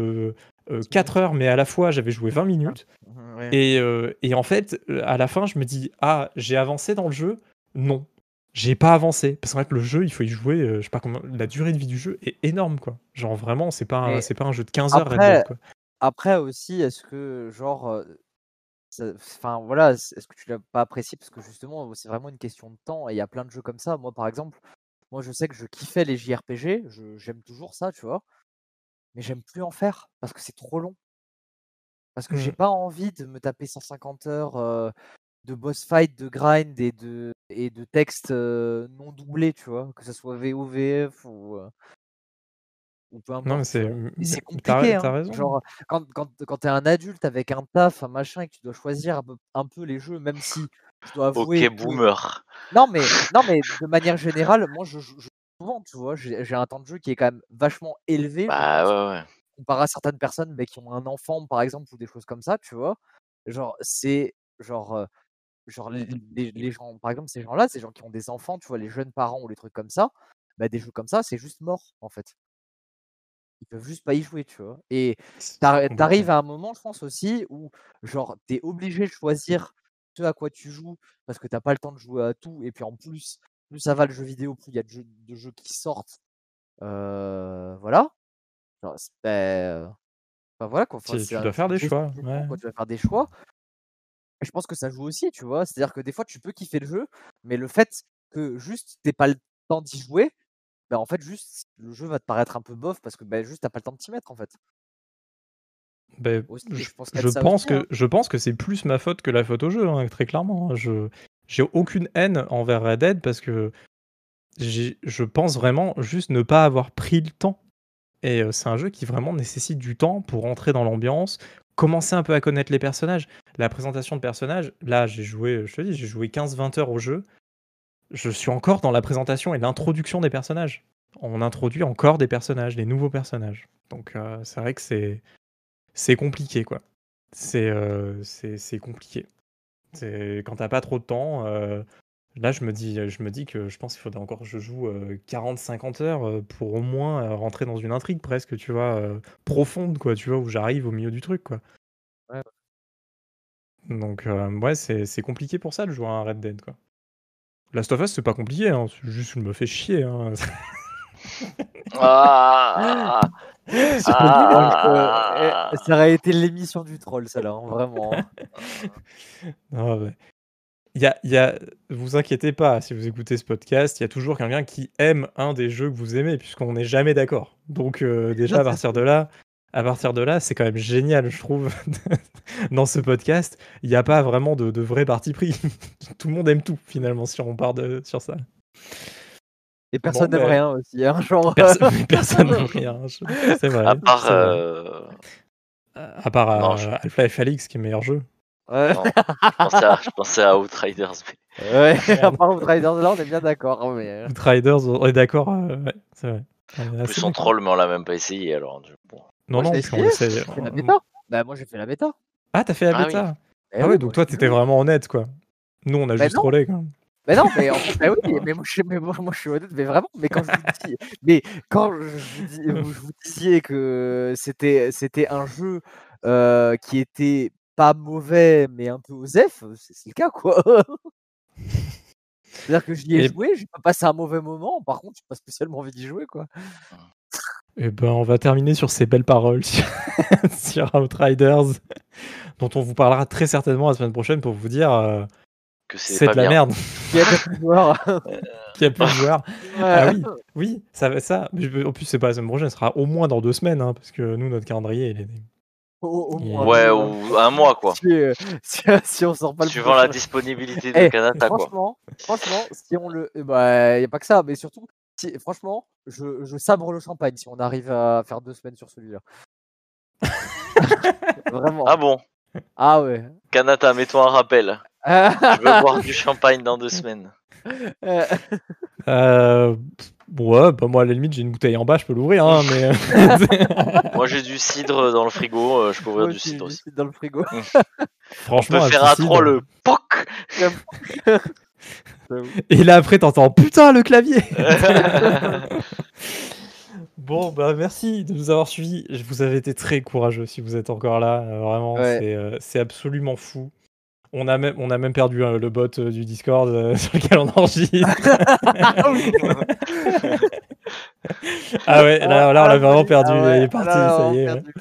4 heures, mais à la fois, j'avais joué 20 minutes. Et, et en fait, à la fin, je me dis, ah, j'ai avancé dans le jeu? Non, j'ai pas avancé. Parce qu'en fait le jeu il faut y jouer euh, je sais pas comment la durée de vie du jeu est énorme quoi. Genre vraiment c'est pas c'est pas un jeu de 15 heures après, quoi. après aussi est-ce que genre euh, enfin voilà est-ce que tu l'as pas apprécié? Parce que justement c'est vraiment une question de temps et il y a plein de jeux comme ça. Moi par exemple moi je sais que je kiffais les JRPG j'aime toujours ça tu vois. Mais j'aime plus en faire parce que c'est trop long. Parce que j'ai mmh. pas envie de me taper 150 heures euh, de boss fight, de grind et de, et de texte non doublé, tu vois, que ce soit VOVF ou, ou peu importe. Non, mais c'est, c'est compliqué. Hein. raison. Genre, quand, quand, quand tu es un adulte avec un taf, un machin, et que tu dois choisir un peu, les jeux, même si je dois avouer. Ok, boomer. Non, mais, non, mais de manière générale, moi, je joue souvent, tu vois, j'ai, un temps de jeu qui est quand même vachement élevé. Bah ouais, ouais. Comparé à certaines personnes mais qui ont un enfant, par exemple, ou des choses comme ça, tu vois. Genre, c'est genre genre les, gens, par exemple, ces gens-là, ces gens qui ont des enfants, tu vois, les jeunes parents ou les trucs comme ça, bah, des jeux comme ça, c'est juste mort, en fait. Ils peuvent juste pas y jouer, tu vois? Et t'arrives à un moment, je pense aussi, où genre t'es obligé de choisir ce à quoi tu joues parce que t'as pas le temps de jouer à tout. Et puis en plus, plus ça va le jeu vidéo, plus il y a de jeux, de jeux qui sortent. voilà. Genre, ben, voilà quoi. tu dois faire des choix. tu dois faire des choix je pense que ça joue aussi, tu vois? C'est-à-dire que des fois, tu peux kiffer le jeu, mais le fait que juste t'aies pas le temps d'y jouer, bah, en fait, juste le jeu va te paraître un peu bof parce que bah, juste t'as pas le temps de t'y mettre, en fait. Bah, je, pense, que, hein. je pense que c'est plus ma faute que la faute au jeu, hein, très clairement. Hein. Je j'ai aucune haine envers Red Dead parce que je pense vraiment juste ne pas avoir pris le temps. Et c'est un jeu qui vraiment nécessite du temps pour entrer dans l'ambiance, commencer un peu à connaître les personnages. La présentation de personnages, là, j'ai joué, je te dis, j'ai joué 15-20 heures au jeu. Je suis encore dans la présentation et l'introduction des personnages. On introduit encore des personnages, des nouveaux personnages. Donc euh, c'est vrai que c'est c'est compliqué quoi. C'est euh, c'est compliqué. Quand t'as pas trop de temps. Euh, là, je me dis, je me dis que je pense qu'il faudrait encore que je joue 40-50 heures pour au moins rentrer dans une intrigue presque, tu vois, profonde quoi, tu vois, où j'arrive au milieu du truc quoi. Donc, ouais, c'est compliqué pour ça de jouer à un Red Dead, quoi. Last of Us, c'est pas compliqué, hein, c'est juste je me fais chier. Hein. Ah. Ah. Eh, ça aurait été l'émission du troll, ça là, hein, vraiment. Ah, y a, y a, vous inquiétez pas, si vous écoutez ce podcast, il y a toujours quelqu'un qui aime un des jeux que vous aimez, puisqu'on n'est jamais d'accord. Donc euh, déjà à partir de là, à partir de là, c'est quand même génial, je trouve. Dans ce podcast, il n'y a pas vraiment de, de vrai parti pris. tout le monde aime tout finalement si on part de, sur ça. Et personne Bon, n'aime ben, rien aussi. Hein, genre, Personne, personne n'aime rien. je- C'est vrai. À part. euh, À part euh, Half-Life Alix, qui est meilleur jeu. Ouais, non, je, pensais à, je pensais à Outriders. Mais... ouais, à part Outriders, là, on est bien d'accord. hein, Mais... euh, Outriders, on est d'accord, euh, ouais, c'est vrai. On En plus, on troll, mais on l'a même pas essayé alors. Bon. Non, Moi, non, j'ai fait la bêta? Bah, moi, j'ai fait la bêta. Ah, t'as fait la Ah bêta? Eh Ah oui, ouais, donc toi, t'étais vraiment honnête, quoi. Nous, on a Bah juste non. trollé, quoi. Mais non, mais en fait, bah oui, mais moi je, mais moi, moi, je suis honnête, mais vraiment, mais quand je vous dis, mais quand je vous, dis, vous- je vous disiez que c'était c'était un jeu euh, qui était pas mauvais, mais un peu osef, c'est c'est le cas quoi. C'est-à-dire que j'y ai Et- joué, j'ai pas passé un mauvais moment, par contre, j'ai pas spécialement envie d'y jouer quoi. Eh ben, on va terminer sur ces belles paroles sur, sur Outriders, dont on vous parlera très certainement la semaine prochaine pour vous dire euh, Que c'est de la bien. merde, Qui a pas pu voir. qu'il y a plus de joueurs. Ah oui, oui, ça va ça. Je- En plus, c'est pas la semaine prochaine, ce sera au moins dans deux semaines, hein, parce que nous, notre calendrier, il est. Au- au Il- moins, Ouais, euh, ou un mois quoi. Si, euh, si, si on sort pas le Suivant la disponibilité de Eh, Kanata quoi. franchement, franchement, si on le, eh bah, y a pas que ça, mais surtout, si, franchement, je, je sabre le champagne si on arrive à faire deux semaines sur celui-là. Vraiment. Ah bon? Ah ouais. Kanata, mets-toi un rappel. Je veux boire du champagne dans deux semaines. Euh, Euh, ouais, bah moi, à la limite, j'ai une bouteille en bas, je peux l'ouvrir, hein, mais. Moi j'ai du cidre dans le frigo, euh, je peux ouvrir moi du aussi, cidre du aussi. cidre dans le frigo. On Franchement, peut un faire un cidre. troll POC. Et là, après, t'entends putain le clavier Bon, bah merci de nous avoir suivis. Vous avez été très courageux si vous êtes encore là. euh, vraiment, Ouais. c'est, euh, c'est absolument fou. On a même, on a même perdu euh, le bot euh, du Discord euh, sur lequel on enregistre. Ah ah ouais, là, là on l'a Ah vraiment perdu. ah ouais, Il est parti, là, ça y est. perdu.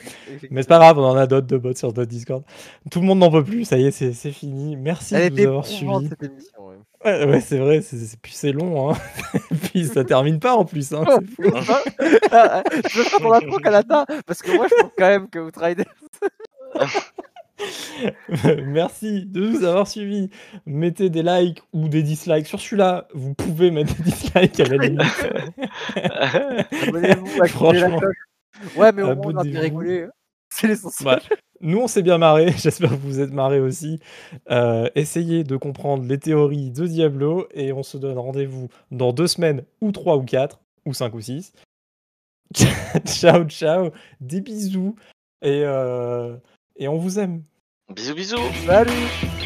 Mais c'est pas grave, on en a d'autres de bots sur notre Discord. Tout le monde n'en peut plus, ça y est, c'est, fini. Merci Elle de nous avoir suivis. ouais. C'est vrai, c'est, puis c'est long. Hein. puis ça termine pas en plus. Hein, c'est fou. je veux pas ton attends Kanata, parce que moi je trouve quand même que Outrider. Merci de nous avoir suivis. Mettez des likes ou des dislikes sur celui-là. Vous pouvez mettre des dislikes à la limite. Abonnez-vous, la Franchement. cloche. Ouais, mais au moins on a rigolé. C'est l'essentiel. Bah, nous, on s'est bien marré. J'espère que vous vous êtes marrés aussi. Euh, essayez de comprendre les théories de Diablo et on se donne rendez-vous dans deux semaines ou trois ou quatre ou cinq ou six. ciao, ciao. Des bisous et, euh, et on vous aime. Bisous bisous. Salut